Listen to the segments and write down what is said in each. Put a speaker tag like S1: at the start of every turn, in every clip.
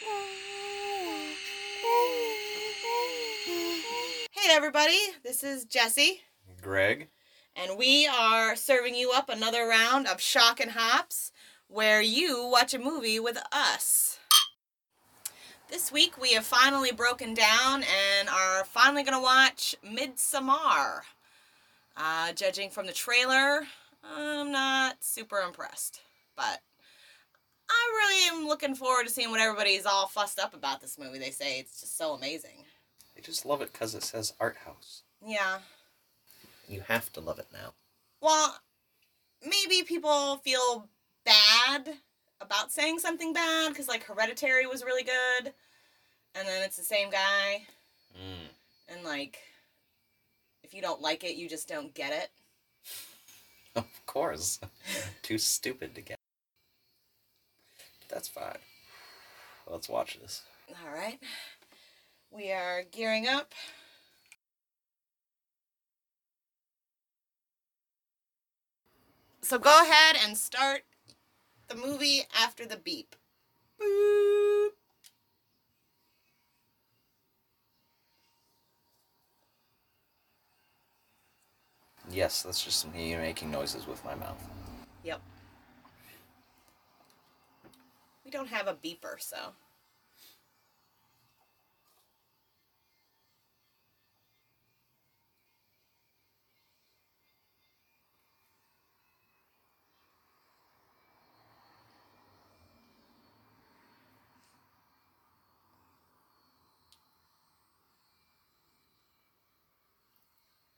S1: Hey everybody, this is Jesse,
S2: Greg.
S1: and we are serving you up another round of Shock and Hops, where you watch a movie with us. This week we have finally broken down and are finally going to watch Midsommar. Uh, judging from the trailer, I'm not super impressed, but I really am looking forward to seeing what everybody's all fussed up about this movie. They say it's just so amazing.
S2: I just love it because it says art house.
S1: Yeah.
S2: You have to love it now.
S1: Well, maybe people feel bad about saying something bad because, like, Hereditary was really good, and then it's the same guy,
S2: Mm.
S1: and, like, if you don't like it, you just don't get it.
S2: Of course. Too stupid to get. That's fine. Let's watch this.
S1: All right. We are gearing up. So go ahead and start the movie after the beep. Boop.
S2: Yes, that's just me making noises with my mouth.
S1: Yep. We don't have a beeper, so.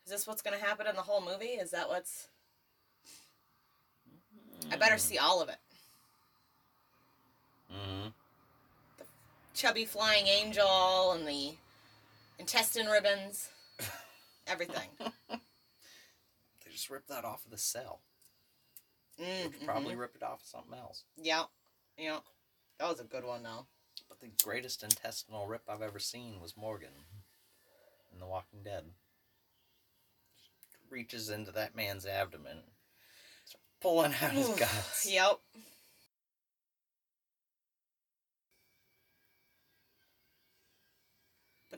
S1: Is this what's going to happen in the whole movie? Is that what's. I better mm. see all of it.
S2: Mm-hmm.
S1: chubby flying angel and the intestine ribbons, everything.
S2: They just ripped that off of the cell. They
S1: Mm,
S2: could probably rip it off of something else.
S1: Yeah, yeah. That was a good one, though.
S2: But the greatest intestinal rip I've ever seen was Morgan in The Walking Dead. Reaches into that man's abdomen, pulling out his guts.
S1: Yep.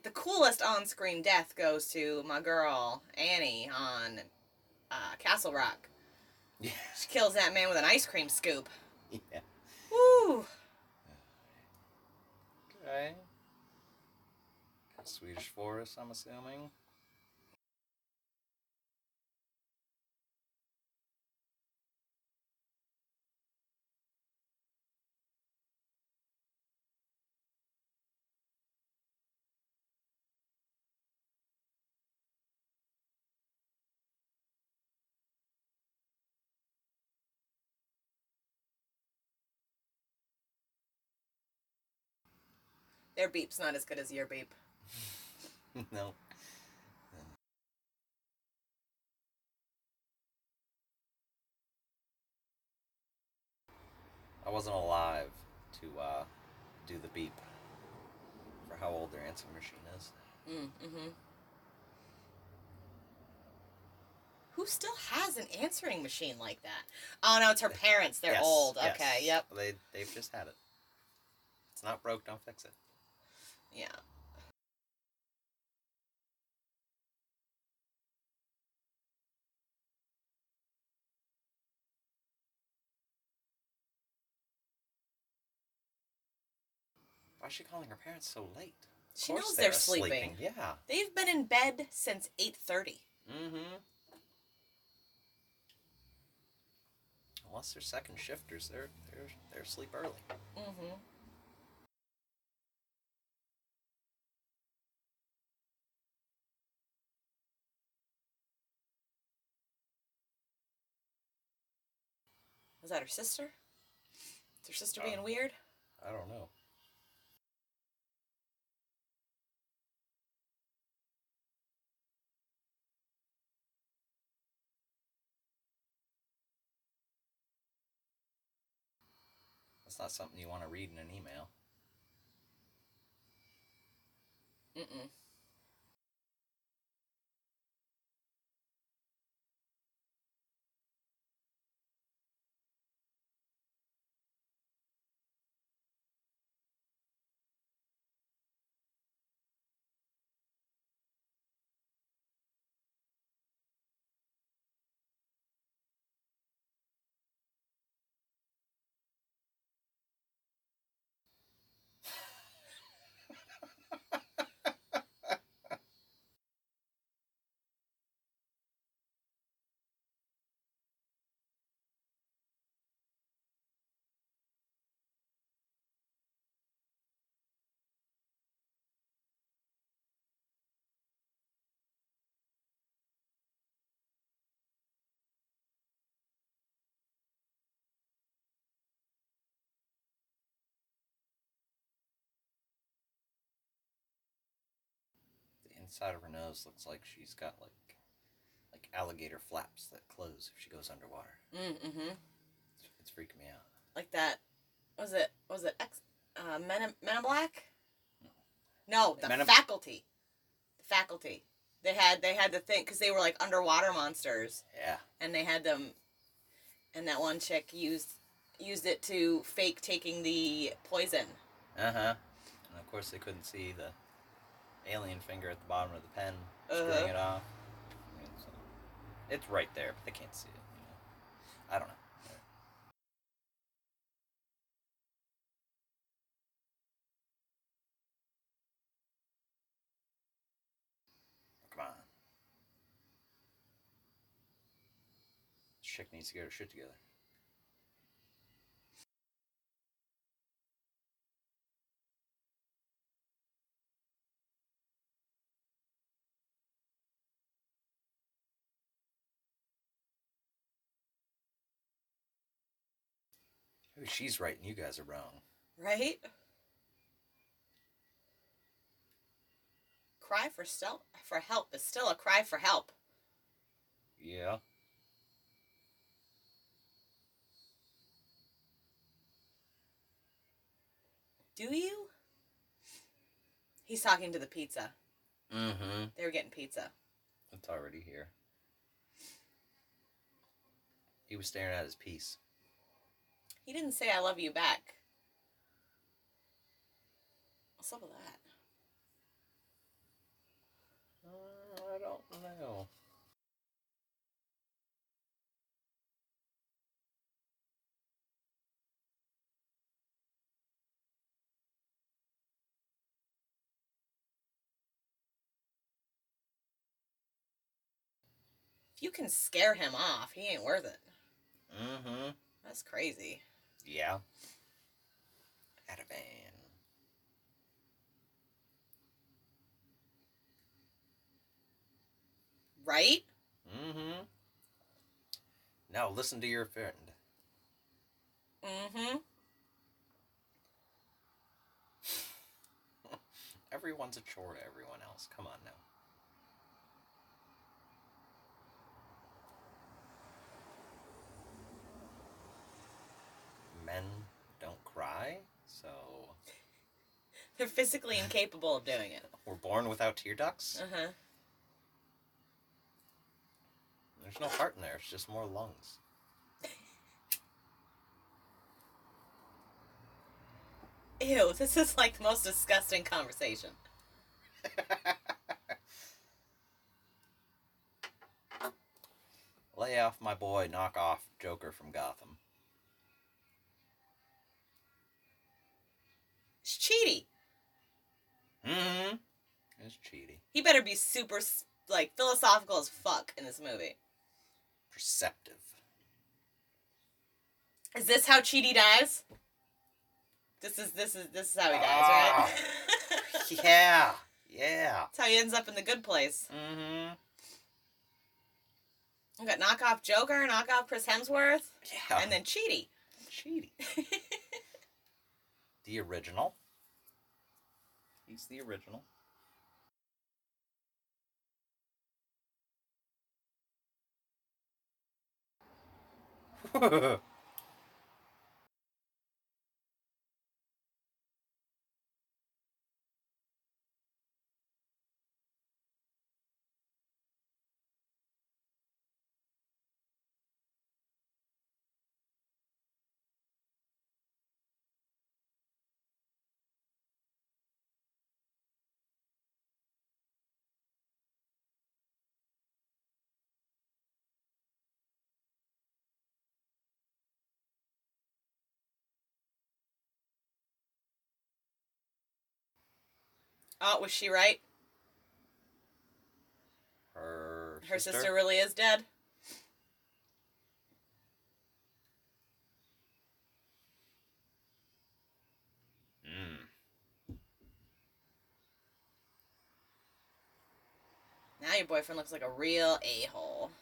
S1: The coolest on-screen death goes to my girl Annie on uh, Castle Rock.
S2: Yeah.
S1: She kills that man with an ice cream scoop.
S2: Yeah.
S1: Woo!
S2: Okay. Swedish forest, I'm assuming.
S1: Their beep's not as good as your beep.
S2: no. I wasn't alive to uh, do the beep for how old their answering machine is.
S1: Mm, mm-hmm. Who still has an answering machine like that? Oh no, it's her parents. They're
S2: Yes,
S1: old.
S2: yes.
S1: Okay, yep.
S2: They they've just had it. It's not broke, don't fix it.
S1: Yeah.
S2: Why is she calling her parents so late? Of
S1: She knows
S2: they're
S1: they're sleeping.
S2: Yeah.
S1: They've been in bed since 8:30.
S2: Mm-hmm. Unless they're second shifters, they're they're they're asleep early.
S1: Mm-hmm. Was that her sister? Is her sister being
S2: Uh,
S1: weird?
S2: I don't know. That's not something you want to read in an email.
S1: Mm-mm.
S2: Inside of her nose looks like she's got like like alligator flaps that close if she goes underwater.
S1: Mm, mm-hmm.
S2: It's, freaking me out.
S1: Like that. Was it? Was it X? Uh, Men in, Men in Black? No, the
S2: Men
S1: faculty. The faculty. They had they had the thing because they were like underwater monsters,
S2: Yeah.
S1: and they had them. And that one chick used used it to fake taking the poison.
S2: Uh huh. And of course they couldn't see the alien finger at the bottom of the pen screwing
S1: Uh-huh.
S2: it off. And so it's right there, but they can't see it. You know? I don't know. Come on. Chick needs to get her shit together. Maybe she's right and you guys are wrong.
S1: Right? Cry for still for help is still a cry for help.
S2: Yeah.
S1: Do you? He's talking to the pizza.
S2: Mm-hmm.
S1: They were getting pizza.
S2: It's already here. He was staring at his piece.
S1: He didn't say I love you back. What's up with that?
S2: Uh, I don't know.
S1: If you can scare him off, he ain't worth it.
S2: Mm-hmm.
S1: That's crazy.
S2: Yeah. At a van.
S1: Right?
S2: Mm-hmm. Now listen to your friend.
S1: Mm-hmm.
S2: Everyone's a chore to everyone else. Come on now. Men don't cry, so
S1: They're physically incapable of doing it.
S2: we're born without tear ducts.
S1: Uh-huh.
S2: There's no heart in there. It's just more lungs.
S1: Ew, this is like the most disgusting conversation.
S2: Lay off my boy. Knock off Joker from Gotham.
S1: It's cheaty.
S2: Mm-hmm. It's cheaty.
S1: He better be super, like, philosophical as fuck in this movie.
S2: Perceptive.
S1: Is this how Cheaty dies? This is this is this is how he dies,
S2: Ah.
S1: right?
S2: yeah. Yeah.
S1: That's how he ends up in the good place.
S2: Mm-hmm.
S1: We got knockoff Joker, knockoff Chris Hemsworth,
S2: Yeah.
S1: and then Cheaty.
S2: Cheaty. The original. He's the original.
S1: Oh, was she right?
S2: Her
S1: Her sister really is dead.
S2: Mm.
S1: Now your boyfriend looks like a real a hole.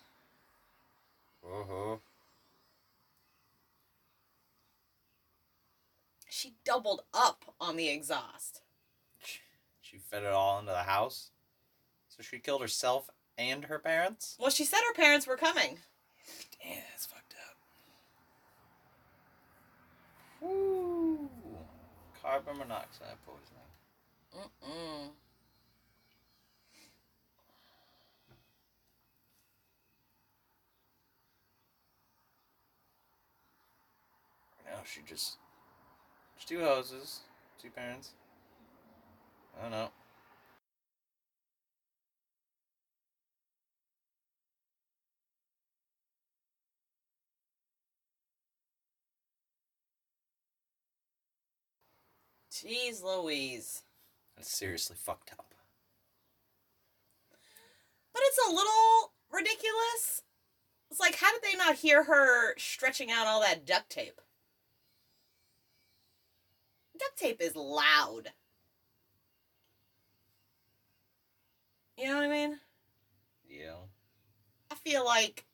S2: Uh-huh.
S1: She doubled up on the exhaust.
S2: She fed it all into the house. So she killed herself and her parents?
S1: Well, she said her parents were coming.
S2: Damn, that's fucked up. Woo. Carbon monoxide poisoning.
S1: Mm-mm.
S2: No, she just. Just two hoses, two parents. I don't know.
S1: Jeez Louise.
S2: That's seriously fucked up.
S1: But it's a little ridiculous. It's like, how did they not hear her stretching out all that duct tape? Duct tape is loud. You know what I mean?
S2: Yeah.
S1: I feel like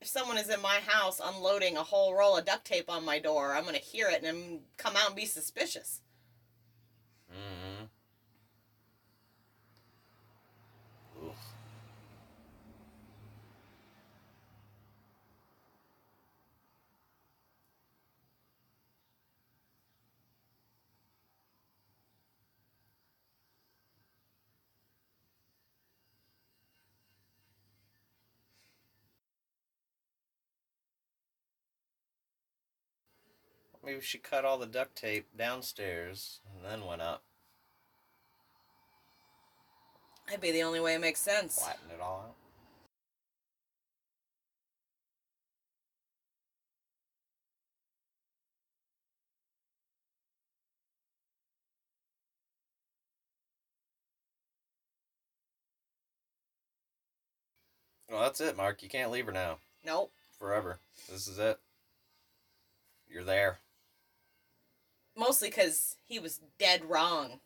S1: if someone is in my house unloading a whole roll of duct tape on my door, I'm gonna hear it and then come out and be suspicious.
S2: Mm-hmm. Oof. Maybe she cut all the duct tape downstairs and then went up,
S1: That'd be the only way it makes sense.
S2: flattened it all out. Well, that's it, Mark. You can't leave her now.
S1: Nope.
S2: Forever. This is it. You're there.
S1: Mostly because he was dead wrong.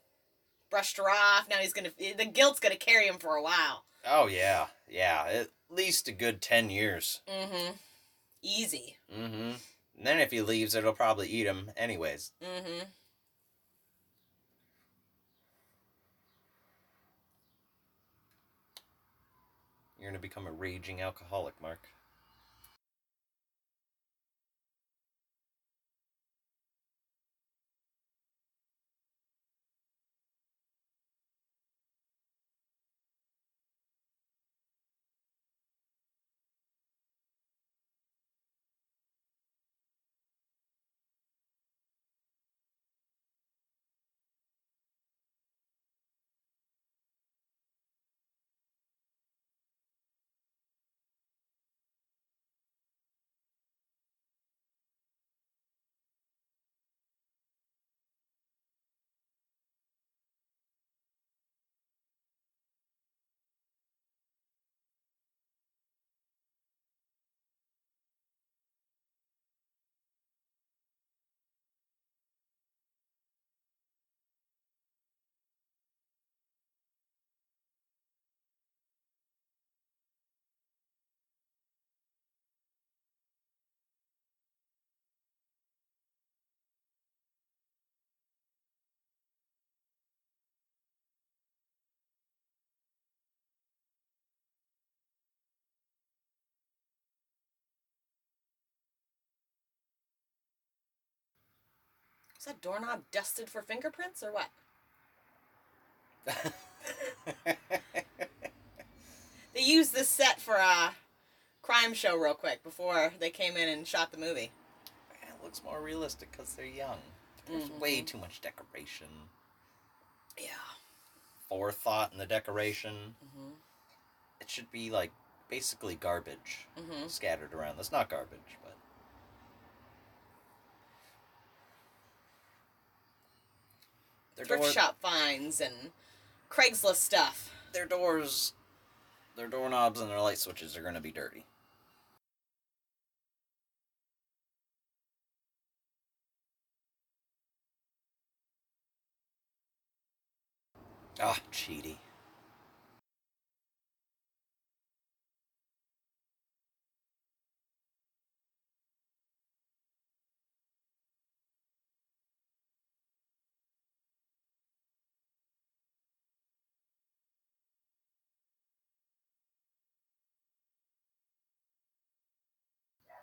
S1: Brushed her off. Now he's gonna. The guilt's gonna carry him for a while.
S2: Oh, yeah. Yeah. At least a good 10 years.
S1: Mm-hmm. Easy.
S2: Mm-hmm. And then if he leaves, it'll probably eat him anyways.
S1: Mm-hmm.
S2: You're gonna become a raging alcoholic, Mark.
S1: Is that doorknob dusted for fingerprints or what? They used this set for a crime show real quick before they came in and shot the movie.
S2: it looks more realistic because they're young. There's way too much decoration.
S1: Yeah.
S2: Forethought in the decoration.
S1: Mm-hmm.
S2: It should be like basically garbage
S1: Mm-hmm.
S2: scattered around. That's not garbage, but. Their,
S1: Thrift
S2: door-
S1: shop finds and Craigslist stuff.
S2: their doors, their doorknobs and their light switches are going to be dirty. Ah, cheaty.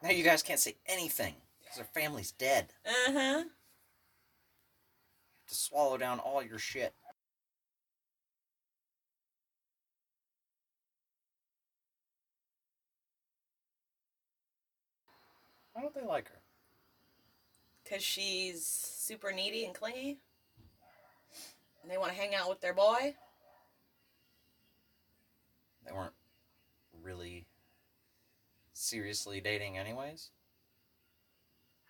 S2: Now you guys can't say anything because her family's dead.
S1: Uh huh.
S2: To swallow down all your shit. Why don't they like her?
S1: Because she's super needy and clingy. And they want to hang out with their boy.
S2: They weren't really seriously dating, anyways.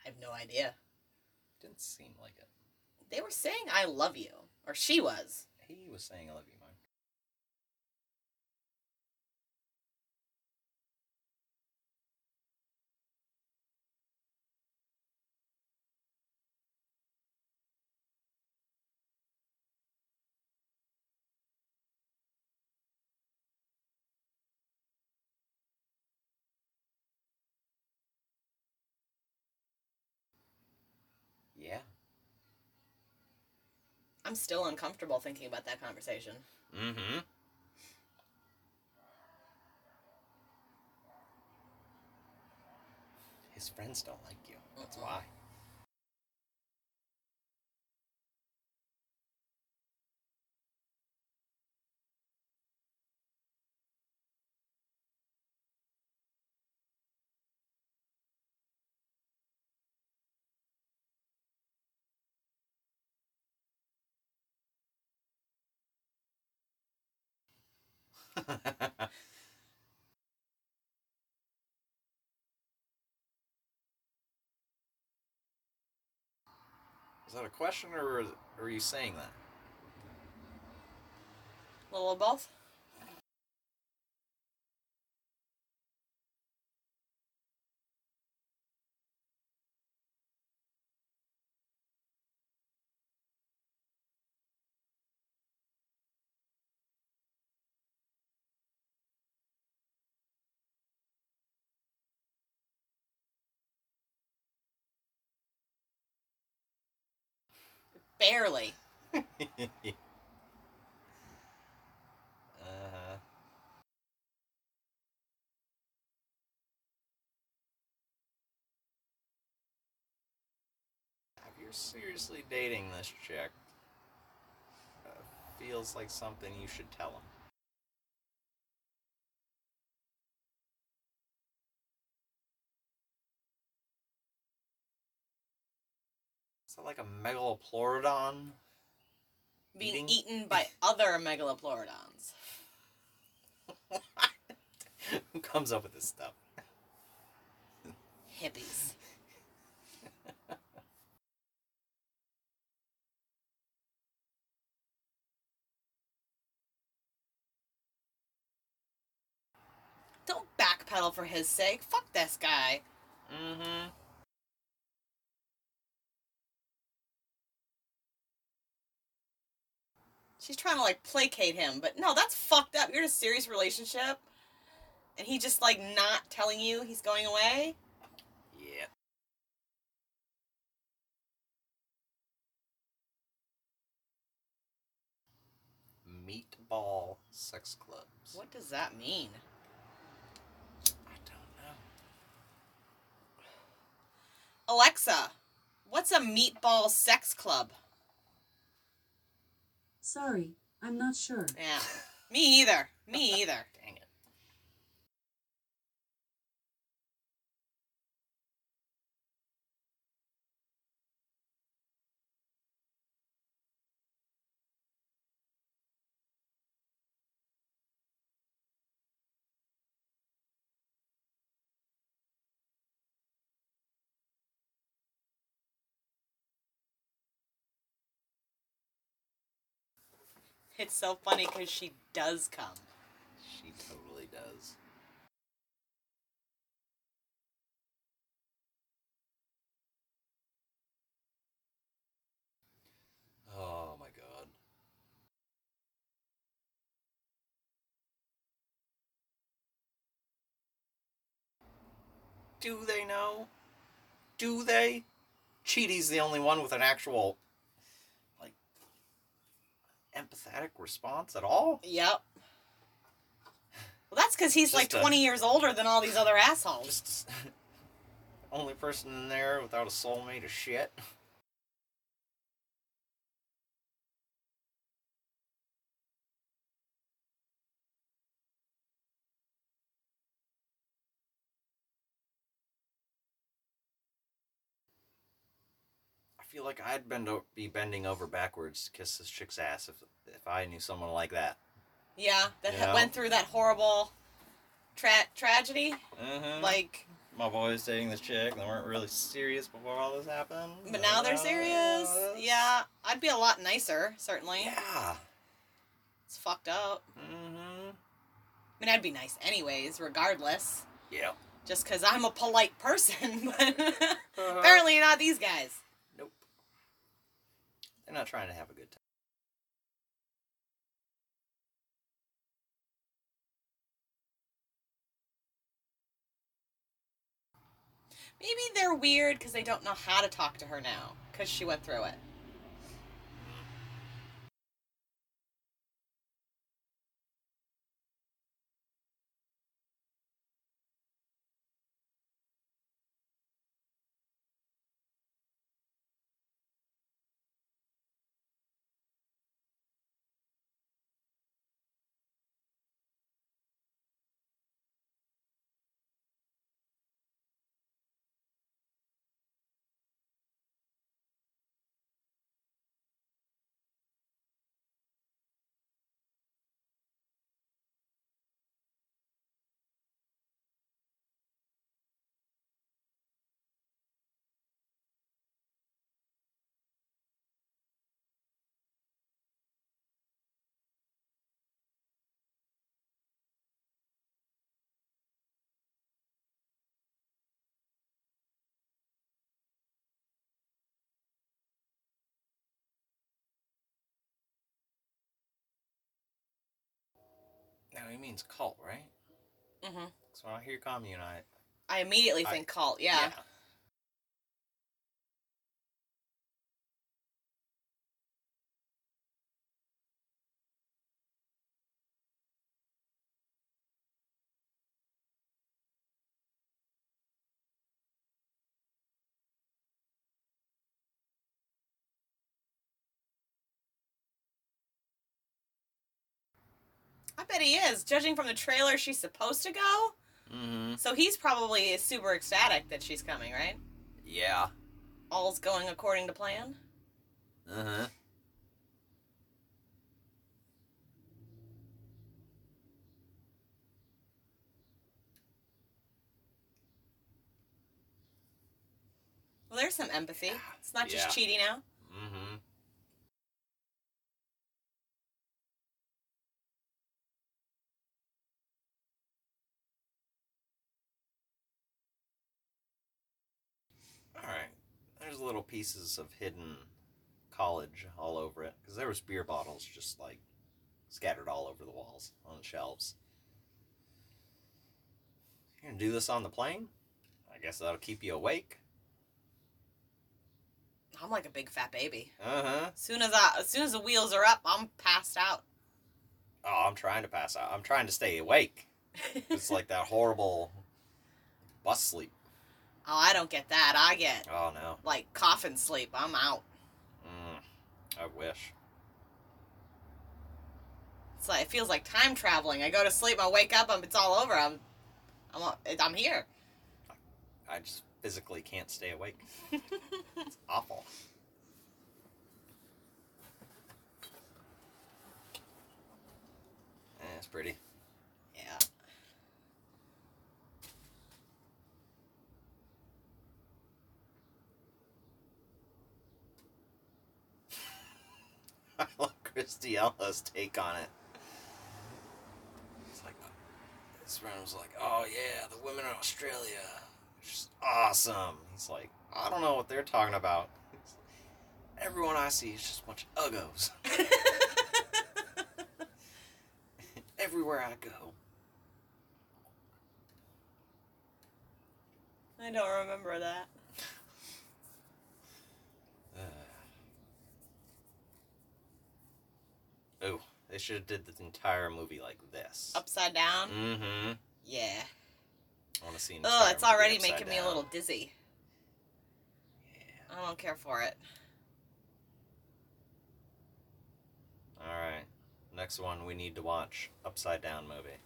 S1: I have no idea.
S2: Didn't seem like it.
S1: They were saying, I love you. Or she was.
S2: He was saying, I love you,
S1: I'm still uncomfortable thinking about that conversation.
S2: Mm-hmm. His friends don't like you. That's why. Is that a question or, are you saying that?
S1: A little of both? Barely.
S2: uh, you're seriously dating this chick, uh, feels like something you should tell him. That like a megalopleurodon?
S1: Being
S2: Eating?
S1: eaten by other megalopleurodons.
S2: Who comes up with this stuff?
S1: Hippies. Don't backpedal for his sake. Fuck this guy.
S2: Mm-hmm.
S1: She's trying to like placate him, but no, that's fucked up. You're in a serious relationship, and he just like not telling you he's going away.
S2: Yeah. Meatball sex clubs.
S1: What does that mean?
S2: I don't know.
S1: Alexa, what's a meatball sex club?
S3: Sorry, I'm not sure.
S1: Yeah, me either. Me either. It's so funny because she does come.
S2: She totally does. Oh my god. Do they know? Do they? Cheaty's the only one with an actual, empathetic response at all?
S1: Yep. Well, that's because he's like
S2: a-
S1: 20 years older than all these other assholes.
S2: Just, only person in there without a soulmate is shit. feel like I'd bend o- be bending over backwards to kiss this chick's ass if if I knew someone like that.
S1: Yeah, that went through that horrible tra- tragedy.
S2: Mm-hmm.
S1: Like,
S2: my boy was dating this chick, they weren't really serious before all this happened.
S1: but now they're serious. Yeah, I'd be a lot nicer, certainly.
S2: Yeah.
S1: It's fucked up.
S2: Mm-hmm.
S1: I mean, I'd be nice anyways, regardless.
S2: Yeah.
S1: Just because I'm a polite person. But
S2: Uh,
S1: apparently not these guys.
S2: They're not trying to have a good time.
S1: Maybe they're weird because they don't know how to talk to her now because she went through it.
S2: He means cult, right?
S1: Mm hmm
S2: So when I hear commune, I
S1: I immediately
S2: I-
S1: think cult. Yeah. I bet he is. Judging from the trailer, she's supposed to go.
S2: Mm-hmm.
S1: So he's probably super ecstatic that she's coming, right?
S2: Yeah.
S1: All's going according to plan.
S2: Uh-huh.
S1: Well, there's some empathy. It's not just
S2: Yeah.
S1: cheating now.
S2: Mm-hmm. Alright. There's little pieces of hidden college all over it. Because there was beer bottles just like scattered all over the walls on the shelves. You're gonna do this on the plane? I guess that'll keep you awake.
S1: I'm like a big fat baby.
S2: Uh-huh.
S1: As soon as I, as soon as the wheels are up, I'm passed out.
S2: Oh, I'm trying to pass out. I'm trying to stay awake. It's like that horrible bus sleep.
S1: Oh, I don't get that. I get
S2: Oh no.
S1: like coffin sleep. I'm out.
S2: Mm, I wish.
S1: It's like it feels like time traveling. I go to sleep, I wake up, and it's all over. I'm, I'm, I'm here.
S2: I just physically can't stay awake. It's awful. Eh, it's pretty.
S1: Yeah.
S2: I love Christy Ella's take on it. It's like this friend was like, "Oh yeah, the women in Australia, just awesome." He's like, "I don't know what they're talking about." Everyone I see is just a bunch of uggos. Everywhere I go.
S1: I don't remember that.
S2: Oh, they should have did the entire movie like this.
S1: Upside down.
S2: Mm-hmm.
S1: Yeah.
S2: I want to see.
S1: Oh, it's already making me a little dizzy. Yeah. I don't care for it.
S2: All right. Next one we need to watch Upside Down movie.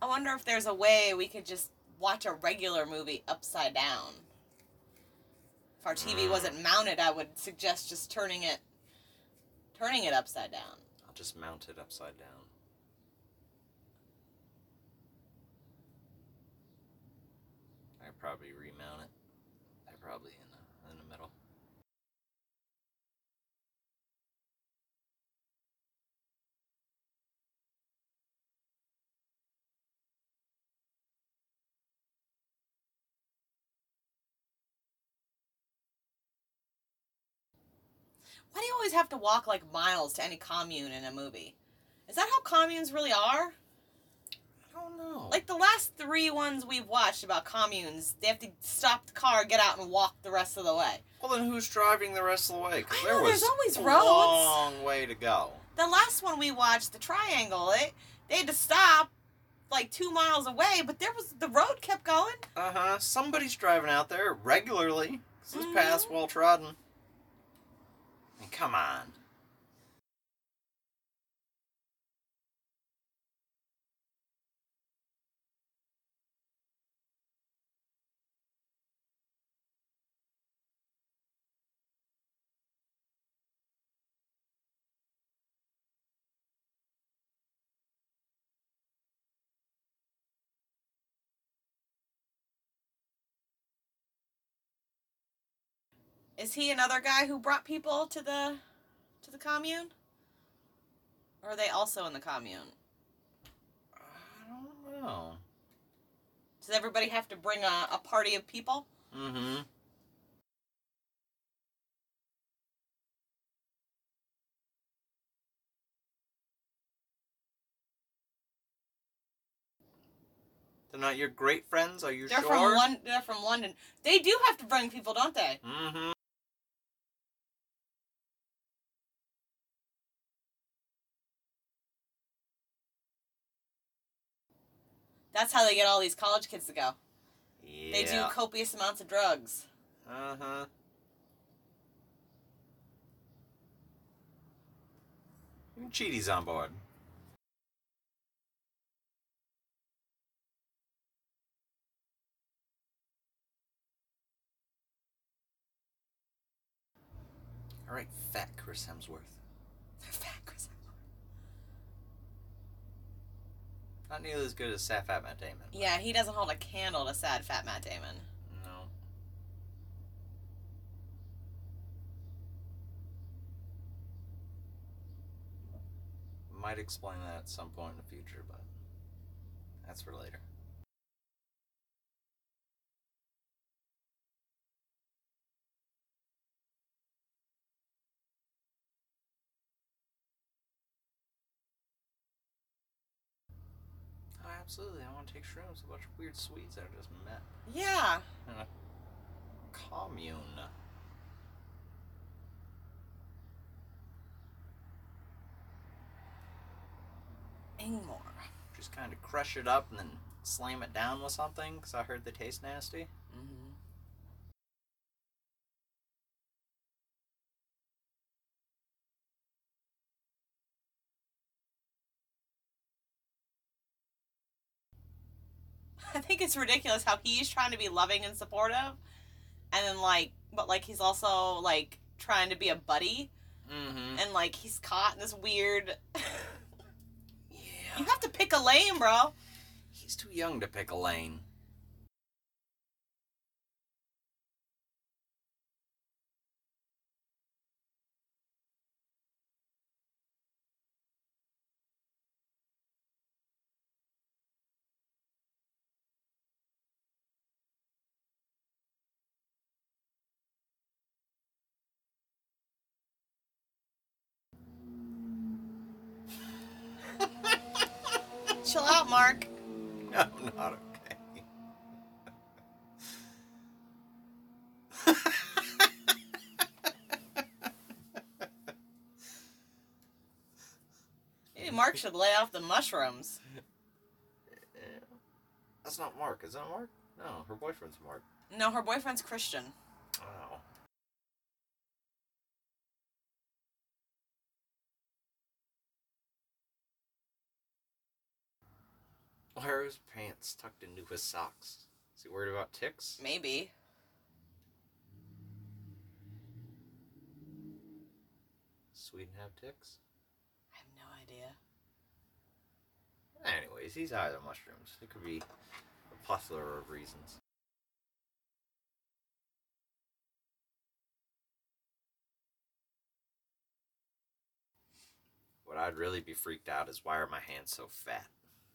S1: I wonder if there's a way we could just watch a regular movie upside down. If our TV
S2: Mm.
S1: wasn't mounted, I would suggest just turning it turning it upside down.
S2: I'll just mount it upside down. I probably remount it. I probably in the, in the middle.
S1: Why do you always have to walk like miles to any commune in a movie? Is that how communes really are?
S2: I don't know.
S1: Like the last three ones we've watched about communes, they have to stop the car, get out, and walk the rest of the way.
S2: well, then who's driving the rest of the way? 'Cause
S1: I
S2: there
S1: know,
S2: was
S1: there's always
S2: a
S1: roads.
S2: long way to go.
S1: The last one we watched, the triangle, it they had to stop like two miles away, but there was the road kept going.
S2: Uh huh. Somebody's driving out there regularly. this
S1: Mhm.
S2: path's well trodden. Come on.
S1: Is he another guy who brought people to the to the commune? Or are they also in the commune?
S2: I don't know.
S1: Does everybody have to bring a, a party of people?
S2: Mm hmm. They're not your great friends, are you
S1: They're
S2: sure?
S1: from London. They're from London. They do have to bring people, don't they?
S2: Mm-hmm.
S1: That's how they get all these college kids to go.
S2: Yeah.
S1: They do copious amounts of drugs.
S2: Uh-huh. Even Cheaty's on board. Alright, fat Chris Hemsworth.
S1: Fat Chris Hemsworth.
S2: Not nearly as good as Sad Fat Matt Damon.
S1: Yeah, he doesn't hold a candle to sad fat Matt Damon.
S2: No. Might explain that at some point in the future, but that's for later. Absolutely. I want to take shrooms. A bunch of weird swedes that I just met
S1: Yeah.
S2: in a commune.
S1: Ingemar.
S2: Just kind of crush it up and then slam it down with something because I heard they taste nasty.
S1: I think it's ridiculous how he's trying to be loving and supportive, and then like, but like he's also like trying to be a buddy,
S2: Mm-hmm.
S1: and like he's caught in this weird.
S2: Yeah.
S1: you have to pick a lane, bro.
S2: He's too young to pick a lane. No, not okay.
S1: Maybe Mark should lay off the mushrooms.
S2: That's not Mark. Is that Mark? No, her boyfriend's Mark.
S1: No, her boyfriend's Christian.
S2: Why are his pants tucked into his socks? Is he worried about ticks?
S1: Maybe.
S2: Sweden have ticks?
S1: I have no idea.
S2: Anyways, he's high on mushrooms. It could be a plethora of reasons. What I'd really be freaked out is why are my hands so fat?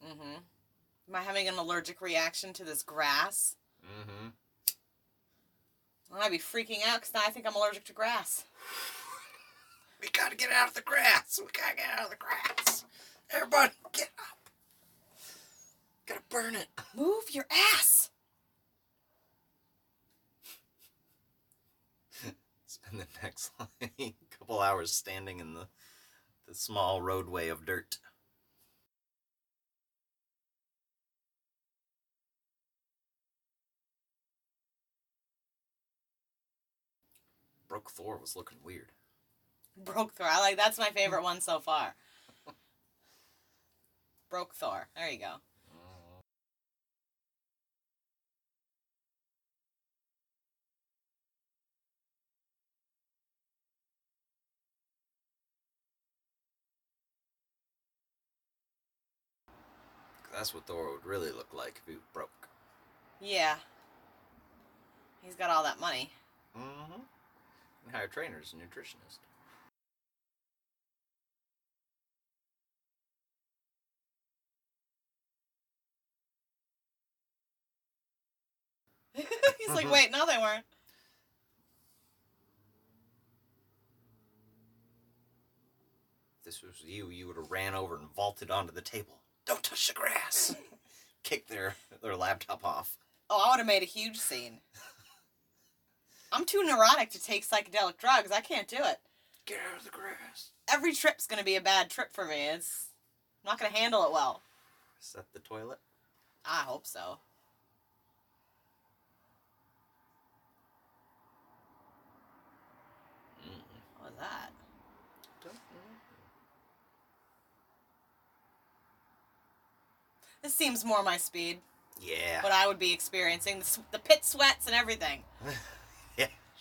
S1: Mm-hmm. Am I having an allergic reaction to this grass?
S2: Mm-hmm.
S1: I'd be freaking out because now I think I'm allergic to grass.
S2: We gotta get out of the grass. We gotta get out of the grass. Everybody, get up. Gotta burn it.
S1: Move your ass.
S2: Spend the next like, couple hours standing in the the small roadway of dirt. Broke Thor was looking weird.
S1: Broke Thor. I like that's my favorite one so far. Broke Thor. There you go.
S2: That's what Thor would really look like if he broke.
S1: Yeah. He's got all that money.
S2: Mm-hmm. And hire trainers and nutritionists.
S1: He's like, mm-hmm. wait, no, they weren't.
S2: If this was you, you would have ran over and vaulted onto the table. Don't touch the grass. Kick their their laptop off.
S1: Oh, I would have made a huge scene. I'm too neurotic to take psychedelic drugs. I can't do it.
S2: Get out of the grass.
S1: Every trip's gonna be a bad trip for me. It's I'm not gonna handle it well.
S2: Is that the toilet?
S1: I hope so.
S2: Mm-mm.
S1: What was that?
S2: Don't know.
S1: This seems more my speed.
S2: Yeah.
S1: What I would be experiencing the, the pit sweats and everything.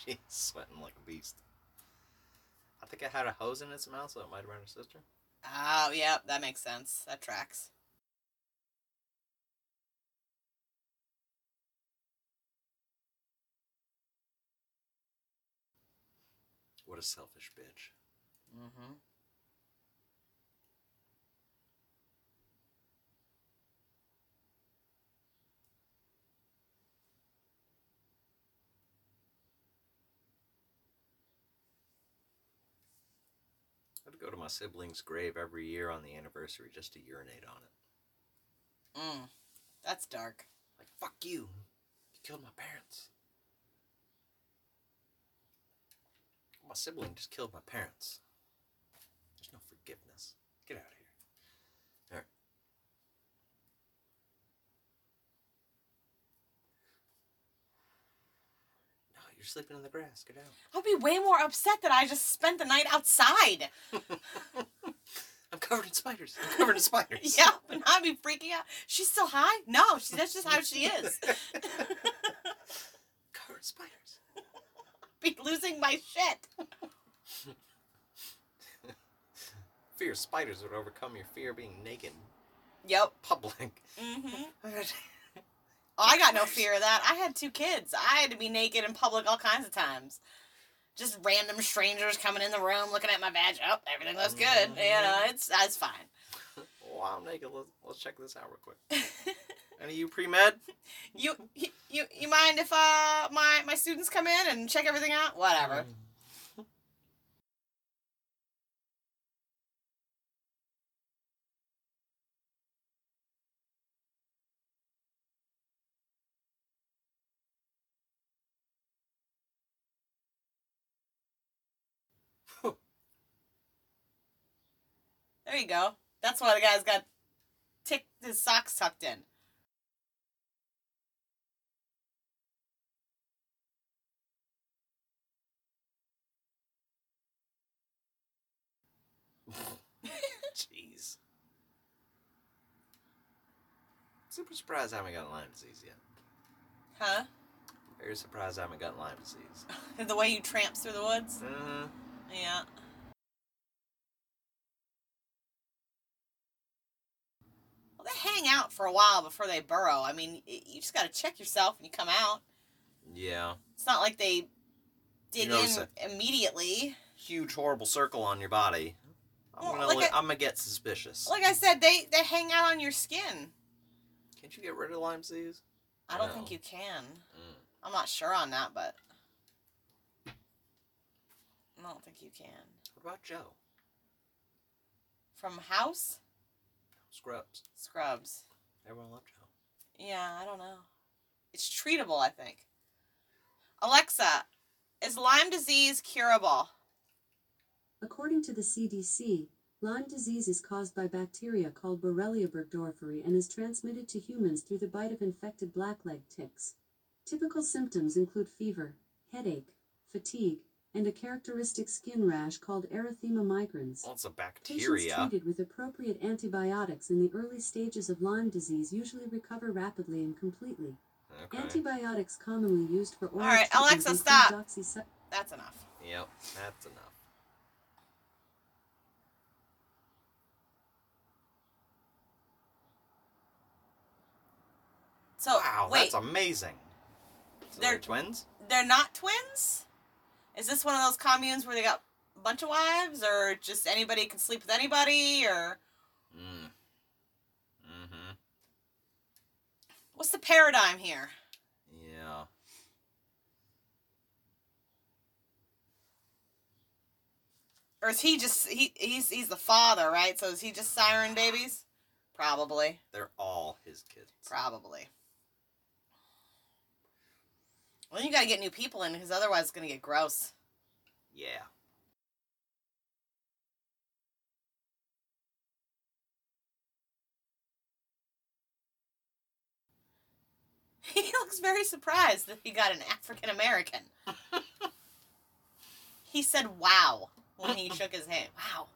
S2: yeah, she's sweating like a beast. I think I had a hose in its mouth, so it might have been her sister.
S1: Oh, yep, that makes sense. That tracks.
S2: What a selfish bitch.
S1: Mm-hmm.
S2: I'd go to my sibling's grave every year on the anniversary just to urinate on it.
S1: Mm. That's dark.
S2: Like, fuck you. You killed my parents. My sibling just killed my parents. There's no forgiveness. Get out of here. There. No, you're sleeping in the grass. Get out.
S1: I'd be way more upset that I just spent the night outside.
S2: I'm covered in spiders. I'm covered in spiders.
S1: yeah, and I'd be freaking out. She's still high? No, she, that's just how she is.
S2: covered in spiders.
S1: be losing my shit.
S2: Fear of spiders would overcome your fear of being naked
S1: Yep.
S2: public.
S1: Mm-hmm. Oh, I got no fear of that. I had two kids. I had to be naked in public all kinds of times. Just random strangers coming in the room looking at my badge. Oh, everything looks good. You know, it's that's fine.
S2: Wow, I'm naked. Let's, let's check this out real quick. Any of you pre med?
S1: you, you you you mind if uh my my students come in and check everything out? Whatever. There you go. That's why the guy's got tick his socks tucked in.
S2: Jeez. Super surprised I haven't gotten Lyme disease yet.
S1: Huh?
S2: Very surprised I haven't gotten Lyme disease.
S1: the way you tramps through the woods?
S2: Uh huh.
S1: Yeah. Well, they hang out for a while before they burrow. I mean, you just got to check yourself when you come out.
S2: Yeah.
S1: It's not like they dig
S2: notice
S1: in immediately.
S2: Huge horrible circle on your body. I'm
S1: Well,
S2: gonna
S1: like
S2: li- gonna get suspicious.
S1: Like I said, they they hang out on your skin.
S2: Can't you get rid of Lyme disease?
S1: I don't
S2: No.
S1: think you can.
S2: Mm.
S1: I'm not sure on that, but I don't think you can.
S2: What about Joe?
S1: From house
S2: Scrubs.
S1: scrubs.
S2: Everyone loved Joe.
S1: Yeah, I don't know. It's treatable, I think. Alexa, is Lyme disease curable?
S3: According to the CDC, Lyme disease is caused by bacteria called Borrelia burgdorferi and is transmitted to humans through the bite of infected blackleg ticks. Typical symptoms include fever, headache, fatigue, and a characteristic skin rash called erythema migrans.
S2: Well, it's a
S3: Patients treated with appropriate antibiotics in the early stages of Lyme disease usually recover rapidly and completely.
S2: Okay.
S3: Antibiotics commonly used for oral
S1: right,
S3: treatments
S1: Alexa, stop.
S3: doxycy-
S1: That's enough.
S2: Yep, that's enough.
S1: So
S2: wow,
S1: wait,
S2: that's amazing. So
S1: They're-
S2: they're twins?
S1: they're not twins? Is this one of those communes where they got a bunch of wives, or just anybody can sleep with anybody, or
S2: Mm. Mm-hmm.
S1: what's the paradigm here?
S2: Yeah.
S1: Or is he just he he's he's the father, right? So is he just siren babies? Probably.
S2: They're all his kids.
S1: Probably. Well, you gotta get new people in because otherwise it's gonna get gross.
S2: Yeah.
S1: He looks very surprised that he got an African American. he said, "Wow," when he shook his hand. Wow.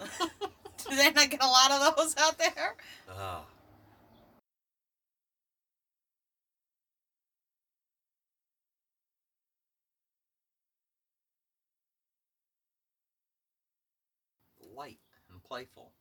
S1: Do they not get a lot of those out there?
S2: Ah. Playful.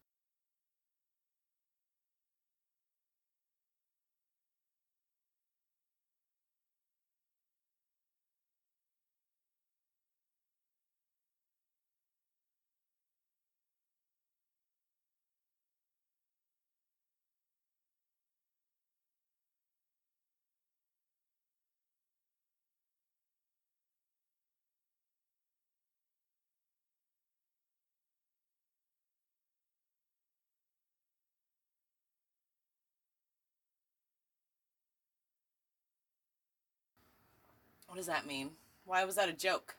S1: What does that mean? Why was that a joke?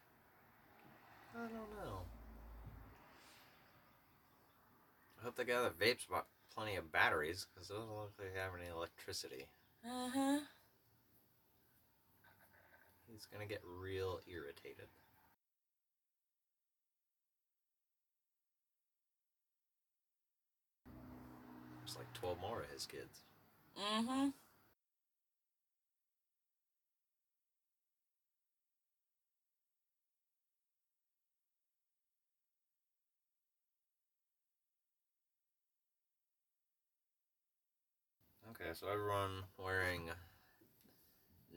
S2: I don't know. I hope the guy that vapes bought plenty of batteries, because it doesn't look like they have any electricity.
S1: Uh huh.
S2: He's gonna get real irritated. There's like 12 more of his kids.
S1: Mm hmm.
S2: Okay, so everyone wearing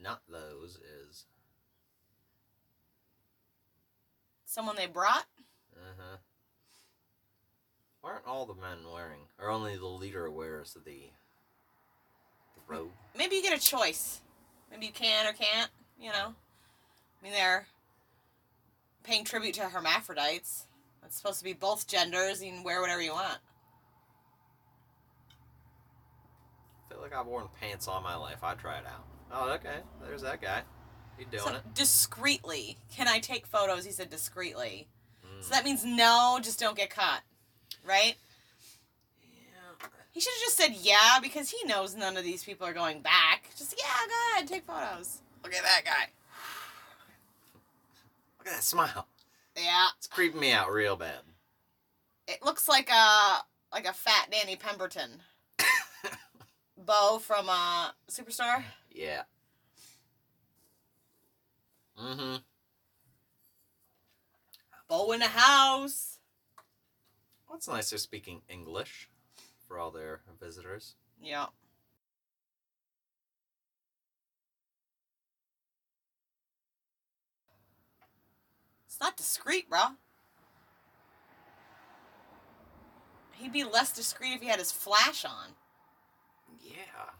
S2: not those is.
S1: Someone they brought?
S2: Uh huh. Aren't all the men wearing, or only the leader wears the, the robe?
S1: Maybe you get a choice. Maybe you can or can't, you know? I mean, they're paying tribute to hermaphrodites. It's supposed to be both genders. You can wear whatever you want.
S2: I feel like I've worn pants all my life. I try it out. Oh, okay. There's that guy. He doing
S1: So,
S2: it.
S1: discreetly. Can I take photos? He said discreetly.
S2: Mm.
S1: So that means no, just don't get caught. Right?
S2: Yeah.
S1: He should have just said yeah because he knows none of these people are going back. Just, yeah, go ahead, take photos.
S2: Look at that guy. Look at that smile.
S1: Yeah.
S2: It's creeping me out real bad.
S1: It looks like a like a fat Danny Pemberton. Bo from uh Superstar.
S2: Yeah. Mm-hmm.
S1: Bo in the house.
S2: Well, it's nice they're speaking English for all their visitors.
S1: Yeah. It's not discreet, bro. He'd be less discreet if he had his flash on.
S2: Yeah.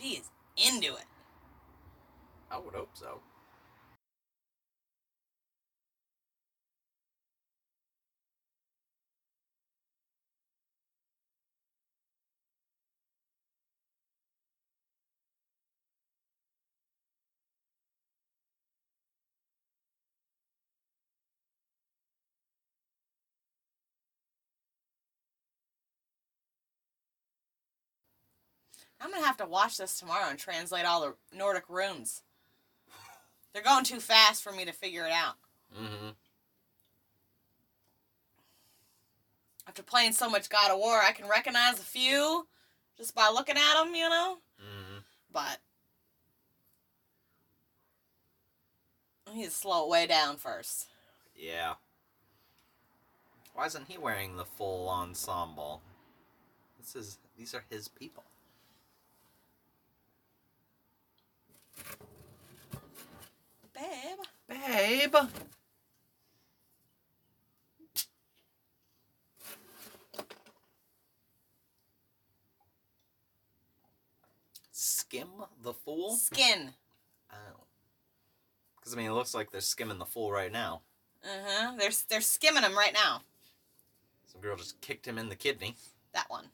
S1: She is into it.
S2: I would hope so.
S1: I'm gonna have to watch this tomorrow and translate all the Nordic runes. They're going too fast for me to figure it out.
S2: Mm-hmm.
S1: After playing so much God of War, I can recognize a few just by looking at them, you know?
S2: Mm-hmm.
S1: But I need to slow it way down first.
S2: Yeah. Why isn't he wearing the full ensemble? This is these are his people.
S1: Babe.
S2: Babe. Skim the fool?
S1: Skin.
S2: Oh. Because, I mean, it looks like they're skimming the fool right now.
S1: Uh huh. They're, they're skimming him right now.
S2: Some girl just kicked him in the kidney.
S1: That one.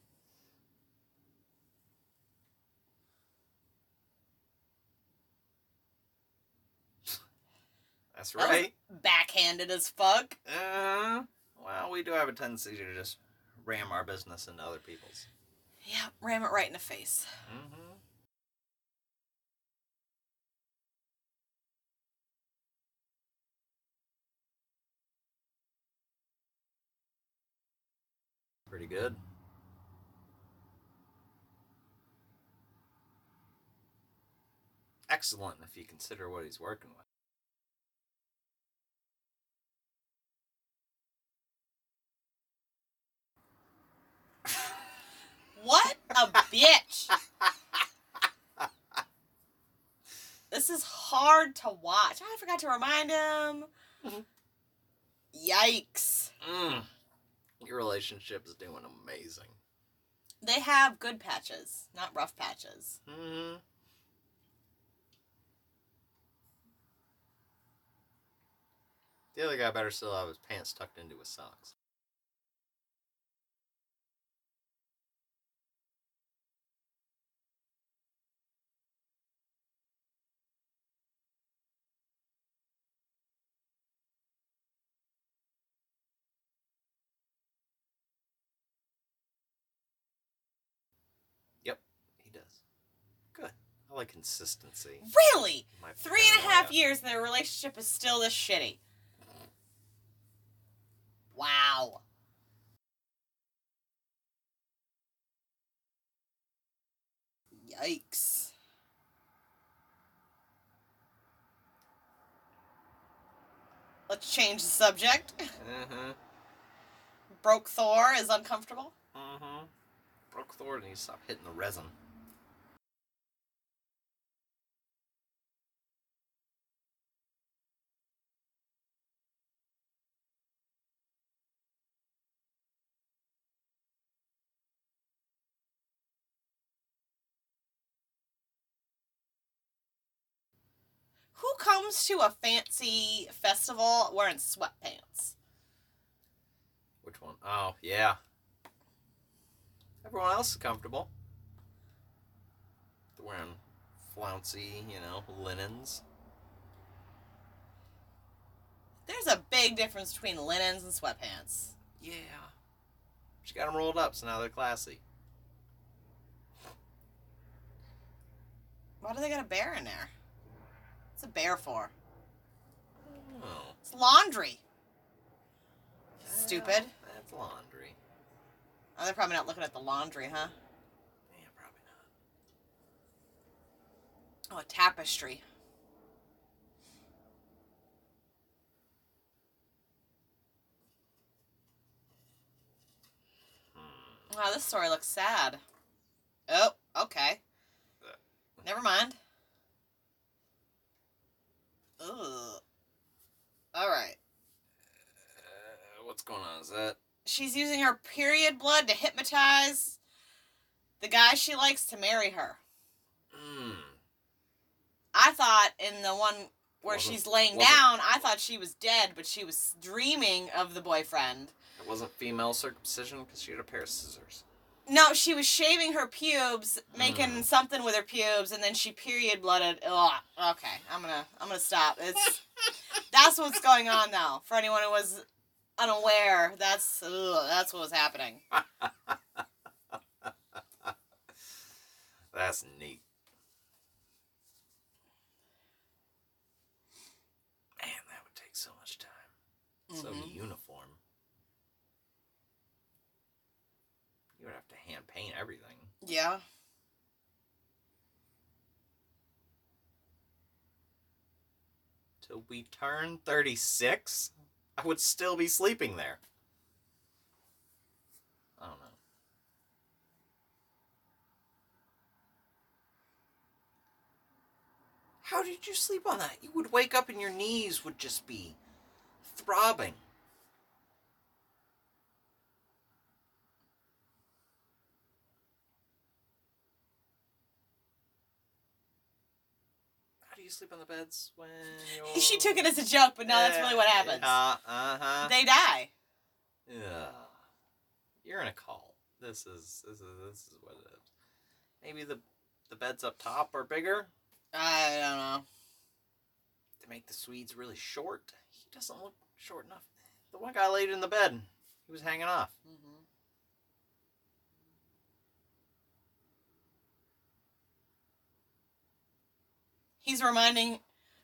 S2: That's
S1: That
S2: right.
S1: backhanded as fuck.
S2: Uh, well, we do have a tendency to just ram our business into other people's.
S1: Yeah, ram it right in the face.
S2: Mm-hmm. Pretty good. Excellent if you consider what he's working with.
S1: What a bitch. This is hard to watch. I forgot to remind him.
S2: Mhm.
S1: Yikes.
S2: Mm. Your relationship is doing amazing.
S1: They have good patches, not rough patches.
S2: Mm-hmm. The other guy better still have his pants tucked into his socks. I like consistency.
S1: Really?
S2: My
S1: Three and a half years and their relationship is still this shitty. Wow. Yikes. Let's change the subject.
S2: Mm-hmm.
S1: Broke Thor is uncomfortable.
S2: Mm-hmm. Broke Thor needs to stop hitting the resin.
S1: Who comes to a fancy festival wearing sweatpants?
S2: Which one? Oh, yeah. Everyone else is comfortable. They're wearing flouncy, you know, linens.
S1: There's a big difference between linens and sweatpants.
S2: Yeah. She got them rolled up, so now they're classy.
S1: Why do they got a bear in there? What's a bear for?
S2: Oh.
S1: It's laundry. Stupid.
S2: Well, That's laundry.
S1: Oh, they're probably not looking at the laundry, huh?
S2: Yeah, probably not.
S1: Oh, a tapestry.
S2: Hmm.
S1: Wow, this story looks sad. Oh, okay. Never mind. Ugh. All right.
S2: Uh, what's going on? Is that
S1: She's using her period blood to hypnotize the guy she likes to marry her.
S2: Mm.
S1: I thought in the one where
S2: Wasn't-
S1: she's laying down, I thought she was dead, but she was dreaming of the boyfriend.
S2: It wasn't female circumcision because she had a pair of scissors.
S1: No, she was shaving her pubes, making
S2: Mm.
S1: something with her pubes, and then she period blooded. Ugh. Okay, I'm gonna I'm gonna stop. It's that's what's going on now. For anyone who was unaware, that's ugh, that's what was happening.
S2: That's neat. Man, that would take so much time. So
S1: Mhm.
S2: uniform. You would have to hand paint everything.
S1: Yeah.
S2: Till we turn 36, I would still be sleeping there. I don't know. How did you sleep on that? You would wake up and your knees would just be throbbing. You sleep on the beds when you're...
S1: She took it as a joke, but no, that's really what happens.
S2: Uh huh.
S1: They die.
S2: Yeah. You're in a cult. This is this is this is what it is. Maybe the the beds up top are bigger.
S1: I don't know.
S2: To make the Swedes really short. He doesn't look short enough. The one guy laid in the bed. He was hanging off.
S1: hmm He's reminding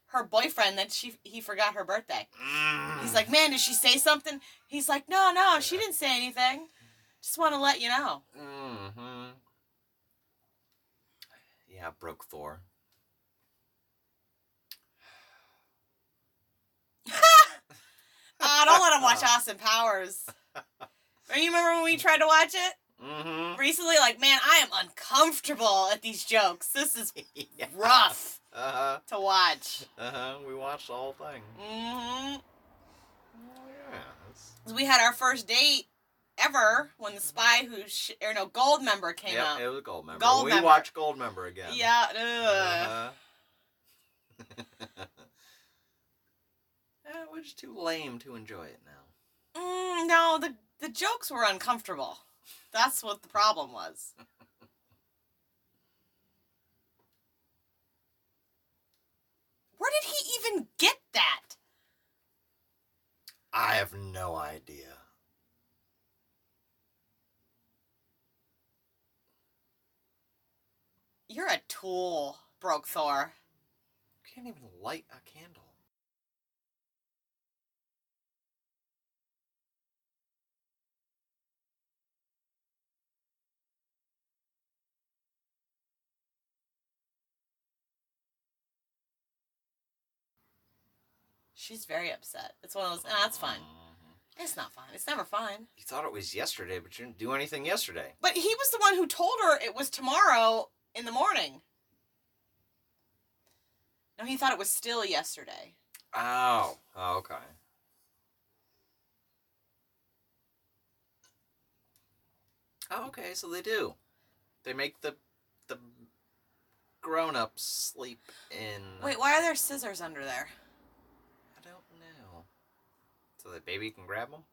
S1: her boyfriend that she he forgot her birthday. He's like, "Man, did she say something?" He's like, "No, no, she didn't say anything. Just want to let you know."
S2: mm-hmm. Yeah, broke Thor.
S1: Ah, don't let him watch Austin Powers. You remember when we tried to watch it
S2: Mm-hmm.
S1: recently? Like, man, I am uncomfortable at these jokes. This is
S2: yeah.
S1: rough
S2: Uh-huh.
S1: to watch.
S2: Uh-huh. We watched the whole thing.
S1: Mm hmm.
S2: Oh yeah.
S1: We had our first date ever when the spy who sh- or no Goldmember came
S2: Yep,
S1: out.
S2: it was Goldmember.
S1: Gold
S2: we
S1: Member.
S2: watched Goldmember again.
S1: Yeah. ugh.
S2: Uh-huh. Eh, we're just too lame to enjoy it now.
S1: Mm, no, the the jokes were uncomfortable. That's what the problem was. Where did he even get that?
S2: I have no idea.
S1: You're a tool, broke Thor.
S2: Can't even light a candle.
S1: She's very upset. It's one of those. Nah, that's fine.
S2: Mhm.
S1: It's not fine. It's never fine.
S2: You thought it was yesterday, but you didn't do anything yesterday.
S1: But he was the one who told her it was tomorrow in the morning. No, he thought it was still yesterday.
S2: Oh, oh, okay. Oh, okay. So they do. They make the the grown-ups sleep in.
S1: Wait, why are there scissors under there?
S2: I don't know. So the baby can grab them.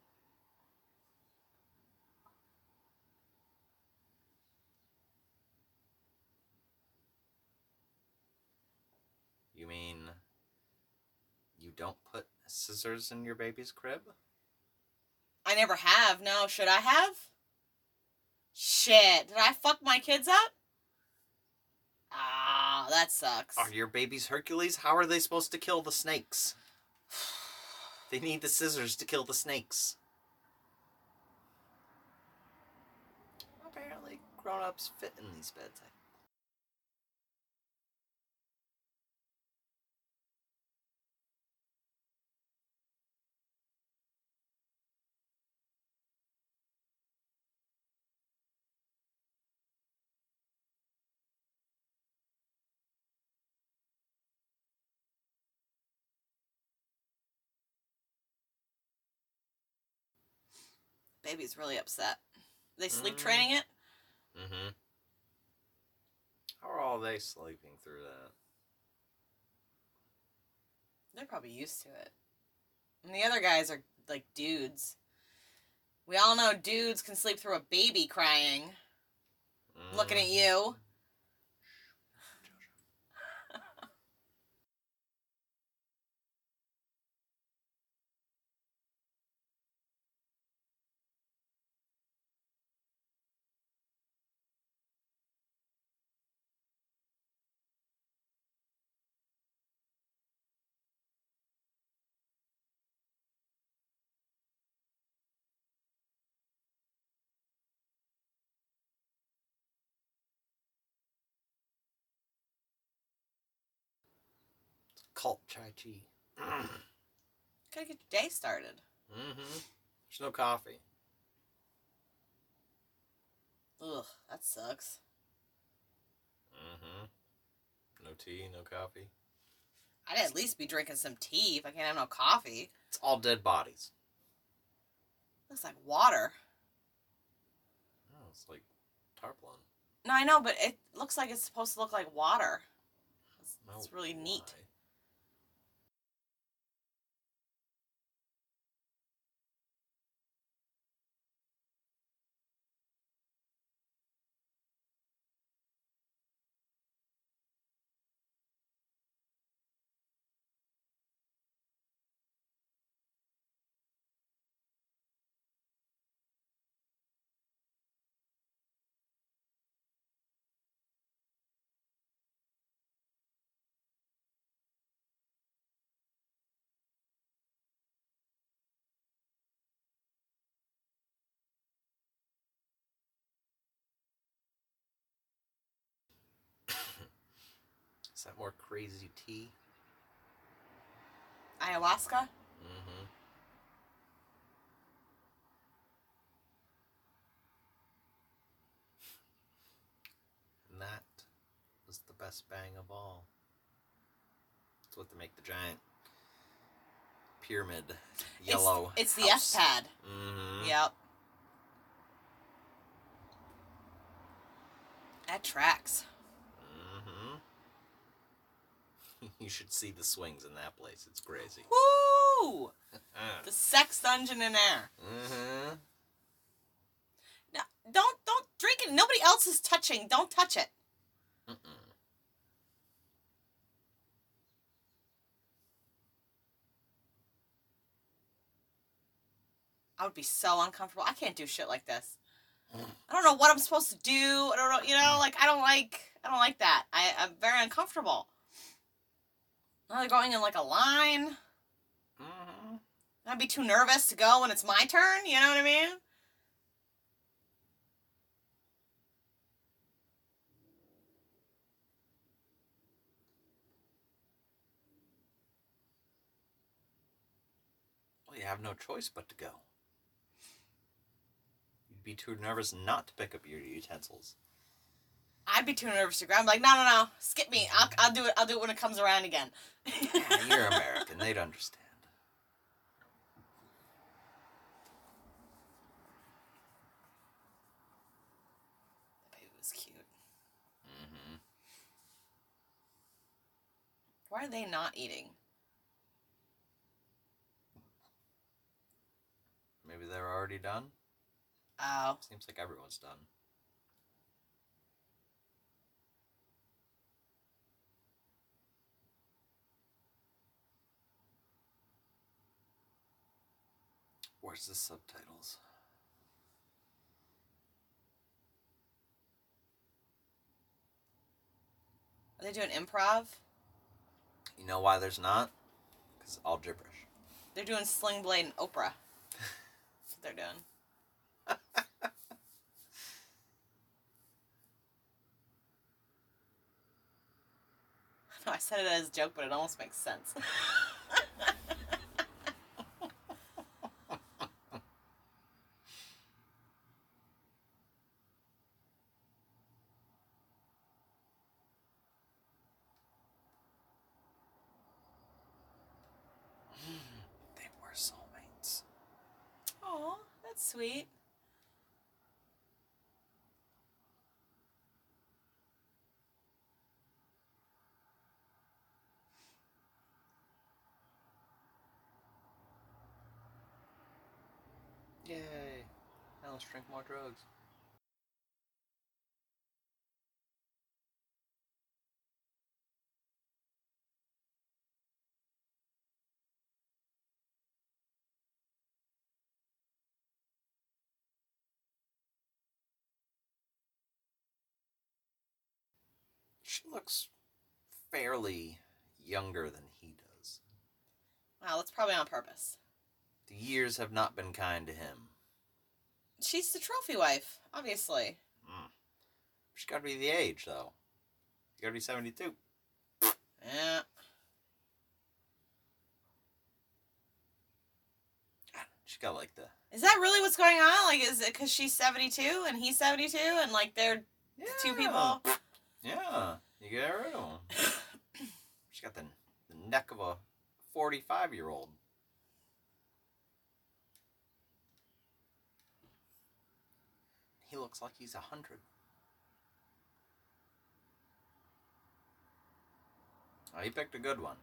S2: You mean you don't put scissors in your baby's crib?
S1: I never have. No, should I have? Shit, did I fuck my kids up? Ah, that sucks.
S2: Are your babies Hercules? How are they supposed to kill the snakes? They need the scissors to kill the snakes. Apparently, grown-ups fit in these beds.
S1: Baby's really upset. They sleep
S2: Mm.
S1: training it?
S2: Mm-hmm. How are all they sleeping through that?
S1: They're probably used to it. And the other guys are like dudes. We all know dudes can sleep through a baby crying. Looking at you.
S2: Cult chai chi.
S1: Gotta get your day started.
S2: mm-hmm. There's no coffee.
S1: Ugh, that sucks.
S2: Mm-hmm. No tea, no coffee.
S1: I'd at least be drinking some tea if I can't have no coffee.
S2: It's all dead bodies.
S1: Looks like water.
S2: Oh, it's like tarpaulin.
S1: No, I know, but it looks like it's supposed to look like water. It's,
S2: No
S1: it's really neat.
S2: lie. More crazy tea?
S1: Ayahuasca?
S2: Mm-hmm. And that was the best bang of all. That's what they make the giant pyramid yellow.
S1: It's, it's the. F pad.
S2: Mm-hmm.
S1: Yep. That tracks.
S2: Mm-hmm. you should see the swings in that place. It's crazy.
S1: Woo!
S2: Uh,
S1: The sex dungeon in there.
S2: mm-hmm.
S1: No, don't don't drink it. Nobody else is touching. Don't touch it.
S2: Mm-mm.
S1: I would be so uncomfortable. I can't do shit like this. I don't know what I'm supposed to do. I don't know. You know, like I don't like. I don't like that. I, I'm very uncomfortable. Now they're going in like a line.
S2: Mm-hmm.
S1: I'd be too nervous to go when it's my turn. You know what I mean?
S2: Well, you have no choice but to go. You'd be too nervous not to pick up your utensils.
S1: I'd be too nervous to grab. I'm like, no, no, no, skip me. I'll, I'll do it. I'll do it when it comes around again.
S2: Yeah, you're American. They'd understand.
S1: The baby was cute.
S2: Mm-hmm.
S1: Why are they not eating?
S2: Maybe they're already done.
S1: Oh.
S2: Seems like everyone's done. Where's the subtitles?
S1: Are they doing improv?
S2: You know why there's not? Because it's all gibberish.
S1: They're doing Sling Blade and Oprah. That's what they're doing. No, I said it as a joke, but it almost makes sense.
S2: They were soulmates.
S1: Oh, that's sweet.
S2: Yay. Now let's drink more drugs. She looks fairly younger than he does.
S1: Wow, that's probably on purpose.
S2: The years have not been kind to him.
S1: She's the trophy wife, obviously. Hmm.
S2: She's got to be the age, though. You got to be 72.
S1: Yeah.
S2: Ah, she's got like the.
S1: Is that really what's going on? Like, is it because she's 72 and he's 72 and, like, they're two people?
S2: Yeah, you get rid of him. She's got the, the neck of a 45 year old. He looks like he's a 100. Oh, he picked a good one.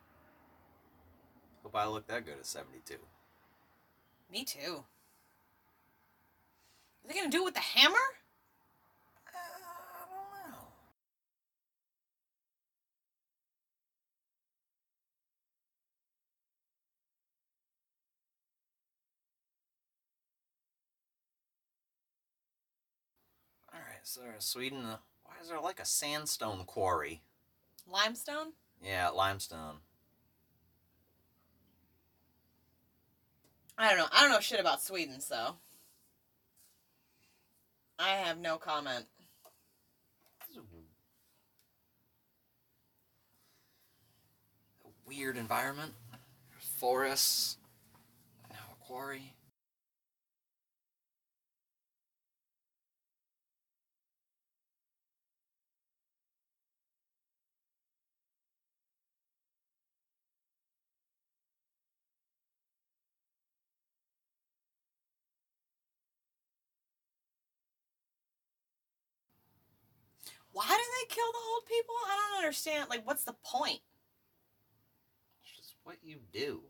S2: Hope I look that good at 72.
S1: Me too. Are they gonna do it with the hammer?
S2: Uh, I don't know. Alright, so Sweden, uh, why is there like a sandstone quarry?
S1: Limestone?
S2: Yeah, limestone.
S1: I don't know. I don't know shit about Sweden, so. I have no comment.
S2: Weird environment. Forests, now a quarry.
S1: Why do they kill the old people? I don't understand. Like, what's the point?
S2: It's just what you do.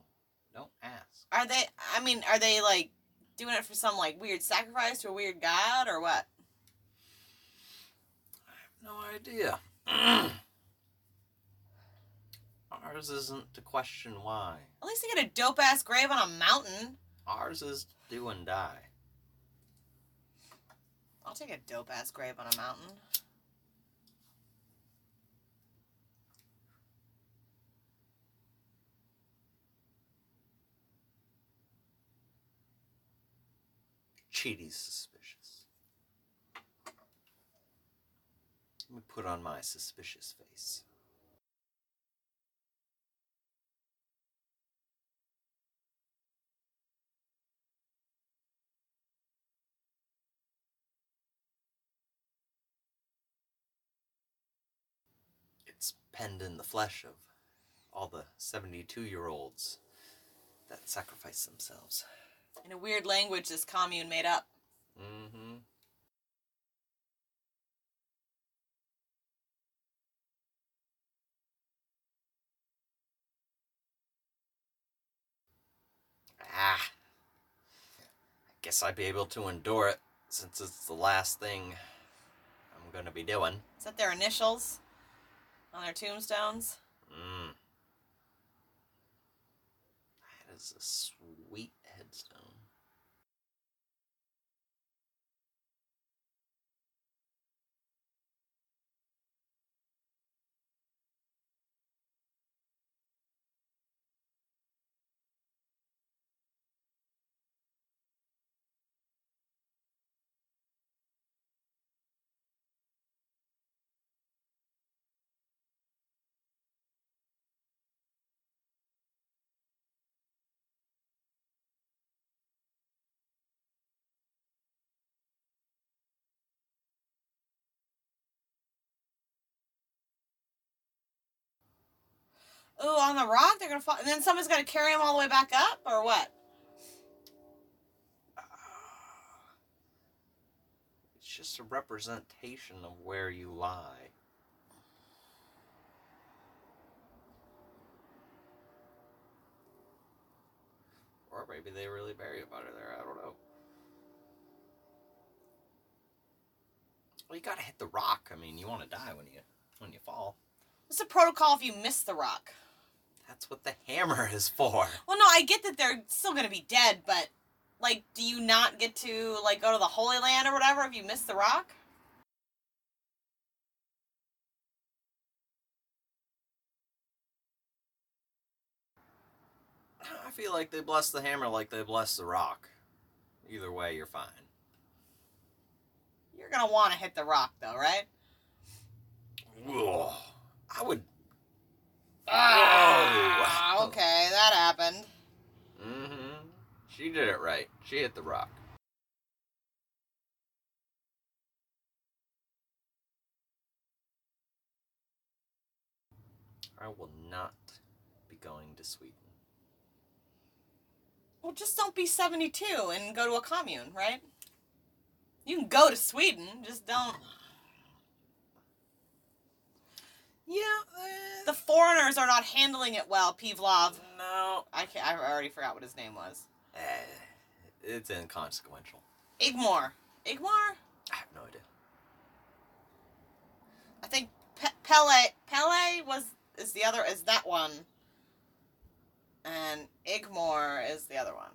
S2: Don't ask.
S1: Are they, I mean, are they, like, doing it for some, like, weird sacrifice to a weird god or what?
S2: I have no idea. Ours isn't to question why.
S1: At least they get a dope ass grave on a mountain.
S2: Ours is do and die.
S1: I'll take a dope ass grave on a mountain.
S2: Chidi's suspicious. Let me put on my suspicious face. It's penned in the flesh of all the 72 year olds that sacrifice themselves
S1: in a weird language this commune made up.
S2: Mm-hmm. Ah. I guess I'd be able to endure it since it's the last thing I'm gonna be doing.
S1: Is that their initials on their tombstones?
S2: Mmm. That is a sweet headstone.
S1: Ooh, on the rock, they're gonna fall, and then someone's gonna carry them all the way back up, or what?
S2: It's just a representation of where you lie. Or maybe they really bury a butter there. I don't know. Well, you gotta hit the rock. I mean, you want to die when you when you fall.
S1: What's the protocol if you miss the rock?
S2: That's what the hammer is for.
S1: Well, no, I get that they're still gonna be dead, but like, do you not get to like go to the Holy Land or whatever if you miss the rock?
S2: I feel like they bless the hammer like they bless the rock. Either way, you're fine.
S1: You're gonna want to hit the rock, though, right?
S2: Ugh. I would.
S1: Ah,
S2: Whoa.
S1: okay, that happened.
S2: Mm-hmm. She did it right. She hit the rock. I will not be going to Sweden.
S1: Well, just don't be 72 and go to a commune, right? You can go to Sweden, just don't.
S2: Yeah.
S1: The foreigners are not handling it well, Pivlov.
S2: no.
S1: I can't, I already forgot what his name was.
S2: Eh, it's inconsequential.
S1: Igmore. Igmore?
S2: I have no idea.
S1: I think Pe- Pelle Pelle was is the other is that one, and Igmore is the other one.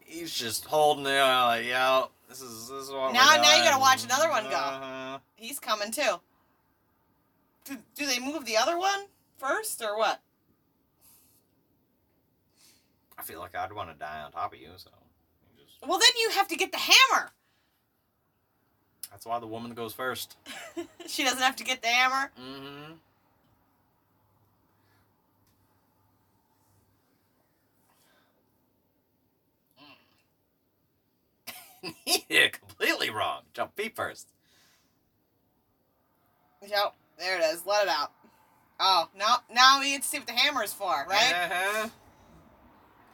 S2: He's just holding it out this is this is what
S1: Now- now you gotta watch another one go.
S2: Uh-huh.
S1: He's coming too. Do, do they move the other one first or what?
S2: I feel like I'd want to die on top of you, so you just
S1: Well, then you have to get the hammer.
S2: that's why the woman goes first.
S1: she doesn't have to get the hammer.
S2: Mm-hmm. He did it completely wrong. Jump feet first.
S1: Yep, there it is. Let it out. Oh, now now we get to see what the hammer is for, right?
S2: Uh-huh.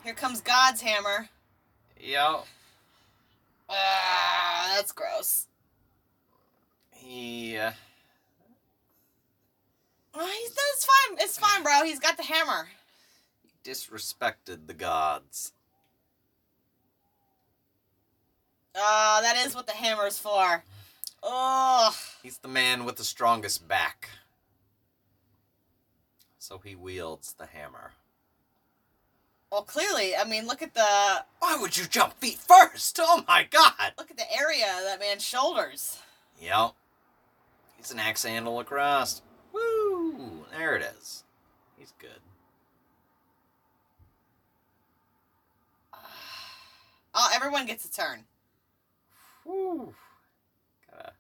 S1: Here comes God's hammer.
S2: Yo.
S1: Ah, that's gross.
S2: He. Uh,
S1: Oh, he's it's fine. It's fine, bro. He's got the hammer.
S2: He disrespected the gods.
S1: Ah, that is what the hammer's for. Oh,
S2: He's the man with the strongest back. So he wields the hammer.
S1: well, clearly. I mean, look at the
S2: Why would you jump feet first? Oh my god!
S1: look at the area of that man's shoulders.
S2: Yep. He's an axe handle across. Woo! There it is. He's good.
S1: Oh, everyone gets a turn.
S2: Woo! Gotta,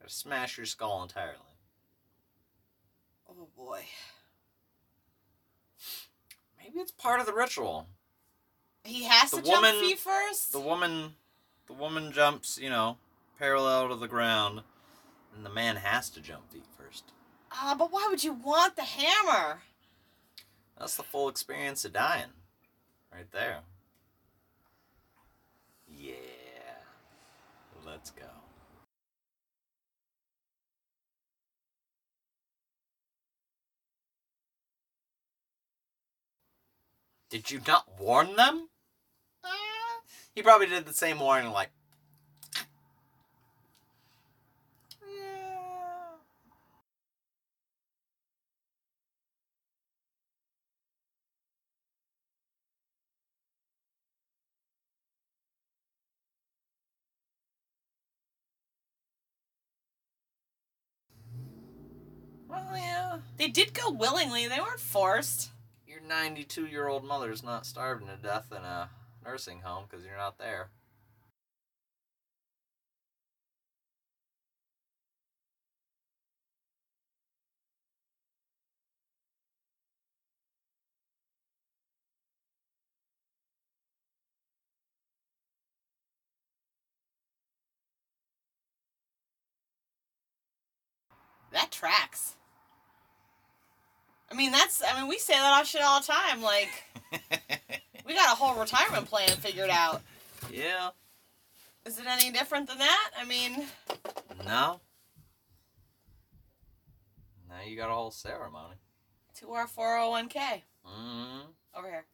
S2: gotta smash your skull entirely.
S1: Oh boy.
S2: Maybe it's part of the ritual.
S1: He has
S2: The
S1: to jump feet first.
S2: The woman, the woman jumps, you know, parallel to the ground, and the man has to jump feet first.
S1: Ah, but why would you want the hammer?
S2: That's the full experience of dying, right there. Yeah. Let's go. Did you not warn them? Uh, he probably did the same warning, like. "Yeah." Well, yeah.
S1: They did go willingly. They weren't forced.
S2: Your 92 year old mother's not starving to death in a nursing home because you're not there.
S1: That tracks. I mean, that's. I mean, we say that off shit all the time. Like, we got a whole retirement plan figured out.
S2: yeah.
S1: Is it any different than that? I mean,
S2: No. Now you got a whole ceremony.
S1: to our 401k
S2: Mm-hmm.
S1: over here.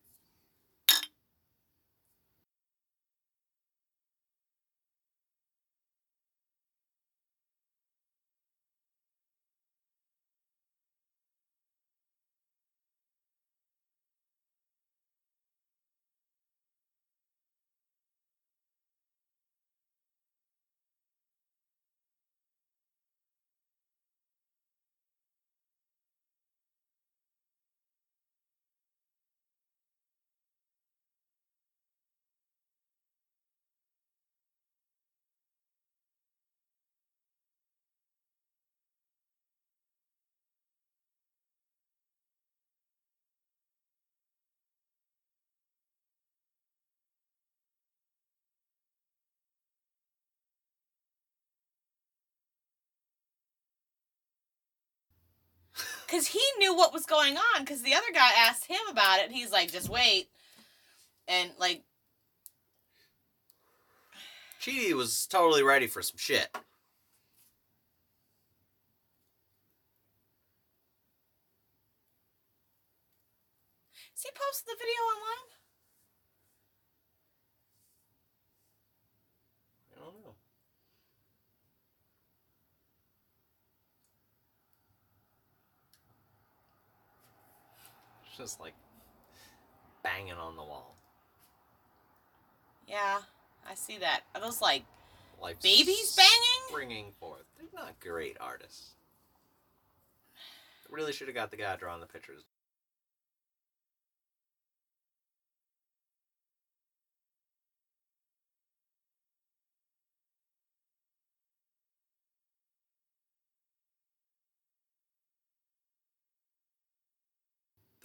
S1: Because he knew what was going on. Because the other guy asked him about it. And he's like, just wait. And, like,
S2: Chidi was totally ready for some shit.
S1: has he posted the video online?
S2: I don't know. It's just like banging on the wall.
S1: Yeah, I see that. Are those, like,
S2: Like
S1: Babies banging?
S2: Bringing forth. They're not great artists. Really should have got the guy drawing the pictures.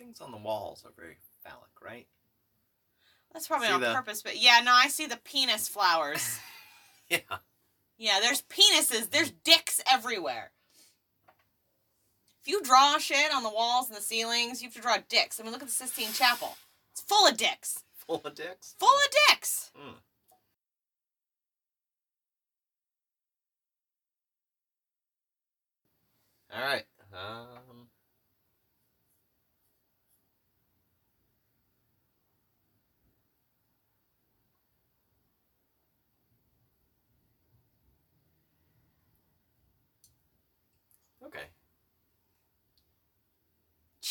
S2: Things on the walls are very phallic, right?
S1: that's probably
S2: See
S1: on
S2: the-
S1: purpose. But yeah, no, I see the penis flowers.
S2: Yeah.
S1: yeah, there's penises. There's dicks everywhere. If you draw shit on the walls and the ceilings, you have to draw dicks. I mean, look at the Sistine Chapel. It's full of dicks.
S2: Full of dicks.
S1: Full of dicks.
S2: Mm. All right. Um, okay.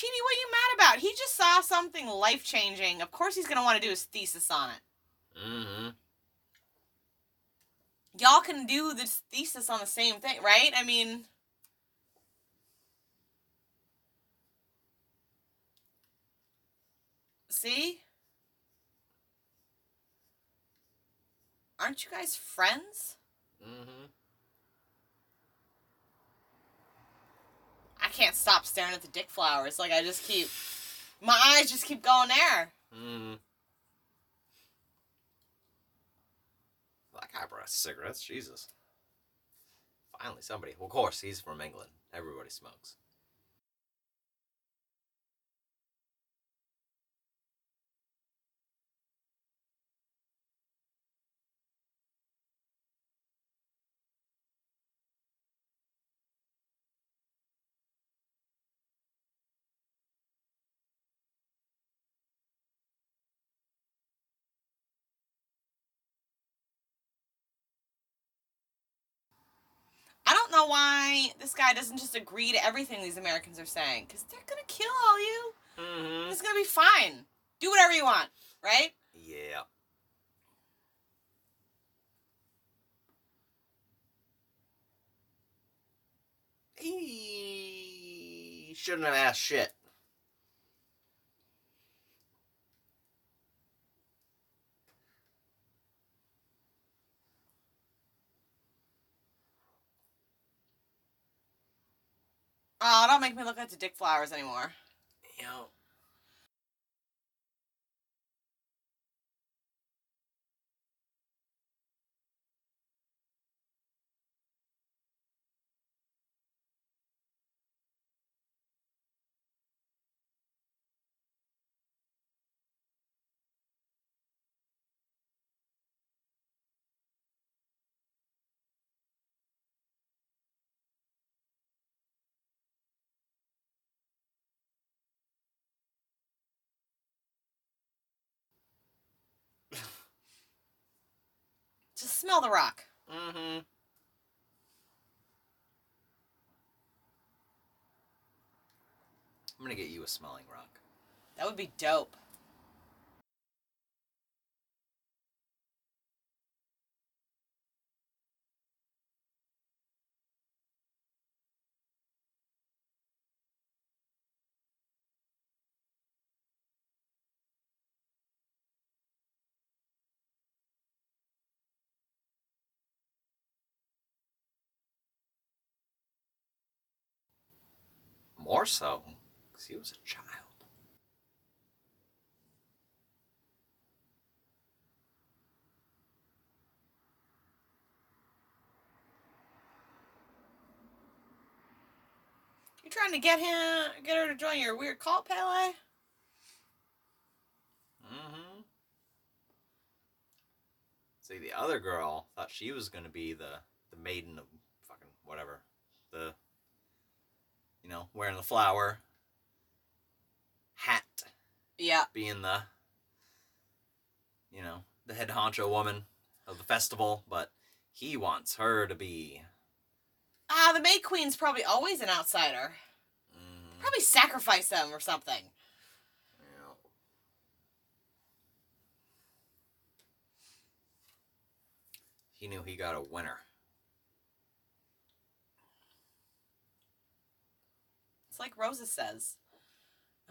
S1: Chidi, what are you mad about? He just saw something life changing. Of course, he's gonna want to do his thesis on it.
S2: Mm-hmm.
S1: Y'all can do this thesis on the same thing, right? I mean, see? Aren't you guys friends?
S2: Mm-hmm.
S1: Can't stop staring at the dick flowers. Like, I just keep. My eyes just keep going there.
S2: Mm. That guy brought cigarettes. Jesus. Finally, somebody. Well, of course, he's from England. Everybody smokes.
S1: Know why this guy doesn't just agree to everything these Americans are saying. Because they're going to kill all you.
S2: Mm-hmm.
S1: It's going to be fine. Do whatever you want, right?
S2: Yeah. He shouldn't have asked shit.
S1: Oh, don't make me look like the Dick Flowers anymore.
S2: You
S1: smell the rock.
S2: Mm-hmm. I'm gonna get you a smelling rock.
S1: That would be dope.
S2: More so, because he was a child.
S1: You trying to get him, get her to join your weird cult, Pelle?
S2: Mm-hmm. See, the other girl thought she was gonna be the the maiden of fucking whatever, the know wearing the flower hat,
S1: Yeah.
S2: being the you know the head honcho woman of the festival, but he wants her to be.
S1: Ah, the May Queen's probably always an outsider.
S2: Mm,
S1: Probably sacrifice them or something.
S2: know. He knew he got a winner.
S1: Like Rosa says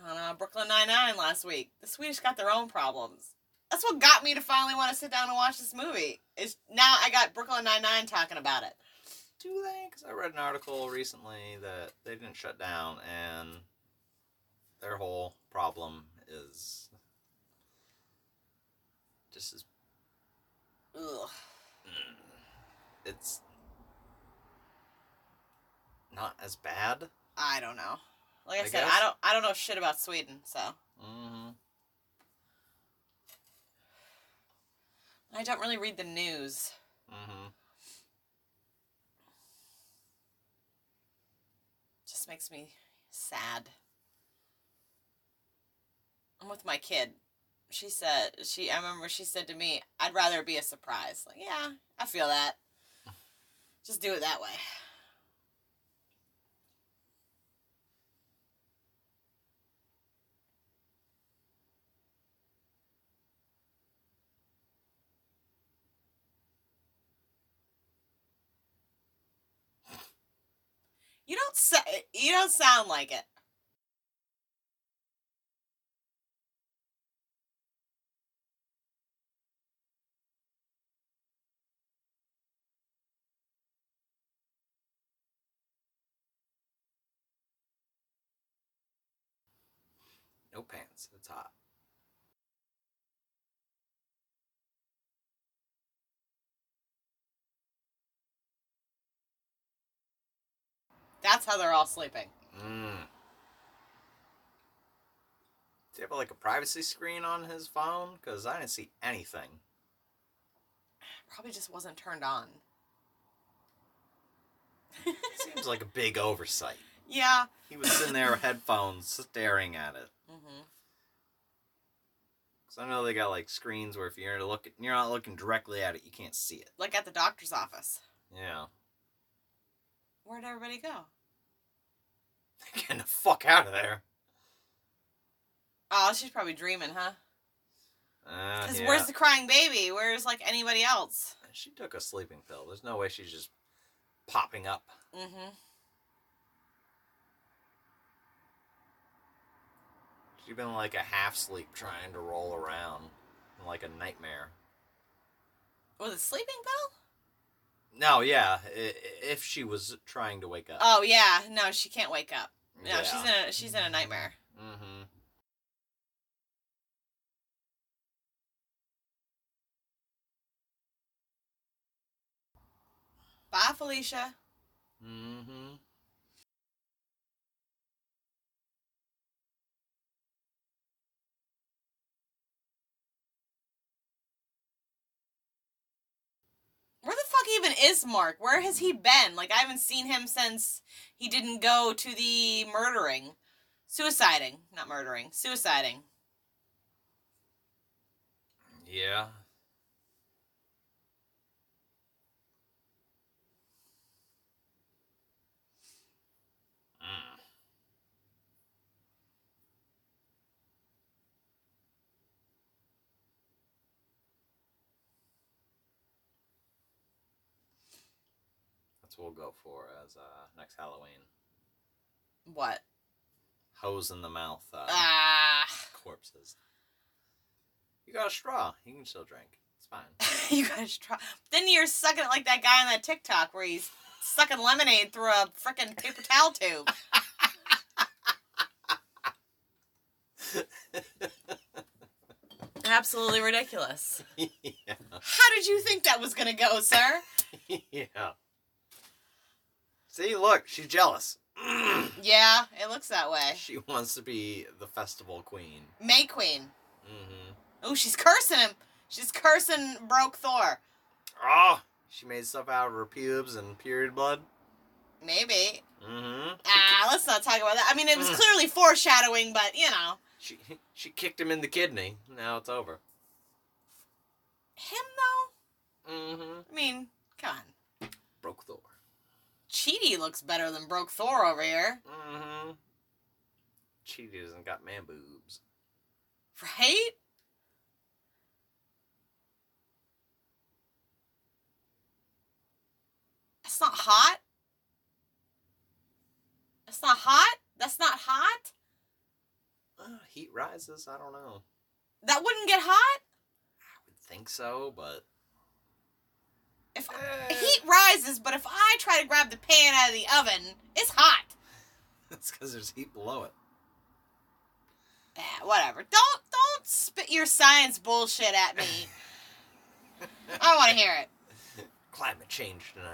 S1: on uh, Brooklyn Nine-Nine last week. The Swedish got their own problems. That's what got me to finally want to sit down and watch this movie. Is now I got Brooklyn Nine-Nine talking about it.
S2: Do they? Because I read an article recently that they didn't shut down, and their whole problem is just as
S1: Ugh.
S2: it's not as bad.
S1: I don't know. Like I,
S2: I
S1: said,
S2: guess.
S1: I don't I don't know shit about Sweden, so
S2: Mm-hmm.
S1: I don't really read the news.
S2: Mm-hmm.
S1: just makes me sad. I'm with my kid. She said she I remember she said to me, I'd rather be a surprise. Like, yeah, I feel that. Just do it that way. You don't sa- you don't sound like it.
S2: No pants. It's hot.
S1: That's how they're all sleeping.
S2: Mm. Does he have like a privacy screen on his phone? Because I didn't see anything.
S1: Probably just wasn't turned on.
S2: Seems like a big oversight.
S1: yeah.
S2: He was sitting there with headphones staring at it.
S1: Mm hmm
S2: Cause I know they got like screens where if you're looking, you're not looking directly at it, you can't see it.
S1: Like at the doctor's office.
S2: Yeah.
S1: Where'd everybody go?
S2: They're Getting the fuck out of there.
S1: Oh, she's probably dreaming, huh?
S2: Uh, yeah.
S1: where's the crying baby? Where's like anybody else?
S2: She took a sleeping pill. There's no way she's just popping up.
S1: Mm-hmm.
S2: She's been like a half sleep trying to roll around like a nightmare.
S1: Was it sleeping pill?
S2: No, yeah, if she was trying to wake up.
S1: Oh yeah, no, she can't wake up. No,
S2: yeah.
S1: she's in a she's in a nightmare.
S2: Mm-hmm.
S1: Bye, Felicia.
S2: Mm-hmm.
S1: Where the fuck even is Mark? Where has he been? Like I haven't seen him since he didn't go to the murdering, suiciding, not murdering, suiciding.
S2: Yeah. We'll go for as uh, next Halloween.
S1: What?
S2: Hose in the mouth uh,
S1: Ah,
S2: corpses. You got a straw. You can still drink. It's fine.
S1: you got a straw. Then you're sucking it like that guy on that TikTok where he's sucking lemonade through a freaking paper towel tube. Absolutely ridiculous.
S2: yeah.
S1: How did you think that was gonna go, sir?
S2: yeah. See, look, she's jealous.
S1: Yeah, it looks that way.
S2: she wants to be the festival queen.
S1: May Queen.
S2: Mm-hmm.
S1: Oh, she's cursing him. She's cursing broke Thor.
S2: Oh, she made stuff out of her pubes and period blood.
S1: Maybe.
S2: Mm-hmm.
S1: Ah, let's not talk about that. I mean, it was
S2: Mm.
S1: clearly foreshadowing, but you know,
S2: She she kicked him in the kidney. Now it's over.
S1: him though.
S2: Mm-hmm.
S1: I mean, come on.
S2: Broke Thor.
S1: Chidi looks better than broke Thor over here,
S2: Mm-hmm. Chidi doesn't got man boobs.
S1: right? That's not hot. That's not hot. That's not hot.
S2: Uh, heat rises. I don't know.
S1: That wouldn't get hot
S2: I would think so, but
S1: if heat rises. But if I try to grab the pan out of the oven, it's hot.
S2: that's because there's heat below it.
S1: Eh, whatever. Don't don't spit your science bullshit at me. I don't want to hear it.
S2: Climate change denier.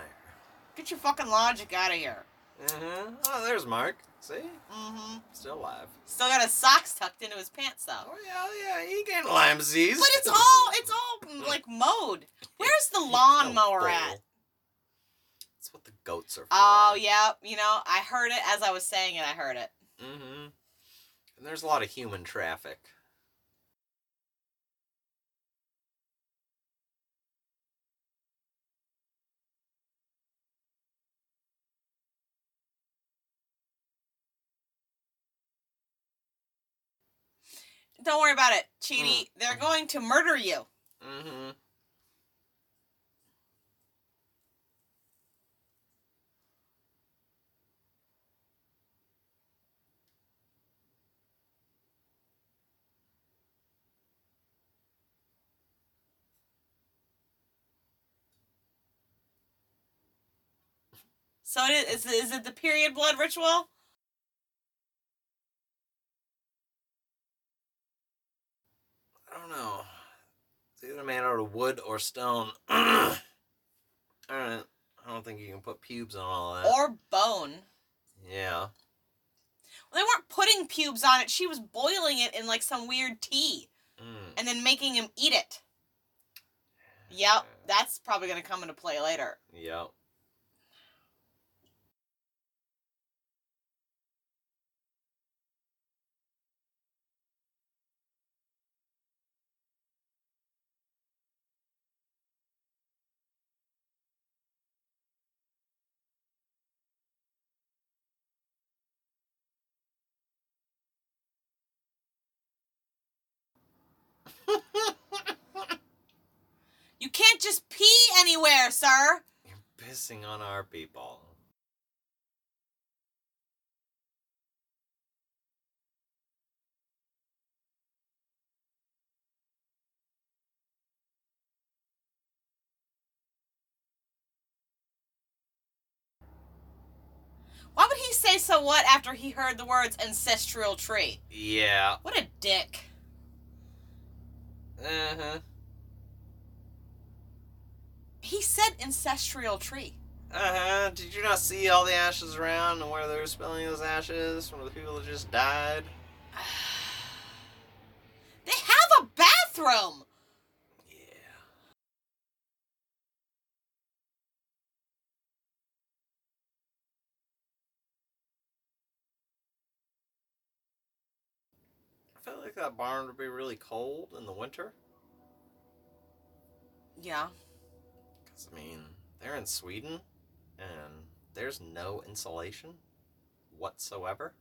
S1: Get your fucking logic out of here.
S2: Mm-hmm. Oh, there's Mark. See?
S1: Mm-hmm.
S2: Still alive.
S1: Still got his socks tucked into his pants though.
S2: Oh yeah, yeah, he getting disease.
S1: But it's all it's all like mowed. Where's the lawnmower
S2: No
S1: at?
S2: That's what the goats are for.
S1: Oh yeah, you know I heard it as I was saying it. I heard it.
S2: Mm-hmm. And there's a lot of human traffic.
S1: Don't worry about it, Chidi.
S2: Mm.
S1: They're going to murder you.
S2: Mm-hmm.
S1: So it is. Is, is it the period blood ritual?
S2: Don't know. It's either made out of wood or stone. Alright. I don't think you can put pubes on all that.
S1: Or bone?
S2: yeah.
S1: Well, they weren't putting pubes on it. She was boiling it in like some weird tea
S2: Mm.
S1: and then making him eat it. Yep, that's probably gonna come into play later.
S2: Yep.
S1: You can't just pee anywhere, sir.
S2: You're pissing on our people.
S1: Why would he say so what after he heard the words ancestral tree?
S2: Yeah.
S1: What a dick.
S2: Uh huh.
S1: He said ancestral tree.
S2: Uh huh. Did you not see all the ashes around and where they were spilling those ashes from the people that just died?
S1: They have a bathroom.
S2: Yeah. I felt like that barn would be really cold in the winter.
S1: Yeah.
S2: Because, I mean, they're in Sweden and there's no insulation whatsoever.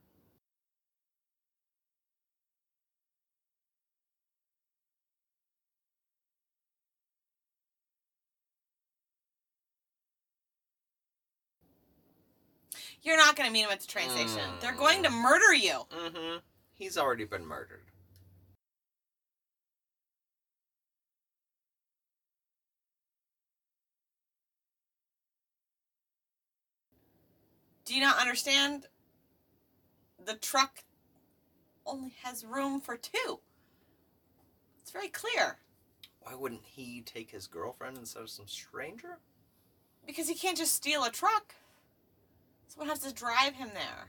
S1: You're not going to meet him at the train station. They're going to murder you.
S2: Mm hmm. He's already been murdered.
S1: Do you not understand? The truck only has room for two. It's very clear.
S2: Why wouldn't he take his girlfriend instead of some stranger?
S1: Because he can't just steal a truck. Someone has to drive him there.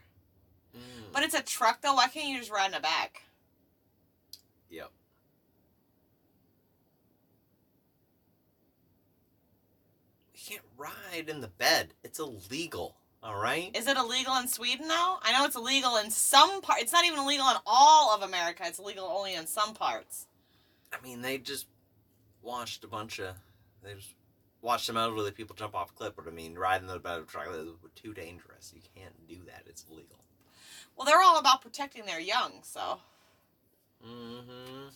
S2: Mm.
S1: But it's a truck, though. Why can't you just ride in the back?
S2: Yep. You can't ride in the bed. It's illegal. All right.
S1: Is it illegal in Sweden, though? I know it's illegal in some part. It's not even illegal in all of America. It's illegal only in some parts.
S2: I mean, they just watched a bunch of. They just watched some elderly people jump off a cliff. But I mean, riding the bed of a truck is too dangerous. You can't do that. It's illegal.
S1: Well, they're all about protecting their young, so.
S2: Mm-hmm.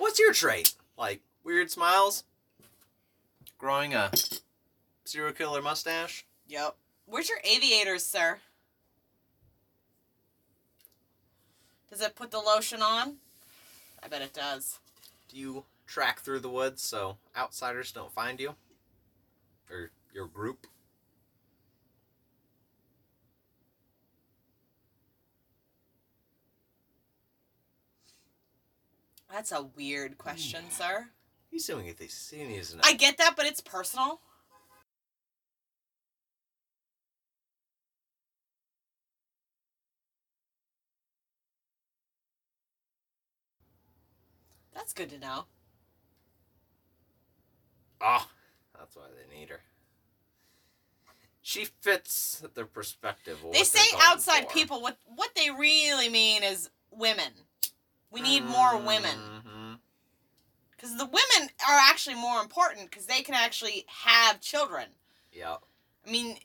S2: What's your trait? Like weird smiles? Growing a serial killer mustache?
S1: Yep. Where's your aviators, sir? Does it put the lotion on? I bet it does.
S2: Do you track through the woods so outsiders don't find you? Or your group?
S1: That's a weird question, hmm. sir.
S2: He's doing it. He's seeing his
S1: I get that, but it's personal. That's good to know.
S2: Oh, that's why they need her. She fits their perspective.
S1: They say outside
S2: for.
S1: people. What what they really mean is women. We need more women
S2: mm-hmm.
S1: because the women are actually more important because they can actually have children.
S2: Yep.
S1: I mean,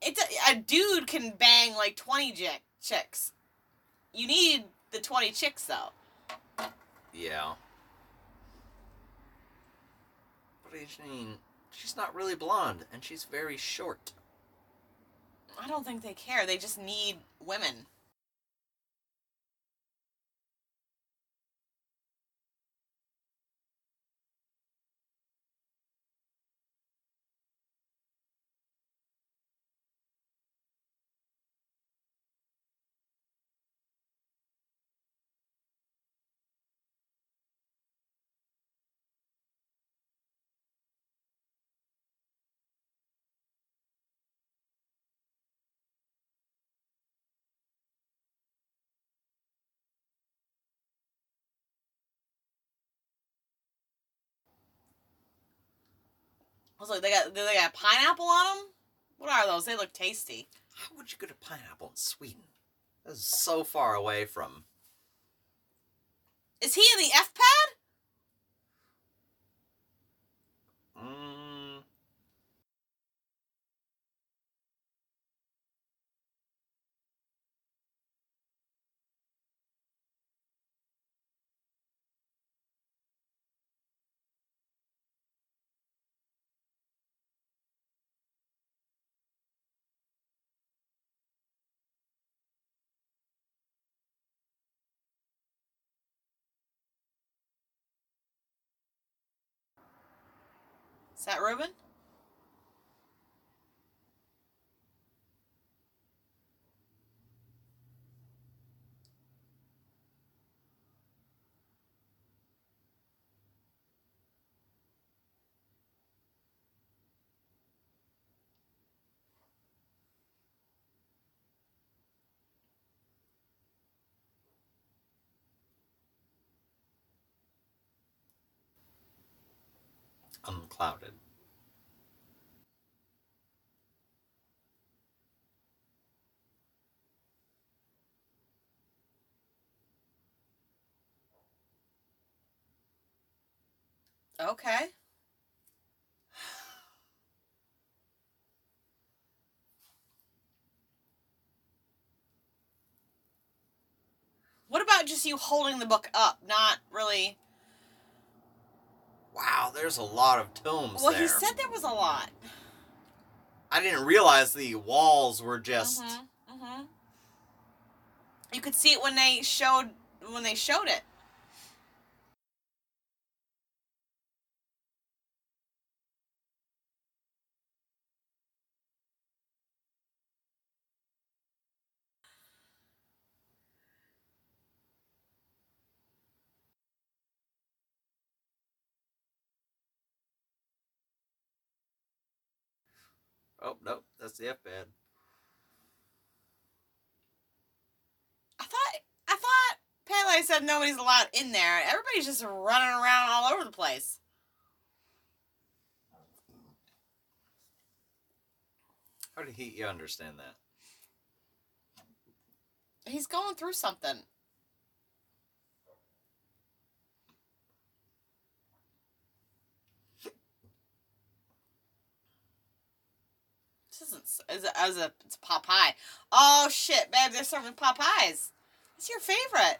S1: it's a, a dude can bang like twenty chick, chicks. You need the twenty chicks though.
S2: Yeah. But I mean, she's not really blonde, and she's very short.
S1: I don't think they care. They just need women. Was like, they got they got pineapple on them. What are those? They look tasty.
S2: How would you get a pineapple in Sweden? This is so far away from.
S1: Is he in the F pad?
S2: Mm,
S1: that Ruben?
S2: Unclouded.
S1: Okay. What about just you holding the book up, not really?
S2: Wow, there's a lot of tomes
S1: Well,
S2: there.
S1: he said there was a lot.
S2: I didn't realize the walls were just.
S1: Mhm, mhm. You could see it when they showed when they showed it.
S2: Oh no, that's the F bed.
S1: I thought I thought Pelle said nobody's allowed in there. Everybody's just running around all over the place.
S2: How did he you understand that?
S1: He's going through something. This isn't as a, as a it's pot pie. Oh shit, babe! They're serving pot pies. It's your favorite.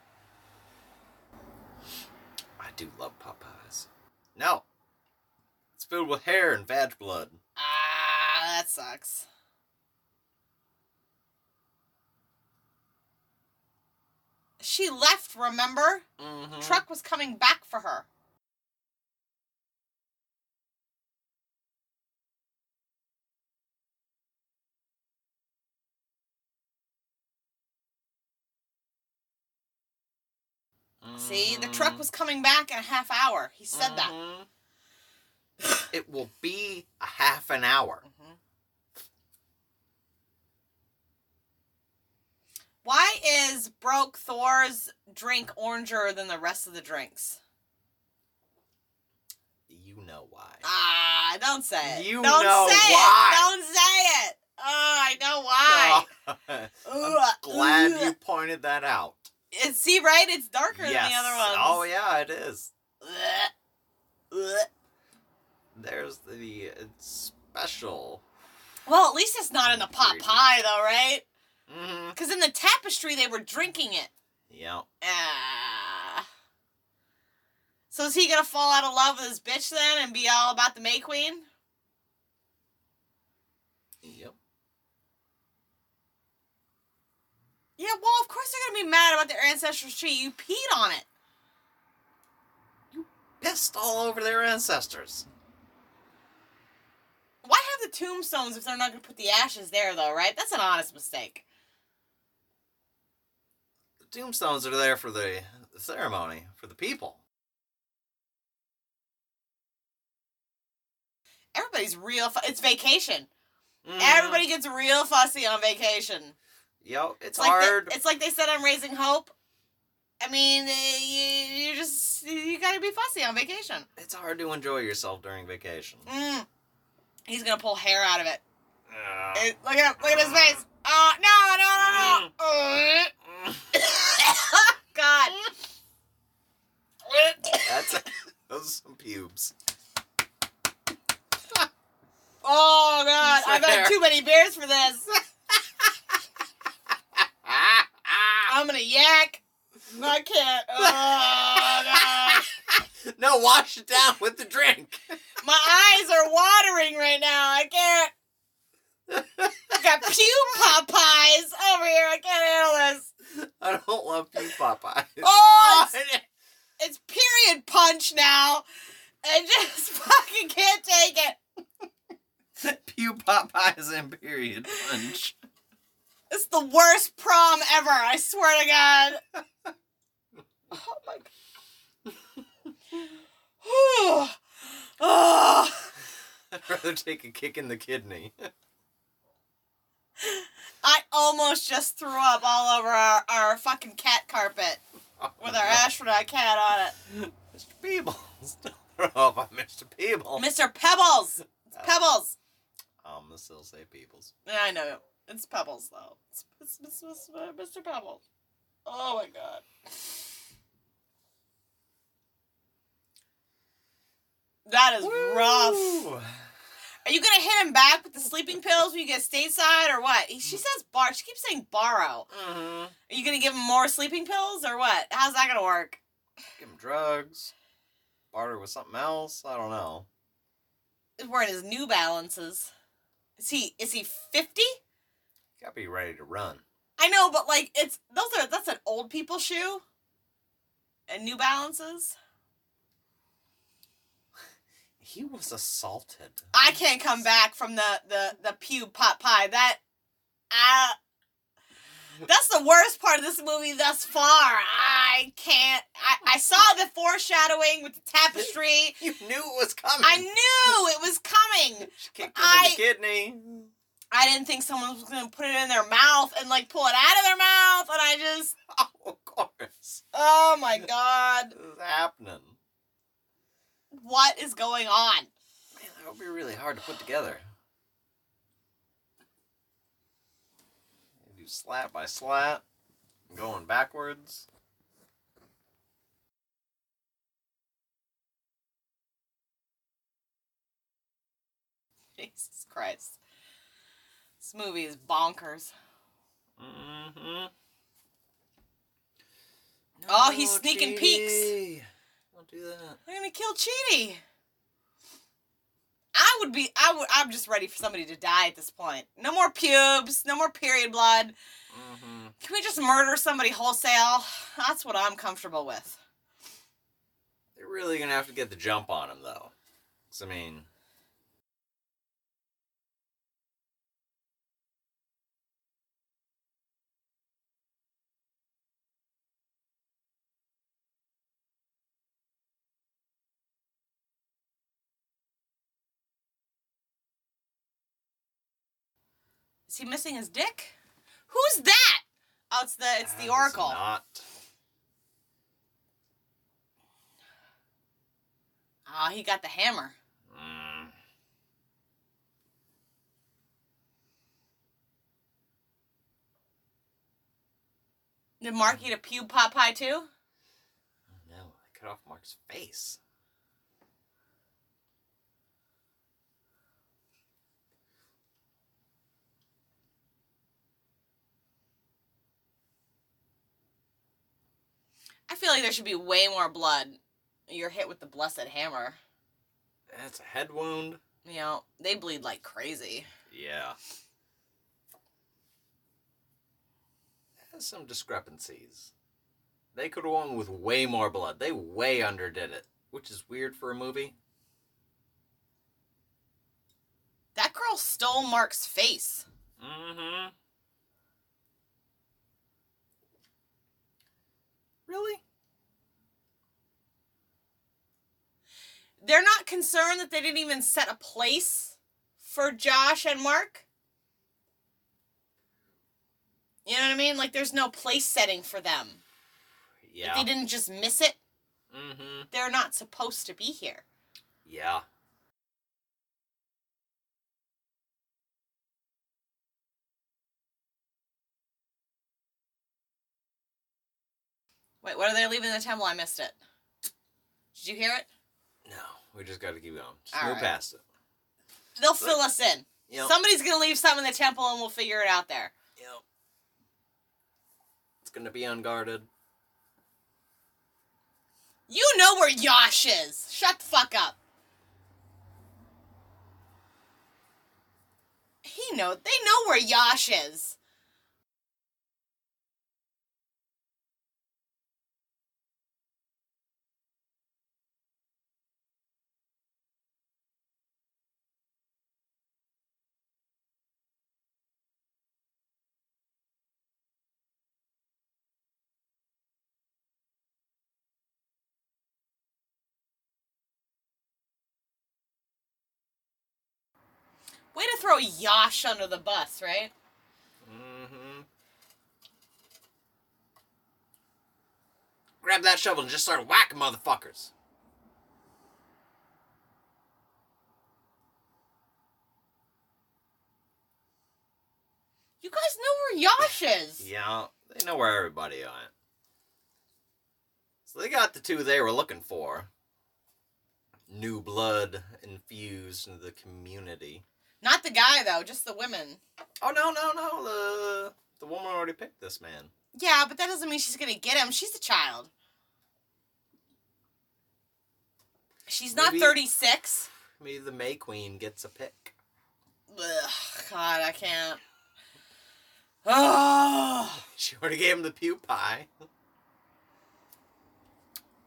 S2: I do love Popeyes. No. It's filled with hair and vag blood.
S1: Ah, that sucks. She left. Remember,
S2: Mm-hmm.
S1: truck was coming back for her. See, the truck was coming back in a half hour. He said that.
S2: Mhm. it will be a half an hour.
S1: Mhm. Why is broke Thor's drink oranger than the rest of the drinks?
S2: You know why.
S1: Ah, don't say it.
S2: You
S1: don't
S2: know
S1: say
S2: why.
S1: it. Don't say it. Oh, I know why.
S2: I'm glad you pointed that out.
S1: It- see, right? It's darker
S2: yes.
S1: than the other ones.
S2: Oh yeah, it is. There's the uh, special.
S1: Well, at least it's not in the pot pie, though, right?
S2: Mm-hmm.
S1: Because in the tapestry, they were drinking it.
S2: Yep.
S1: Ah. So is he gonna fall out of love with his bitch then and be all about the May Queen?
S2: Yep.
S1: Yeah, well, of course they're gonna be mad about their ancestral tree. You peed on it.
S2: You pissed all over their ancestors.
S1: Why have the tombstones if they're not gonna put the ashes there, though? Right? That's an honest mistake.
S2: The tombstones are there for the, ceremony, for the people.
S1: Everybody's real. Fu- it's vacation.
S2: Mhm.
S1: Everybody gets real fussy on vacation.
S2: Yep. It's,
S1: It's like they-
S2: hard.
S1: it's like they said on Raising Hope. I mean, eh, you, you just you gotta be fussy on vacation.
S2: it's hard to enjoy yourself during vacation.
S1: Mm. He's gonna pull hair out of it.
S2: Ugh.
S1: Eh, look at him! Look at his face! Oh no! No! No! No!
S2: Mm.
S1: God!
S2: That's those are some pubes.
S1: Oh God! I've had too many beers for this.
S2: Ah, ah.
S1: I'm gonna yak. No, I can't. Oh God!
S2: no, wash it down with the drink.
S1: My eyes are watering right now. I can't. I got pew Popeyes over here. I can't handle this.
S2: I don't love you, Popeye.
S1: Oh, it's, it's period punch now. I just fucking can't take it.
S2: Pew Popeyes and period punch.
S1: It's the worst prom ever, I swear to God. Oh my god. oh,
S2: I'd rather take a kick in the kidney.
S1: I almost just threw up all over our, our fucking cat carpet with our astronaut cat on it.
S2: Mr. Peebles. Don't throw up on Mr. Peebles.
S1: Mr. Pebbles! It's oh. Pebbles!
S2: I'm gonna still say Peebles.
S1: Yeah, I know. It's Pebbles, though. It's, it's, it's, it's uh, Mr. Pebbles. Oh my god. That is rough. Are you gonna hit him back with the sleeping pills when you get stateside, or what? She says bar. She keeps saying borrow.
S2: Mhm.
S1: Are you gonna give him more sleeping pills, or what? How's that gonna work?
S2: Give him drugs. Barter with something else. I don't know.
S1: He's wearing his New Balances. Is he? Is he fifty?
S2: Gotta be ready to run.
S1: I know, but like it's those are that's an old people shoe. And New Balances.
S2: He was assaulted.
S1: I can't come back from the the the pew pot pie. That uh that's the worst part of this movie thus far. I can't. I, I saw the foreshadowing with the tapestry.
S2: You knew it was coming.
S1: I knew it was coming.
S2: She kicked him
S1: I-
S2: in the kidney.
S1: I didn't think someone was gonna put it in their mouth and like pull it out of their mouth, and I just,
S2: Oh, of course.
S1: oh my god,
S2: This is happening.
S1: what is going on?
S2: Man, that would be really hard to put together. You do slat by slat, going backwards.
S1: Jesus Christ, this movie is bonkers.
S2: Mm-hmm.
S1: Oh, he's sneaking peeks.
S2: Don't do that.
S1: They're gonna kill Chidi. I would be. I would. I'm just ready for somebody to die at this point. No more pubes. No more period blood.
S2: Mm-hmm.
S1: Can we just murder somebody wholesale? That's what I'm comfortable with.
S2: They're really gonna have to get the jump on him, though. 'Cause, I mean,
S1: Is he missing his dick? Who's that? Oh, it's the it's
S2: that
S1: the Oracle.
S2: Not.
S1: Oh, he got the hammer.
S2: Mm.
S1: Did Mark eat a pube pot pie too?
S2: No, they cut off Mark's face.
S1: I feel like there should be way more blood. You're hit with the blessed hammer.
S2: That's a head wound.
S1: You know, they bleed like crazy.
S2: Yeah. Has some discrepancies. They could have won with way more blood. They way underdid it, which is weird for a movie.
S1: That girl stole Mark's face.
S2: Mm-hmm. Really?
S1: They're not concerned that they didn't even set a place for Josh and Mark. You know what I mean? Like there's no place setting for them.
S2: Yeah.
S1: They didn't just miss it.
S2: Mm-hmm.
S1: They're not supposed to be here.
S2: Yeah.
S1: Wait, what are they leaving the temple? I missed it. Did you hear it?
S2: No, we just got to keep going. Just
S1: All
S2: move
S1: right.
S2: past it.
S1: They'll fill us in.
S2: Yep.
S1: Somebody's gonna leave something in the temple and we'll figure it out there.
S2: Yep. It's gonna be unguarded.
S1: You know where Yosh is. Shut the fuck up. He know they know where Yosh is. Way to throw Yosh under the bus, right?
S2: Mm-hmm. Grab that shovel and just start whacking motherfuckers.
S1: You guys know where Yosh is.
S2: Yeah, they know where everybody at. So they got the two they were looking for. New blood infused into the community.
S1: Not the guy though, just the women.
S2: Oh no no no! The the woman already picked this man.
S1: Yeah, but that doesn't mean she's gonna get him. She's a child. She's not
S2: Maybe-
S1: 36.
S2: Maybe the May Queen gets a pick.
S1: Ugh, God, I can't. Oh,
S2: She already gave him the pew pie.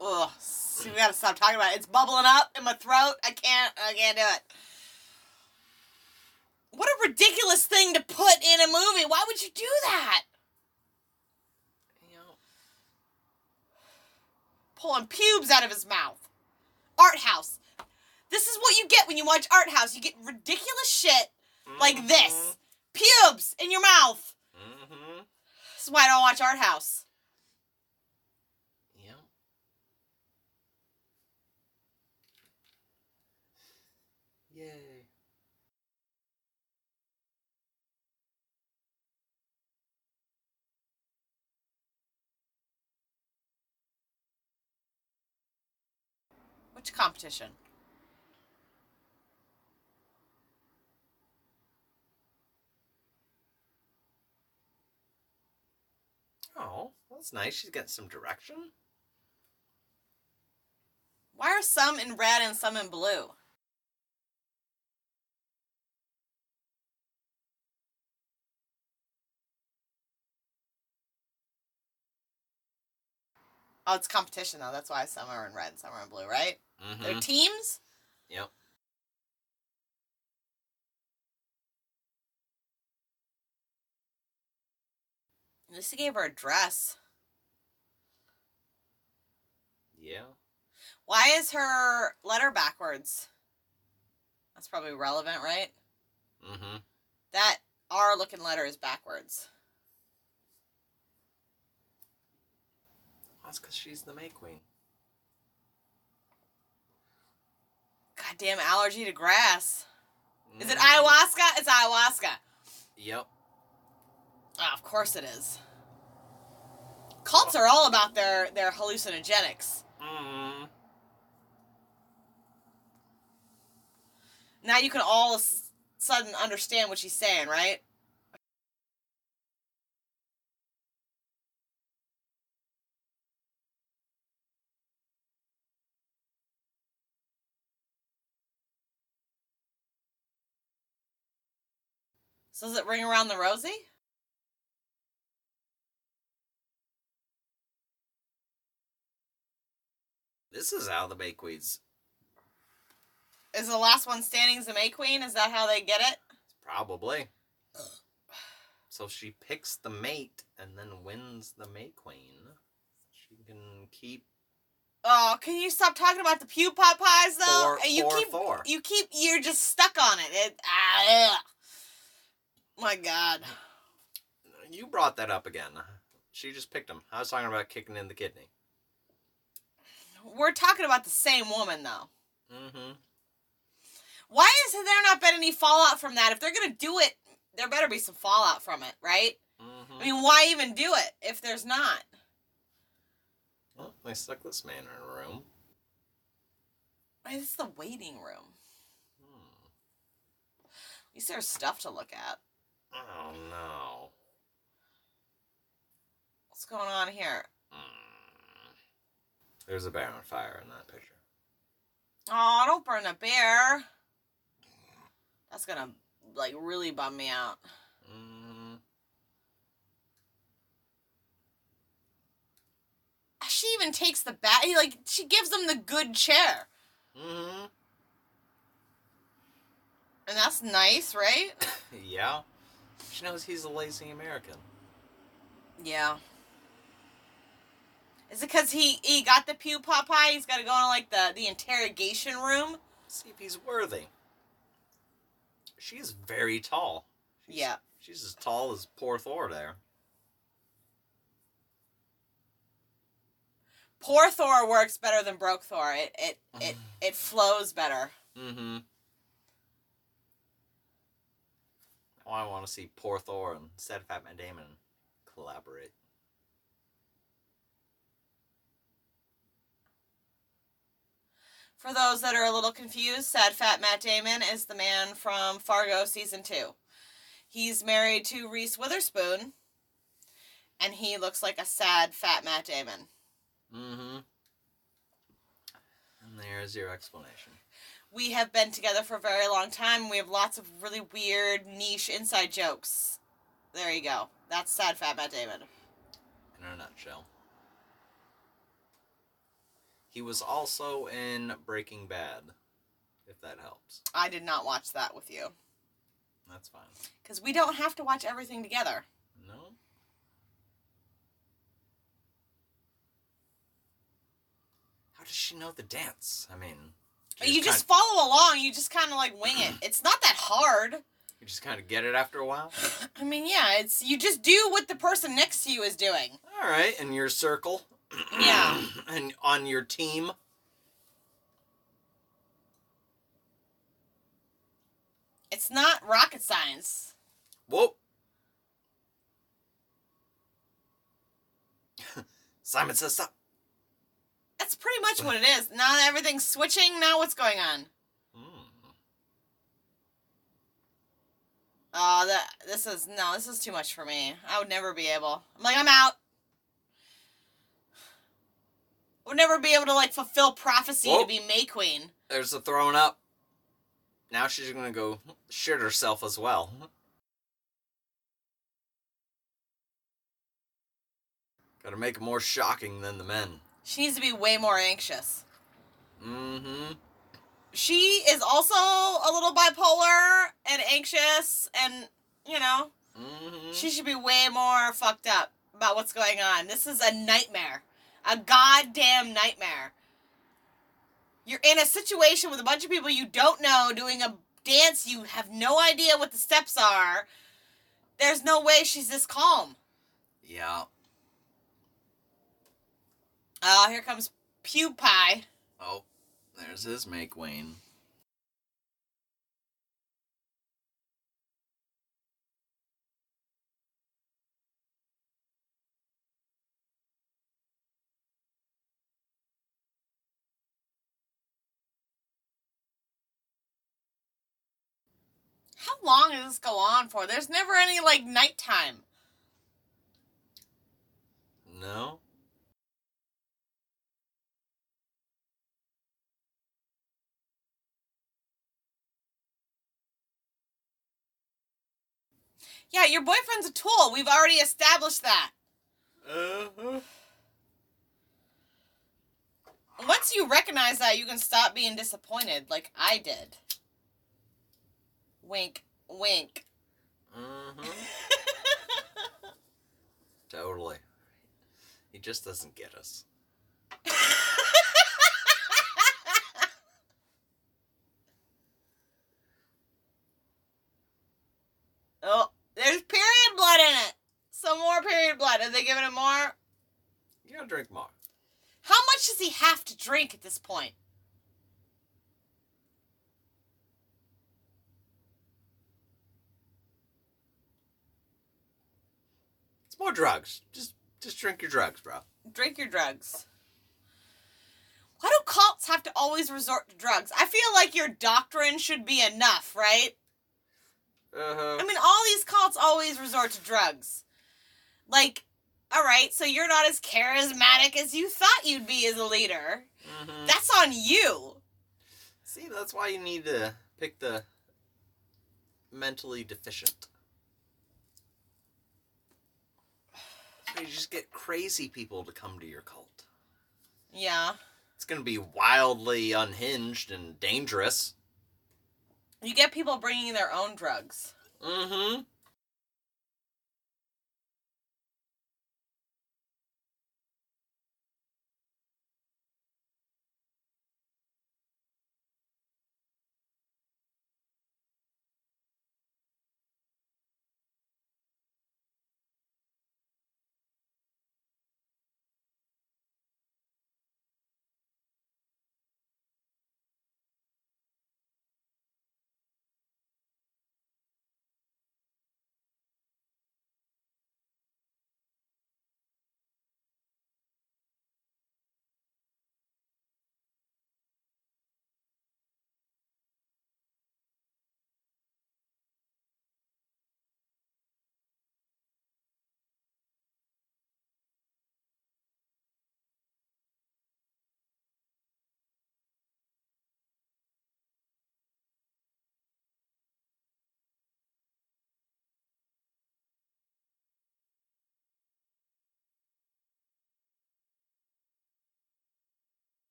S1: ugh. See, we gotta stop talking about it. It's bubbling up in my throat. I can't. I can't do it. What a ridiculous thing to put in a movie. Why would you do that?
S2: You know,
S1: Pulling pubes out of his mouth. Art house. This is what you get when you watch art house. You get ridiculous shit like this. Pubes in your mouth.
S2: Mm-hmm.
S1: This is why I don't watch art house.
S2: Yep.
S1: Which competition?
S2: Oh, that's nice. She's got some direction.
S1: Why are some in red and some in blue? Oh, it's competition though. That's why some are in red, some are in blue, right?
S2: Mm-hmm.
S1: They're teams.
S2: Yep.
S1: At least he gave her a dress.
S2: Yeah.
S1: Why is her letter backwards? That's probably relevant, right?
S2: Mm-hmm.
S1: That R looking letter is backwards.
S2: That's because she's the May Queen.
S1: Goddamn allergy to grass. Is it
S2: Mhm.
S1: ayahuasca? It's ayahuasca.
S2: Yep.
S1: Oh, of course it is. Cults are all about their their hallucinogenics.
S2: Mm-hmm.
S1: Now you can all of a sudden understand what she's saying, right? So does it ring around the rosy?
S2: This is how the May Queen's
S1: Is the last one standing is the May Queen? Is that how they get it?
S2: probably. So she picks the mate and then wins the May Queen. She can keep
S1: Oh, can you stop talking about the pew pot pies though?
S2: four,
S1: you
S2: four,
S1: keep
S2: four.
S1: you keep you're just stuck on it. It ah, ugh. My god.
S2: You brought that up again. She just picked him. I was talking about kicking in the kidney.
S1: We're talking about the same woman though.
S2: Mm-hmm.
S1: Why is there not been any fallout from that? If they're gonna do it, there better be some fallout from it, right?
S2: Mm-hmm.
S1: I mean, why even do it if there's not?
S2: well, they stuck this man in a room.
S1: Why is this the waiting room?
S2: Hmm.
S1: At least there's stuff to look at.
S2: Oh no.
S1: What's going on here?
S2: Hmm. There's a bear on fire in that picture.
S1: Oh, don't burn the bear. That's gonna like really bum me out.
S2: Mm-hmm.
S1: She even takes the bat. He like she gives him the good chair,
S2: Mm-hmm.
S1: and that's nice, right?
S2: yeah. She knows he's a lazy American.
S1: Yeah. Is it because he he got the pew pie? He's got to go into like the the interrogation room.
S2: See if he's worthy. she is very tall. She's,
S1: Yeah.
S2: She's as tall as poor Thor there.
S1: Poor Thor works better than broke Thor. It it it it flows better.
S2: Mm-hmm. Oh, I want to see poor Thor and Sad Fat Matt Damon collaborate.
S1: For those that are a little confused, sad fat Matt Damon is the man from Fargo season two. He's married to Reese Witherspoon, and he looks like a sad fat Matt Damon.
S2: Mm-hmm. And there's your explanation.
S1: We have been together for a very long time. We have lots of really weird niche inside jokes. There you go. That's sad fat Matt Damon.
S2: In a nutshell. He was also in Breaking Bad, if that helps.
S1: I did not watch that with you
S2: That's fine.
S1: because we don't have to watch everything together.
S2: No? How does she know the dance? I mean, she
S1: You just
S2: kind
S1: follow along. You just kind of like wing it. It's not that hard.
S2: you just kind of get it after a while.
S1: I mean, yeah, it's you just do what the person next to you is doing.
S2: All right, in your circle.
S1: Yeah.
S2: and on your team.
S1: It's not rocket science.
S2: Whoa. Simon says stop.
S1: That's pretty much what it is. Now that everything's switching. Now what's going on?
S2: Mm.
S1: Oh, that this is no, this is too much for me. I would never be able. I'm like, I'm out. Would never be able to like fulfill prophecy
S2: Whoa.
S1: to be May Queen.
S2: There's a throwing up. Now she's gonna go shit herself as well. Gotta make it more shocking than the men.
S1: She needs to be way more anxious.
S2: Mm-hmm.
S1: She is also a little bipolar and anxious, and you know,
S2: Mm-hmm.
S1: she should be way more fucked up about what's going on. This is a nightmare. A goddamn nightmare. You're in a situation with a bunch of people you don't know doing a dance you have no idea what the steps are. There's no way she's this calm.
S2: Yeah.
S1: Oh, here comes PewPie.
S2: Oh, there's his make Wayne.
S1: How long does this go on for? There's never any like nighttime.
S2: No?
S1: Yeah, your boyfriend's a tool. We've already established that.
S2: Uh-huh.
S1: Once you recognize that, you can stop being disappointed, like I did. Wink, wink.
S2: Mm-hmm. Totally. He just doesn't get us.
S1: oh, there's period blood in it. Some blood. Are they giving it more?
S2: You gotta drink more.
S1: How much does he have to drink at this point?
S2: It's more drugs. Just just drink your drugs, bro.
S1: Drink your drugs. Why do cults have to always resort to drugs? I feel like your doctrine should be enough, right?
S2: Uh-huh.
S1: I mean, all these cults always resort to drugs. Like, all right, so you're not as charismatic as you thought you'd be as a leader.
S2: Mm-hmm.
S1: That's on you.
S2: See, that's why you need to pick the mentally deficient. So you just get crazy people to come to your cult.
S1: Yeah.
S2: It's gonna be wildly unhinged and dangerous.
S1: You get people bringing their own drugs.
S2: Mm-hmm.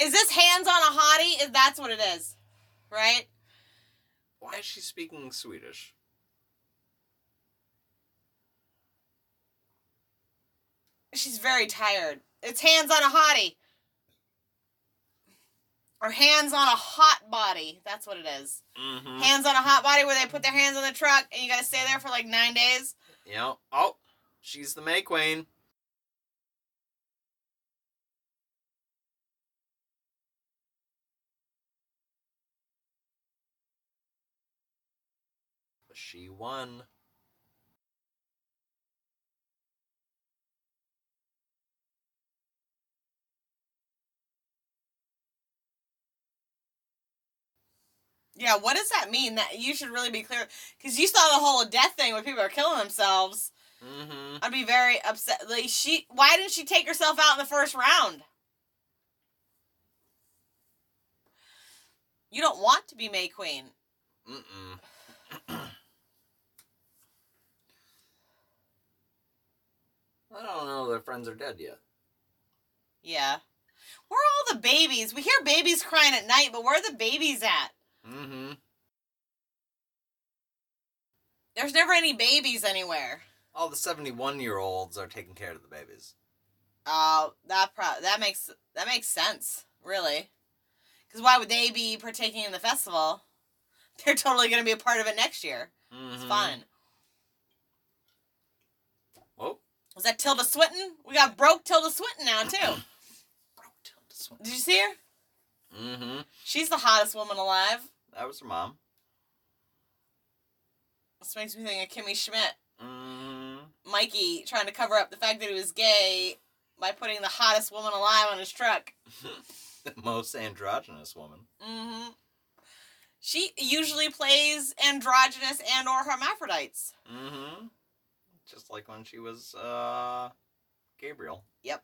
S1: Is this hands on a hottie? Is that's what it is, right?
S2: Why is she speaking Swedish?
S1: She's very tired. It's hands on a hottie. Or hands on a hot body. That's what it is.
S2: Mm-hmm.
S1: Hands on a hot body where they put their hands on the truck and you gotta stay there for like nine days.
S2: Know, oh, she's the May Queen. She won.
S1: Yeah, what does that mean? That you should really be clear because you saw the whole death thing where people are killing themselves.
S2: Mm-hmm.
S1: I'd be very upset. Like she, why didn't she take herself out in the first round? You don't want to be May Queen.
S2: Mm-mm. I don't know. Their friends are dead yet.
S1: Yeah. Where are all the babies? We hear babies crying at night, but where are the babies at?
S2: Mm-hmm.
S1: There's never any babies anywhere.
S2: All the seventy-one-year-olds are taking care of the babies.
S1: Oh, that pro- that makes that makes sense, really. Because why would they be partaking in the festival? They're totally going to be a part of it next year. It's
S2: Mhm.
S1: fine.
S2: Oh,
S1: Was that Tilda Swinton? We got broke Tilda Swinton now too.
S2: broke Tilda Swinton.
S1: Did you see her?
S2: Mm-hmm.
S1: She's the hottest woman alive.
S2: That was her mom.
S1: This makes me think of Kimmy Schmidt.
S2: Mm-hmm.
S1: Mikey trying to cover up the fact that he was gay by putting the hottest woman alive on his truck.
S2: the most androgynous woman.
S1: Mm-hmm. She usually plays androgynous and or hermaphrodites.
S2: Mm-hmm. Just like when she was uh Gabriel. Yep.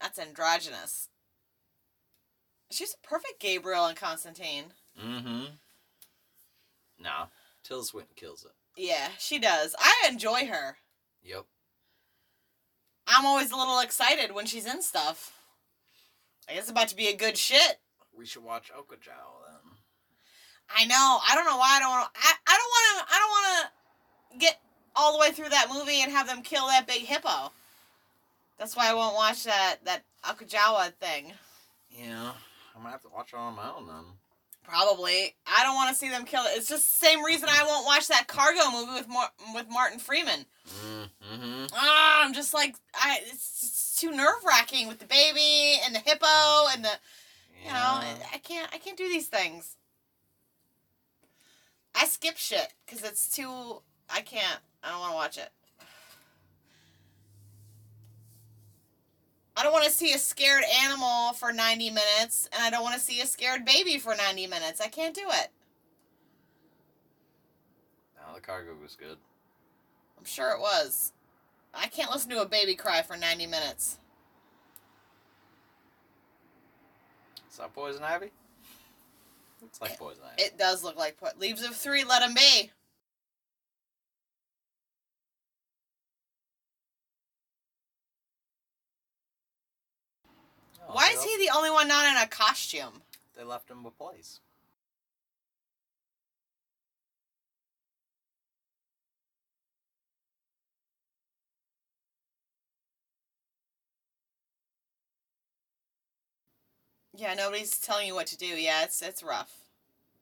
S1: That's androgynous. She's a perfect Gabriel and Constantine.
S2: Mm-hmm. Nah. Tilda Swinton kills it.
S1: Yeah, she does. I enjoy her.
S2: Yep.
S1: I'm always a little excited when she's in stuff. Like it's about to be a good shit.
S2: We should watch Okja then.
S1: I know. I don't know why I don't want to. I, I don't want to. I don't want to get all the way through that movie and have them kill that big hippo. That's why I won't watch that that Okja thing.
S2: Yeah. I'm gonna have to watch it on my own then.
S1: Probably. I don't want to see them kill it. It's just the same reason I won't watch that Cargo movie with Mar- with Martin Freeman.
S2: Mm-hmm.
S1: Ah, I'm just like I. It's, it's too nerve wracking with the baby and the hippo and the. You know, I, I can't. I can't do these things. I skip shit because it's too. I can't. I don't want to watch it. I don't want to see a scared animal for 90 minutes, and I don't want to see a scared baby for 90 minutes. I can't do it.
S2: No, the cargo was good.
S1: I'm sure it was. I can't listen to a baby cry for 90 minutes.
S2: Is that Poison Ivy? Looks like Poison Ivy.
S1: It does look like put leaves of three. Let them be. Why is he the only one not in a costume?
S2: They left him a place.
S1: Yeah, nobody's telling you what to do. Yeah, it's it's rough.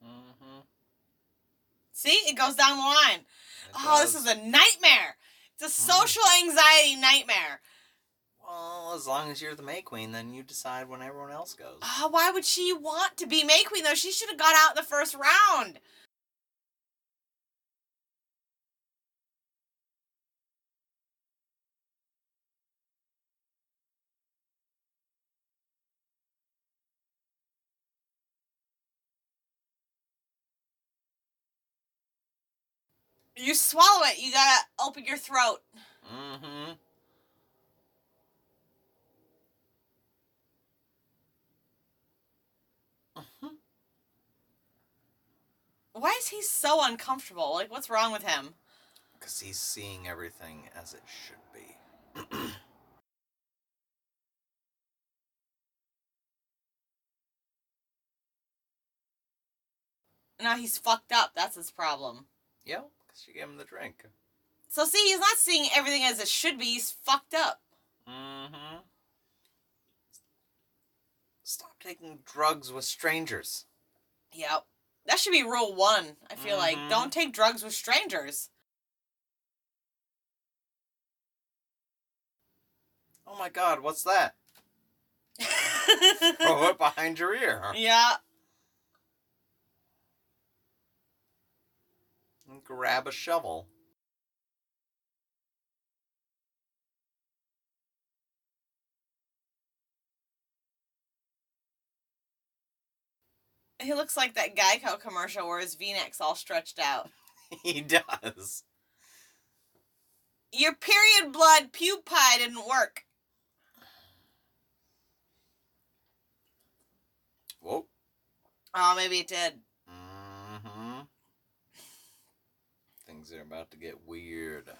S2: Mm-hmm.
S1: See, it goes down the line. oh, this is a nightmare. It's a social anxiety nightmare.
S2: Well, as long as you're the May Queen, then you decide when everyone else goes.
S1: Oh, why would she want to be May Queen though? She should have got out in the first round. You swallow it. You gotta open your throat.
S2: Mm-hmm.
S1: Why is he so uncomfortable? Like, what's wrong with him?
S2: Because he's seeing everything as it should be.
S1: now he's fucked up. That's his problem.
S2: Yeah, because she gave him the drink.
S1: So see, he's not seeing everything as it should be. He's fucked up.
S2: Mm-hmm. Stop taking drugs with strangers.
S1: Yep. That should be rule one. I feel like
S2: Mhm.
S1: don't take drugs with strangers.
S2: Oh my god, what's that? Throw it behind your ear.
S1: yeah.
S2: And grab a shovel.
S1: He looks like that Geico commercial where his V-neck's all stretched out.
S2: he does.
S1: Your period blood puke pie didn't work.
S2: Whoa.
S1: Oh, maybe it did.
S2: Mm-hmm. Things are about to get weird.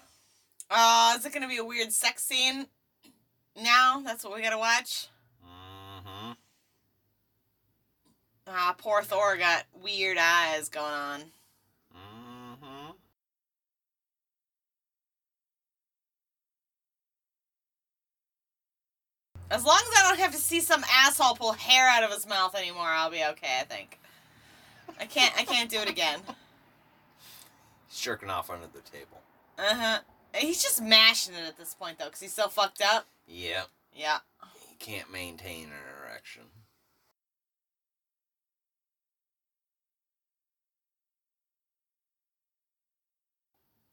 S1: Uh, is it gonna be a weird sex scene? Now that's what we gotta watch.
S2: Mm-hmm.
S1: Ah, poor Thor got weird eyes going on.
S2: Mm-hmm.
S1: As long as I don't have to see some asshole pull hair out of his mouth anymore, I'll be okay. I think. I can't. I can't do it again.
S2: He's jerking off under the table.
S1: Uh huh. He's just mashing it at this point though, because he's so fucked up.
S2: Yep.
S1: Yeah.
S2: He can't maintain an erection.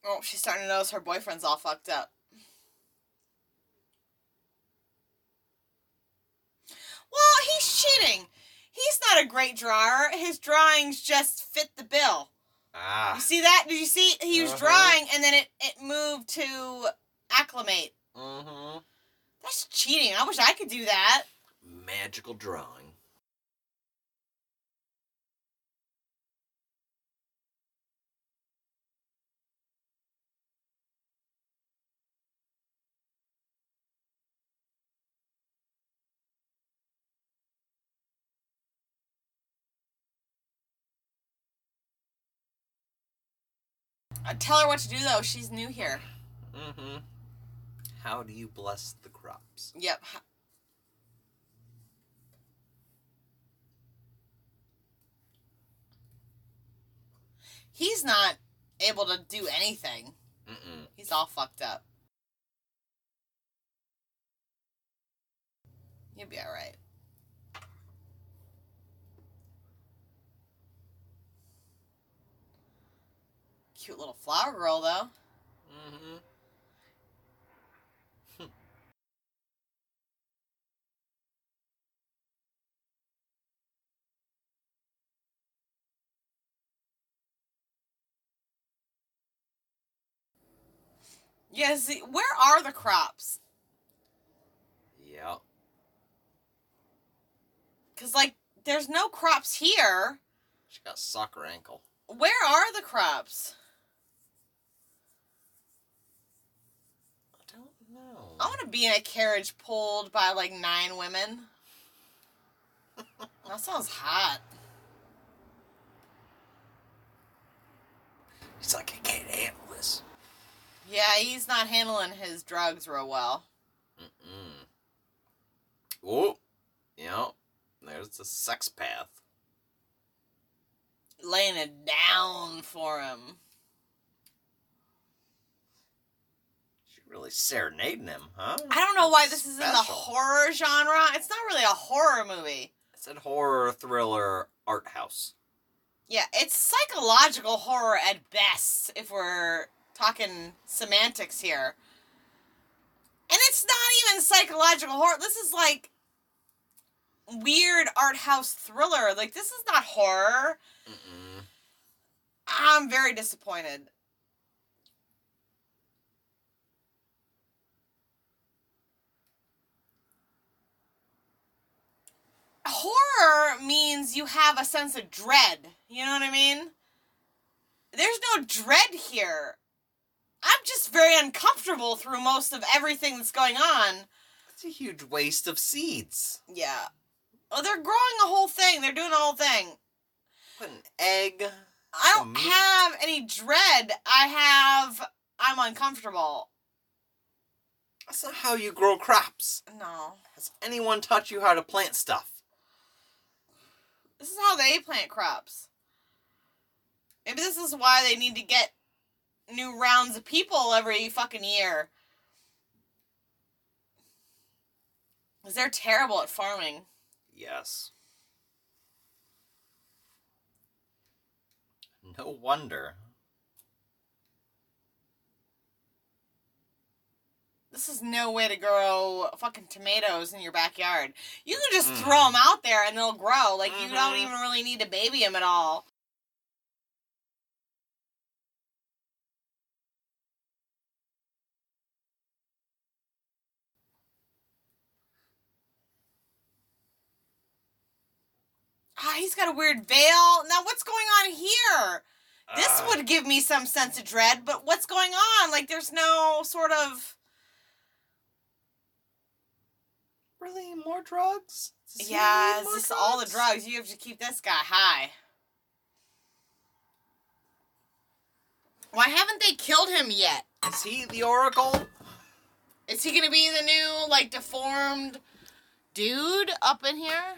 S1: Oh, she's starting to notice her boyfriend's all fucked up. Well, he's cheating. He's not a great drawer. His drawings just fit the bill.
S2: Ah.
S1: You see that? Did you see? He was
S2: Uh-huh.
S1: drawing and then it, it moved to acclimate.
S2: Mm-hmm.
S1: That's cheating. I wish I could do that.
S2: Magical drawing.
S1: Tell her what to do though. She's new here.
S2: Mm-hmm. How do you bless the crops?
S1: Yep. He's not able to do anything.
S2: Mm-mm.
S1: He's all fucked up. You'll be alright. Cute little flower girl, though.
S2: Mm-hmm.
S1: Yeah, see, where are the crops?
S2: Yep.
S1: Because, like, there's no crops here.
S2: She got soccer ankle.
S1: Where are the crops?
S2: I don't know.
S1: I want to be in a carriage pulled by, like, nine women. That sounds hot.
S2: He's like, I can't handle this.
S1: Yeah, he's not handling his drugs real well.
S2: Mm-mm. Oh. Yep. There's the sex path.
S1: Laying it down for him.
S2: She really serenading him, huh?
S1: I don't know why this is in the horror genre. It's not really a horror movie.
S2: It's a horror thriller art house.
S1: Yeah, it's psychological horror at best, if we're talking semantics here. And it's not even psychological horror. This is like weird art house thriller. Like, this is not horror.
S2: Mm-mm.
S1: I'm very disappointed. Horror means you have a sense of dread. You know what I mean? There's no dread here. I'm just very uncomfortable through most of everything that's going on.
S2: It's a huge waste of seeds.
S1: Yeah. Oh, they're growing a whole thing. They're doing a whole thing.
S2: Put an egg.
S1: I don't
S2: meat.
S1: have any dread. I have. I'm uncomfortable.
S2: That's not how you grow crops.
S1: No.
S2: Has anyone taught you how to plant stuff?
S1: This is how they plant crops. Maybe this is why they need to get new rounds of people every fucking year. Because they're terrible at farming.
S2: Yes. No wonder.
S1: This is no way to grow fucking tomatoes in your backyard. You can just
S2: Mm.
S1: throw them out there and they'll grow. Like, you don't
S2: Mhm.
S1: even really need to baby them at all. Ah, he's got a weird veil. Now, what's going on here? This
S2: Uh,
S1: would give me some sense of dread, but what's going on? Like, there's no sort of.
S2: Really more drugs. Does
S1: Yeah,
S2: more
S1: this all the drugs? You have to keep this guy high. Why haven't they killed him yet?
S2: Is he the Oracle?
S1: Is he gonna be the new, like, deformed dude up in here?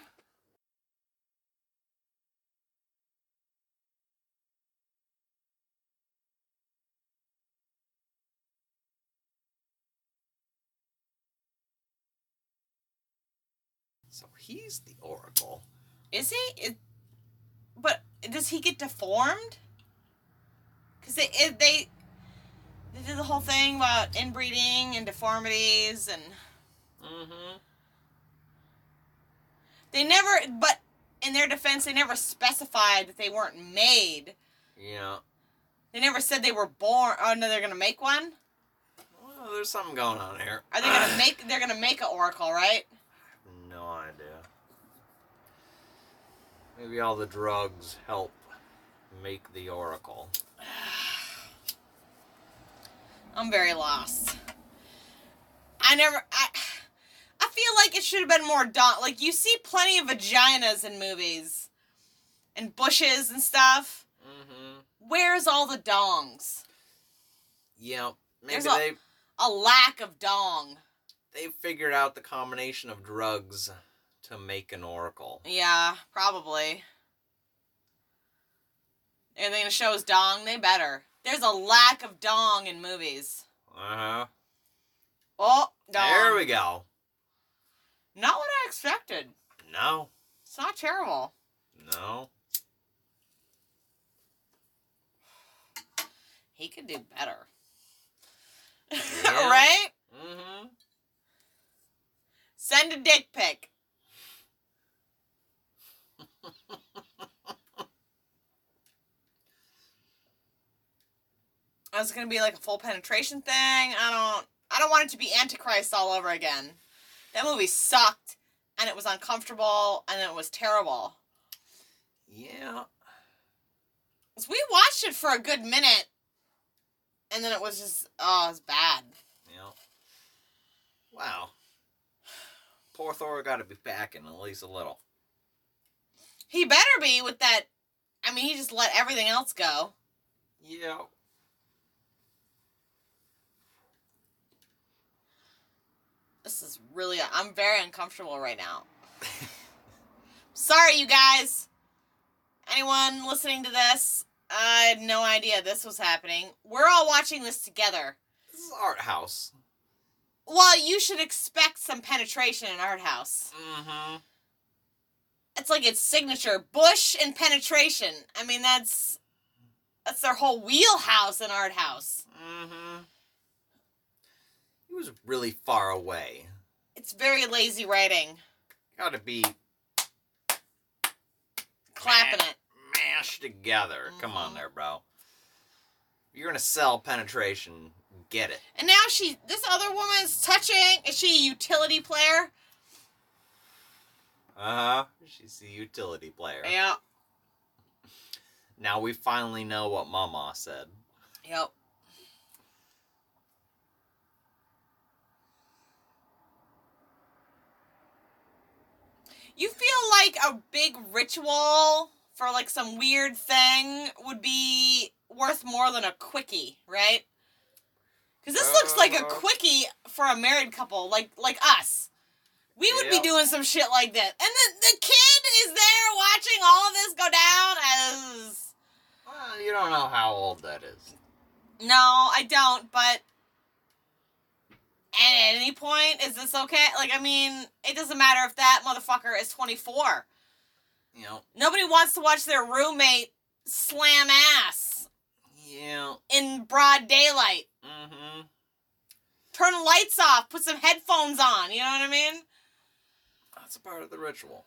S2: He's the Oracle.
S1: Is he? But does he get deformed? Because they it, they they did the whole thing about inbreeding and deformities, and
S2: Mm-hmm.
S1: they never. But in their defense, they never specified that they weren't made.
S2: Yeah.
S1: They never said they were born. Oh no, they're gonna make one.
S2: Well, there's something going on here.
S1: Are they gonna make? They're gonna make an oracle, right?
S2: No idea. Maybe all the drugs help make the Oracle.
S1: I'm very lost. I never. I. I feel like it should have been more dong. Like you see plenty of vaginas in movies, and bushes and stuff.
S2: Mm-hmm.
S1: Where's all the dongs?
S2: Yeah. Maybe
S1: There's a-
S2: they
S1: A lack of dong.
S2: they figured out the combination of drugs to make an Oracle.
S1: Yeah, probably. Are they gonna show us dong? They better. There's a lack of dong in movies.
S2: Uh-huh.
S1: Oh, dong.
S2: There we go.
S1: Not what I expected.
S2: No.
S1: It's not terrible.
S2: No.
S1: He could do better.
S2: Yeah.
S1: right?
S2: Mm-hmm.
S1: Send a dick pic. Oh, is it gonna be like a full penetration thing? I don't. I don't want it to be Antichrist all over again. That movie sucked, and it was uncomfortable, and it was terrible.
S2: Yeah.
S1: we watched it for a good minute, and then it was just oh, it was bad.
S2: Yeah. Wow. Poor Thor got to be packing at least a little.
S1: He better be with that. I mean, he just let everything else go.
S2: Yeah.
S1: This is really. I'm very uncomfortable right now. Sorry, you guys. Anyone listening to this? I had no idea this was happening. We're all watching this together.
S2: This is art house.
S1: Well, you should expect some penetration in Art House.
S2: Mm-hmm.
S1: It's like its signature bush and penetration. I mean, that's that's their whole wheelhouse in Art House.
S2: Mm-hmm. He was really far away.
S1: It's very lazy writing,
S2: Gotta be
S1: clapping it.
S2: mashed together. Come
S1: Mhm.
S2: on there, bro. If you're gonna sell penetration, get it.
S1: And now she, this other woman's touching. Is she a utility player?
S2: Uh-huh. She's the utility player.
S1: Yeah.
S2: Now we finally know what Mama said.
S1: Yep. You feel like a big ritual for like some weird thing would be worth more than a quickie, right? Because this looks like a
S2: Uh.
S1: quickie for a married couple, like like us. We would be doing some shit like that, and the the kid is there watching all of this go down as.
S2: Well, you don't know how old that is.
S1: No, I don't, but at any point, is this okay? Like, I mean, it doesn't matter if that motherfucker is 24.
S2: You know.
S1: Nobody wants to watch their roommate slam ass
S2: Yeah.
S1: in broad daylight.
S2: Mm-hmm.
S1: Turn the lights off, put some headphones on, you know what I mean?
S2: That's a part of the ritual.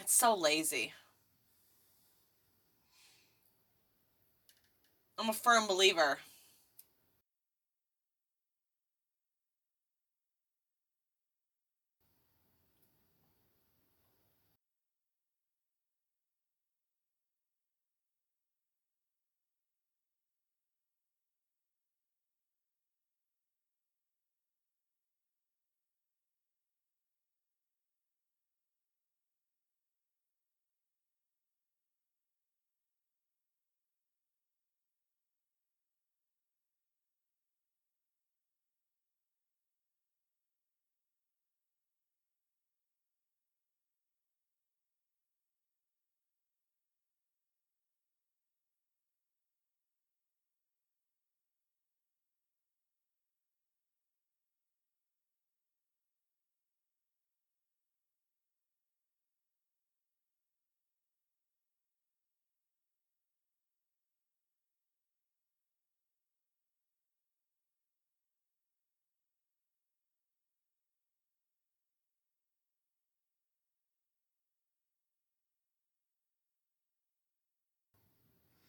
S1: It's so lazy. I'm a firm believer.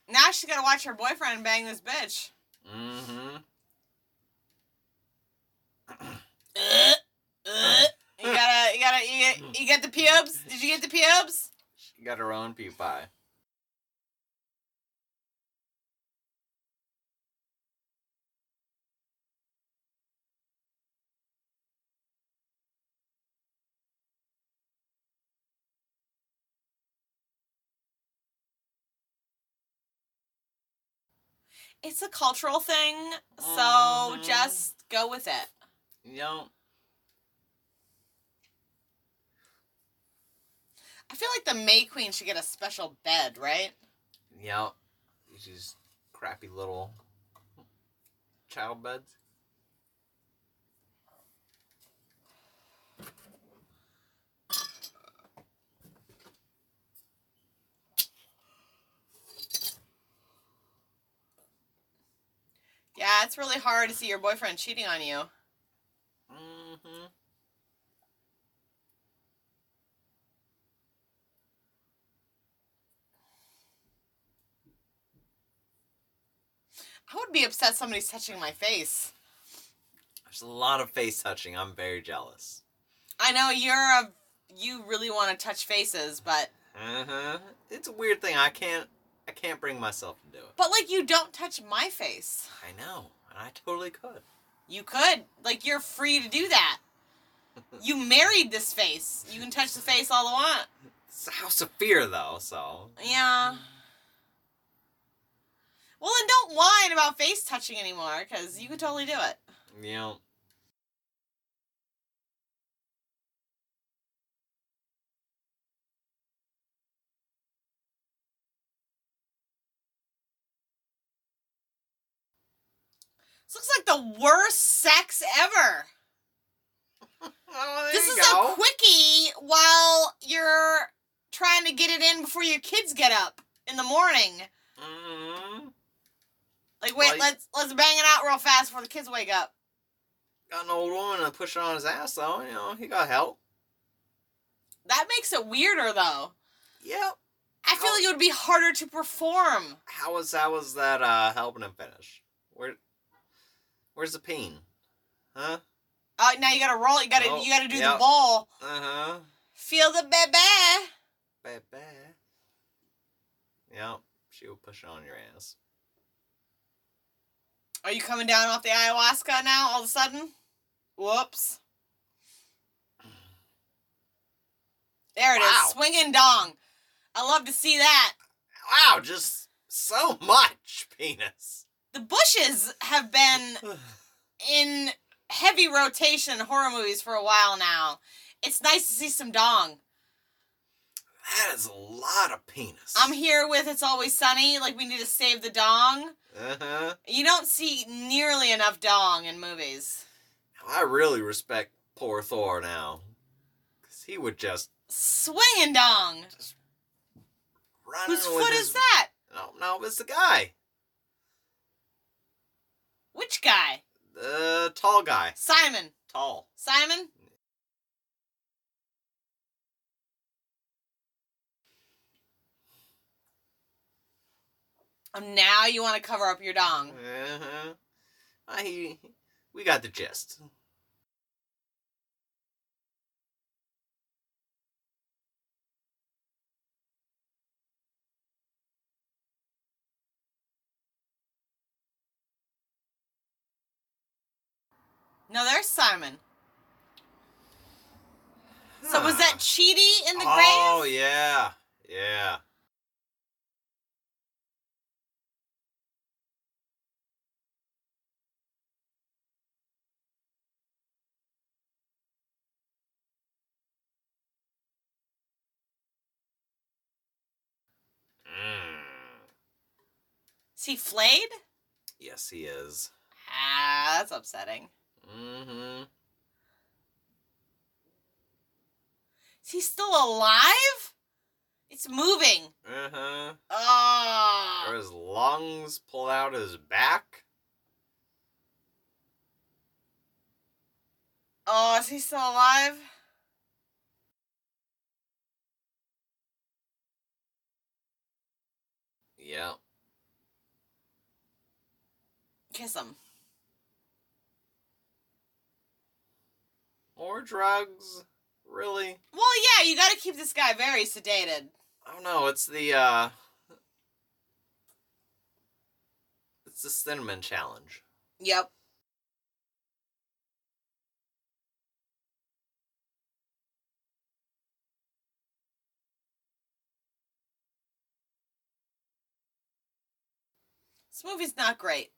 S1: Now she's gotta watch her boyfriend bang this bitch.
S2: Mm-hmm.
S1: You gotta, you gotta, you get, you get the pubes? Did you get the pubes?
S2: She got her own pea pie.
S1: It's a cultural thing, so
S2: Mhm.
S1: just go with it.
S2: You know.
S1: I feel like the May Queen should get a special bed, right?
S2: You know. These crappy little child beds.
S1: Yeah, it's really hard to see your boyfriend cheating on you.
S2: Mm-hmm.
S1: I would be upset somebody's touching my face.
S2: There's a lot of face touching. I'm very jealous.
S1: I know you're a you really want to touch faces, but
S2: Uh-huh. It's a weird thing. I can't I can't bring myself to do it.
S1: but like you don't touch my face.
S2: I know. And I totally could.
S1: You could. Like you're free to do that. You married this face. You can touch the face all you want.
S2: It's a house of fear though, so
S1: Yeah. Well, then don't whine about face touching anymore, because you could totally do it.
S2: you
S1: This looks like the worst sex ever.
S2: Oh,
S1: this is
S2: go.
S1: a quickie while you're trying to get it in before your kids get up in the morning.
S2: mm
S1: Like, wait,
S2: Like-
S1: let's let's bang it out real fast before the kids wake up.
S2: Got an old woman to push it on his ass though. You know, he got help.
S1: That makes it weirder, though.
S2: Yep.
S1: I feel
S2: How-
S1: like it would be harder to perform.
S2: How was how was that uh helping him finish? Where Where's the pain? Huh?
S1: Uh, now you gotta roll. You gotta
S2: Oh,
S1: you gotta do the ball.
S2: Uh-huh.
S1: Feel the baby.
S2: Baby. Yep. She will push on your ass.
S1: Are you coming down off the ayahuasca now? All of a sudden? Whoops. There it is,
S2: Wow.
S1: swinging dong. I love to see that.
S2: Wow, just so much penis.
S1: The bushes have been in heavy rotation in horror movies for a while now. It's nice to see some dong.
S2: That is a lot of penis.
S1: I'm here with It's Always Sunny. Like, we need to save the dong.
S2: Uh huh.
S1: You don't see nearly enough dong in movies.
S2: I really respect poor Thor now. Because he would just
S1: Swinging dong.
S2: run
S1: Whose
S2: with
S1: foot
S2: his...
S1: is that?
S2: No, no, it's the guy.
S1: Which guy?
S2: The tall guy.
S1: Simon.
S2: Tall.
S1: Simon? Oh, now you want to cover up your dong.
S2: Uh-huh. I, we got the gist.
S1: No, there's Simon. So was that Cheaty in the
S2: Oh,
S1: grave?
S2: Oh yeah. Yeah. Mm.
S1: Is he flayed?
S2: Yes, he is.
S1: Ah, that's upsetting.
S2: Mm-hmm.
S1: Is he still alive? It's moving.
S2: Uh-huh.
S1: Oh.
S2: Are his lungs pulled out his back?
S1: Oh, is he still alive?
S2: Yeah.
S1: Kiss him.
S2: More drugs? Really?
S1: Well, yeah, you gotta keep this guy very sedated.
S2: I don't know. It's the uh It's the cinnamon challenge.
S1: Yep. This movie's not great.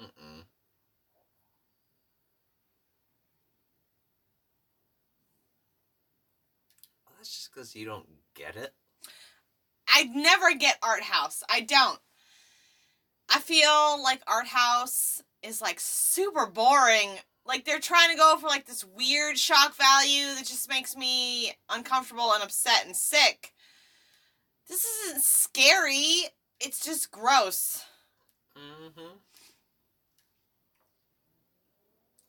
S2: Mm-mm. That's just because you don't get it.
S1: I never get art house. I don't. I feel like art house is like super boring. Like they're trying to go for like this weird shock value that just makes me uncomfortable and upset and sick. This isn't scary. It's just gross.
S2: Mm-hmm.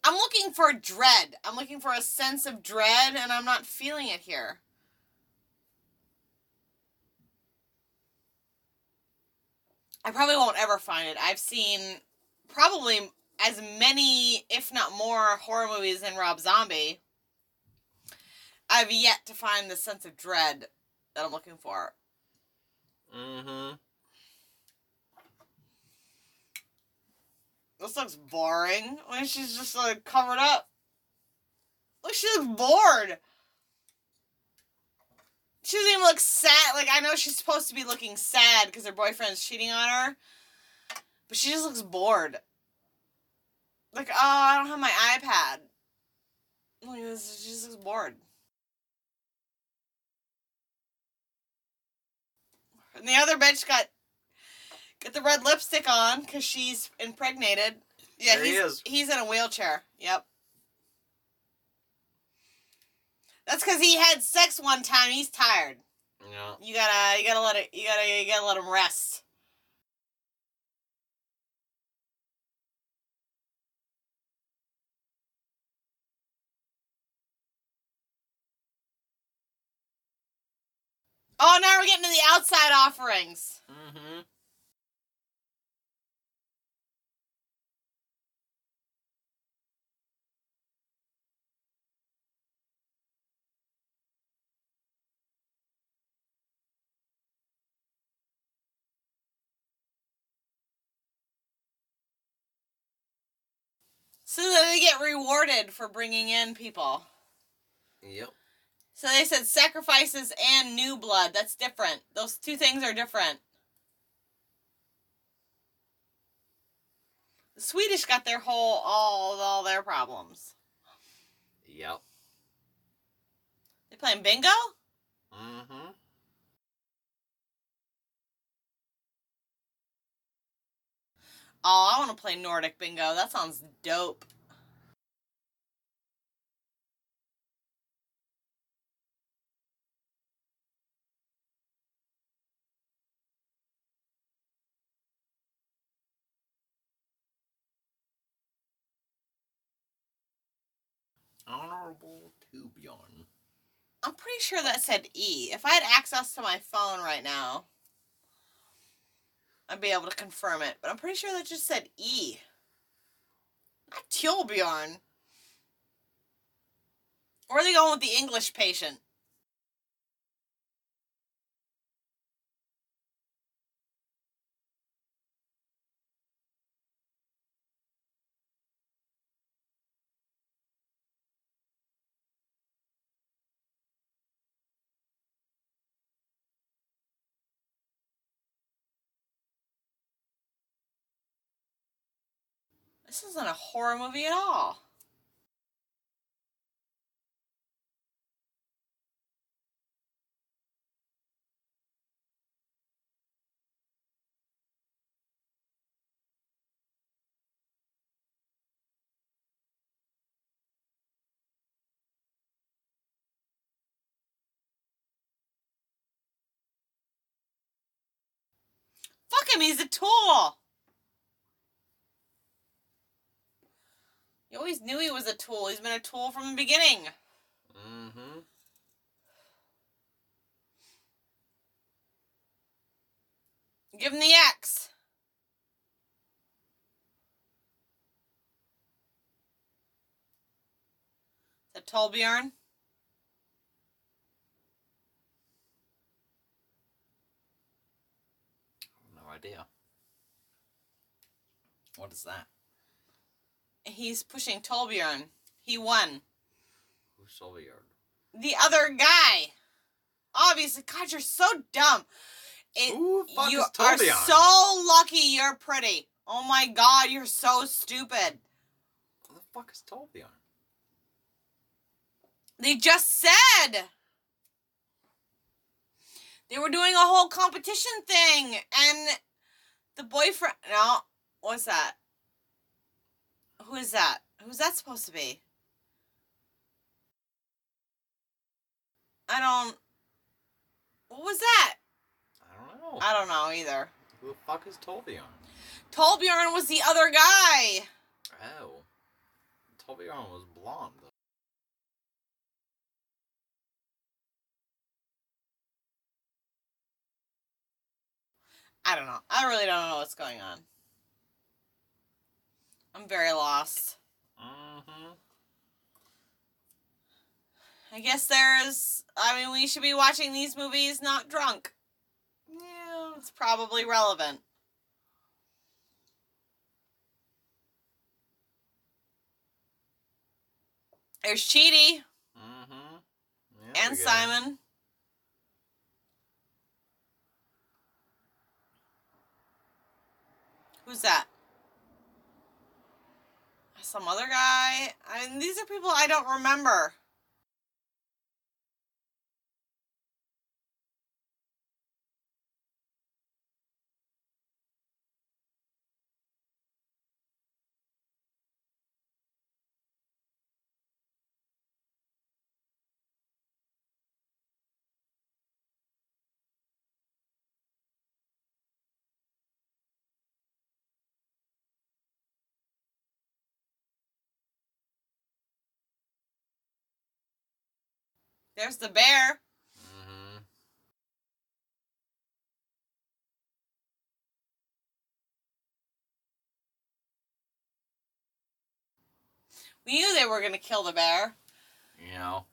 S1: I'm looking for dread. I'm looking for a sense of dread and I'm not feeling it here. I probably won't ever find it. I've seen probably as many, if not more, horror movies than Rob Zombie. I've yet to find the sense of dread that I'm looking for.
S2: Mm-hmm.
S1: This looks boring. When she's just like covered up. Look, she looks bored. She doesn't even look sad. Like I know she's supposed to be looking sad because her boyfriend's cheating on her, but she just looks bored. Like, oh, I don't have my iPad. Like, this, she just looks bored. And the other bitch got Get the red lipstick on because she's impregnated. Yeah,
S2: There he is.
S1: he's in a wheelchair. Yep. That's because he had sex one time. He's tired.
S2: Yeah.
S1: You gotta you gotta let it you gotta you gotta let him rest. Oh, now we're getting to the outside offerings.
S2: Mm-hmm.
S1: So that they get rewarded for bringing in people.
S2: Yep.
S1: So they said sacrifices and new blood. That's different. Those two things are different. The Swedish got their whole all all their problems.
S2: Yep.
S1: They playing bingo?
S2: Mm-hmm.
S1: Oh, I want to play Nordic bingo. That sounds dope.
S2: Honorable Tubjorn.
S1: I'm pretty sure that said E. If I had access to my phone right now, I'd be able to confirm it. But I'm pretty sure that just said E. Not Tilbjorn. Or are they going with the English patient? This isn't a horror movie at all. Fuck him, he's a tool. Always knew he was a tool. He's been a tool from the beginning.
S2: Mm-hmm.
S1: Give him the X. Is that Tolbjorn?
S2: No idea. What is that?
S1: He's pushing Tolbjorn. He won.
S2: Who's Sylviard?
S1: The other guy. Obviously, God, you're so dumb. It,
S2: Who the fuck
S1: you
S2: is
S1: are so lucky you're pretty. Oh my God, you're so stupid.
S2: Who the fuck is Tolbjorn?
S1: They just said they were doing a whole competition thing, and the boyfriend. No, what's that? Who is that? Who's that supposed to be? I don't. What was that?
S2: I don't know.
S1: I don't know either.
S2: Who the fuck is Tolbjorn?
S1: Tolbjorn was the other guy.
S2: Oh. Tolbjorn was blonde. though.
S1: I don't know. I really don't know what's going on. I'm very lost.
S2: Mm-hmm.
S1: I guess there's. I mean, we should be watching these movies not drunk. Yeah, it's probably relevant. There's Cheaty
S2: Mm-hmm.
S1: and Simon. Who's that? Some other guy? I mean, these are people I don't remember. There's the bear.
S2: Mm-hmm.
S1: We knew they were going to kill the bear.
S2: You know.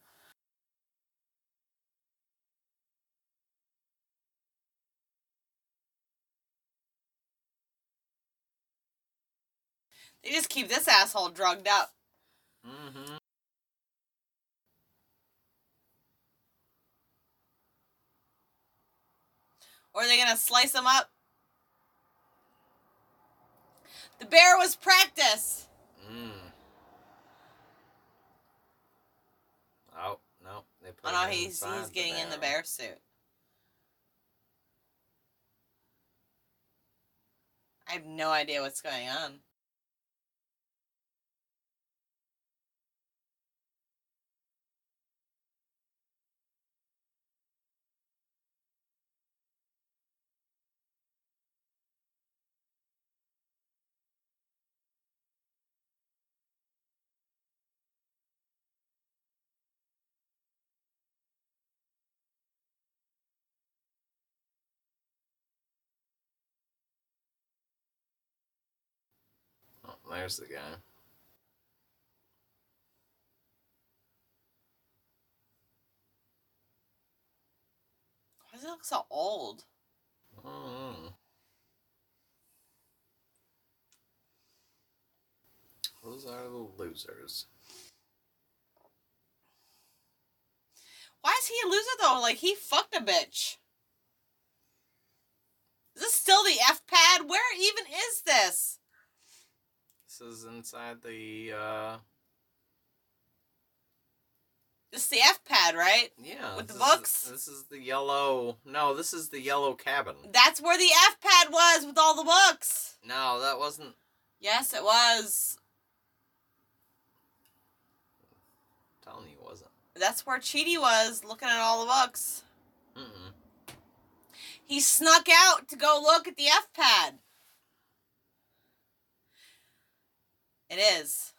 S1: They just keep this asshole drugged up.
S2: Mm-hmm.
S1: Or are they gonna slice them up? The bear was practice.
S2: Mm. Oh no, they put
S1: Oh no, he's he's getting in the
S2: bear
S1: suit. I have no idea what's going on.
S2: There's the guy.
S1: Why does he look so old?
S2: Mm. Those are the losers.
S1: Why is he a loser though? Like he fucked a bitch. Is this still the F pad? Where even is this?
S2: This is inside the uh
S1: This is the F pad, right?
S2: yeah.
S1: With the
S2: this is-
S1: books?
S2: this is the yellow. No, this is the yellow cabin.
S1: That's where the F pad was with all the books.
S2: No, that wasn't.
S1: Yes, it was.
S2: I'm telling you, it wasn't.
S1: That's where Cheaty was looking at all the books.
S2: Mm-mm.
S1: He snuck out to go look at the F pad. It is.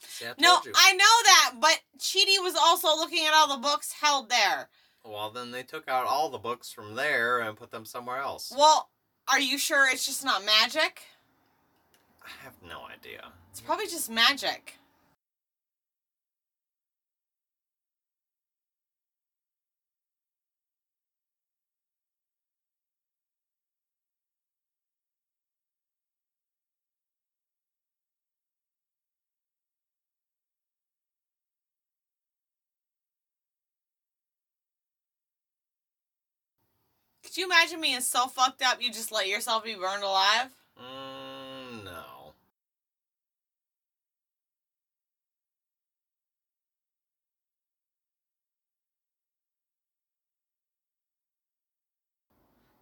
S2: See, I
S1: No,
S2: you.
S1: I know that, but Cheaty was also looking at all the books held there.
S2: Well, then they took out all the books from there and put them somewhere else.
S1: Well, are you sure it's just not magic?
S2: I have no idea.
S1: It's probably just magic. Could you imagine being so fucked up you just let yourself be burned alive?
S2: Mm, no.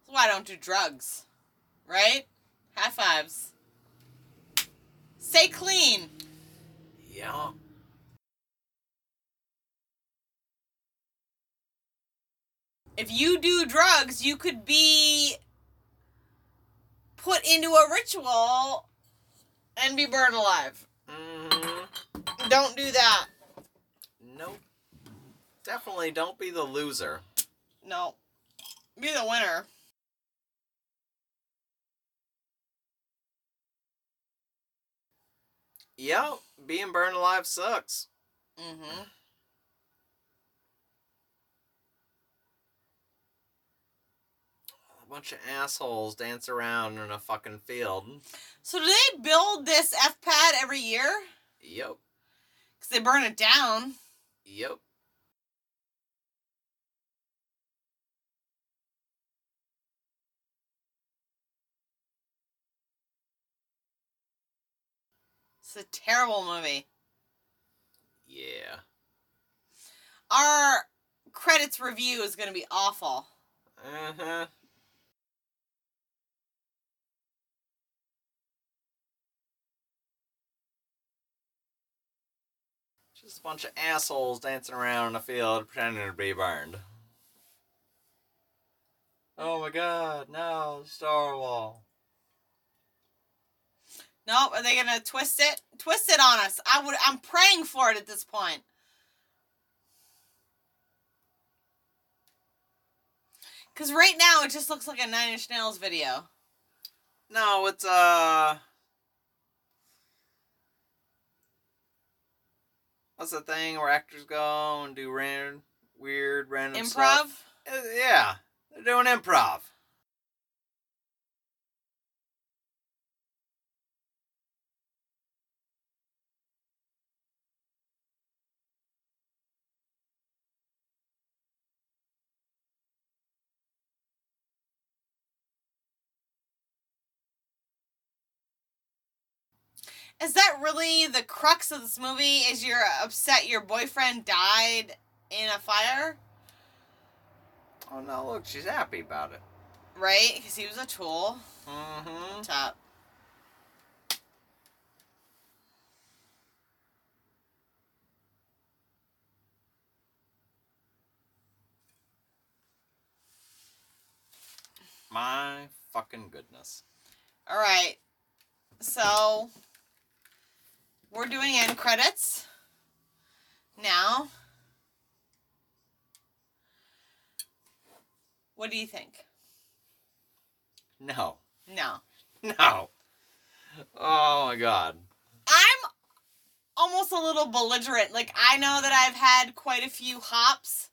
S1: That's why I don't do drugs. Right? High fives. Stay clean.
S2: Yeah.
S1: If you do drugs, you could be put into a ritual and be burned alive.
S2: Mm-hmm.
S1: Don't do that.
S2: Nope. Definitely don't be the loser.
S1: No. Be the winner.
S2: Yep, being burned alive sucks.
S1: Mm-hmm.
S2: A bunch of assholes dance around in a fucking field.
S1: So do they build this F pad every year?
S2: Yep,
S1: Because they burn it down.
S2: yep.
S1: It's a terrible movie.
S2: Yeah.
S1: Our credits review is going to be awful.
S2: Uh-huh. Just bunch of assholes dancing around in a field pretending to be burned. Oh my god, no, Star Wall.
S1: Nope. Are they to twist it? Twist it on us. I would. I'm praying for it at this point. Because right now it just looks like a Nine Inch Nails video.
S2: No, it's uh What's the thing where actors go and do random weird random
S1: Improv?
S2: stuff? Uh, yeah, they're doing improv.
S1: Is that really the crux of this movie? Is you're upset your boyfriend died in a fire?
S2: Oh no, look, she's happy about it.
S1: Right? Because he was a tool.
S2: Mm-hmm.
S1: Top.
S2: My fucking goodness.
S1: All right. So we're doing end credits now. What do you think?
S2: No.
S1: No.
S2: No. Oh my god.
S1: I'm almost a little belligerent. Like I know that I've had quite a few hops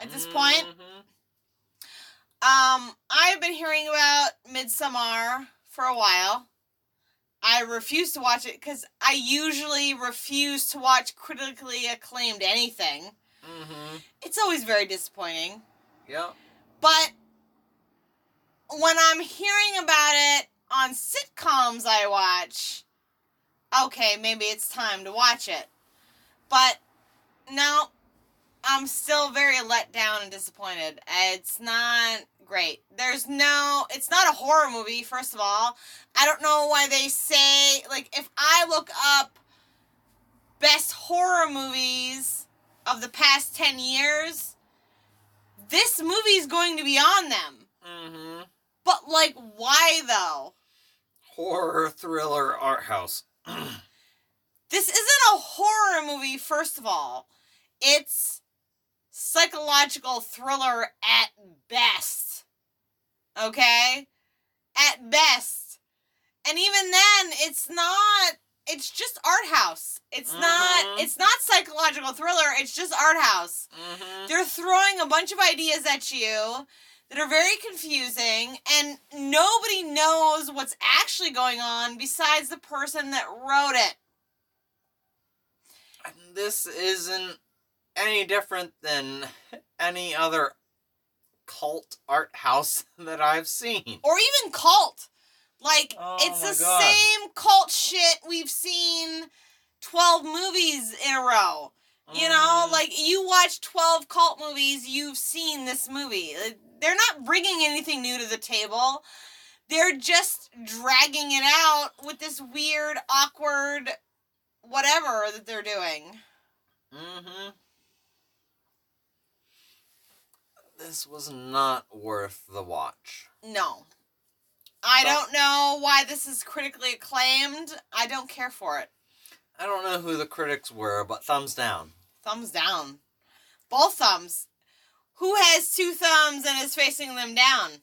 S1: at this point.
S2: Mhm.
S1: Um, I've been hearing about Midsommar for a while. I refuse to watch it because I usually refuse to watch critically acclaimed anything.
S2: Mhm.
S1: It's always very disappointing.
S2: Yep.
S1: But when I'm hearing about it on sitcoms I watch, okay, maybe it's time to watch it. But no, I'm still very let down and disappointed. It's not great. There's no, it's not a horror movie, first of all. I don't know why they say, like, if I look up best horror movies of the past 10 years, this movie's going to be on them.
S2: Mm-hmm.
S1: But, like, why though?
S2: Horror thriller art house.
S1: This isn't a horror movie, first of all. It's psychological thriller at best. Okay? At best. And even then, it's not it's just art house. It's not
S2: Mhm.
S1: it's not psychological thriller, it's just art house.
S2: mm-hmm.
S1: They're throwing a bunch of ideas at you that are very confusing, and nobody knows what's actually going on besides the person that wrote it.
S2: This isn't any different than any other cult art house that I've seen.
S1: Or even cult. Like,
S2: Oh
S1: it's the
S2: God.
S1: same cult shit we've seen 12 movies in a row. You know,
S2: Mhm.
S1: like you watch 12 cult movies, you've seen this movie. They're not bringing anything new to the table. They're just dragging it out with this weird, awkward whatever that they're doing.
S2: Mm-hmm. This was not worth the watch.
S1: No. I
S2: But-
S1: don't know why this is critically acclaimed. I don't care for it.
S2: I don't know who the critics were, but thumbs down.
S1: Thumbs down. Both thumbs. Who has two thumbs and is facing them down?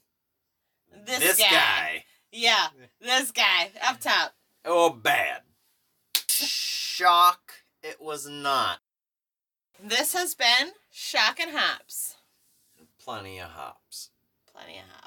S1: This,
S2: guy.
S1: Yeah, this guy up top.
S2: Oh, bad. Shock. It was not.
S1: This has been Shock and Hops.
S2: Plenty of hops.
S1: Plenty of hops.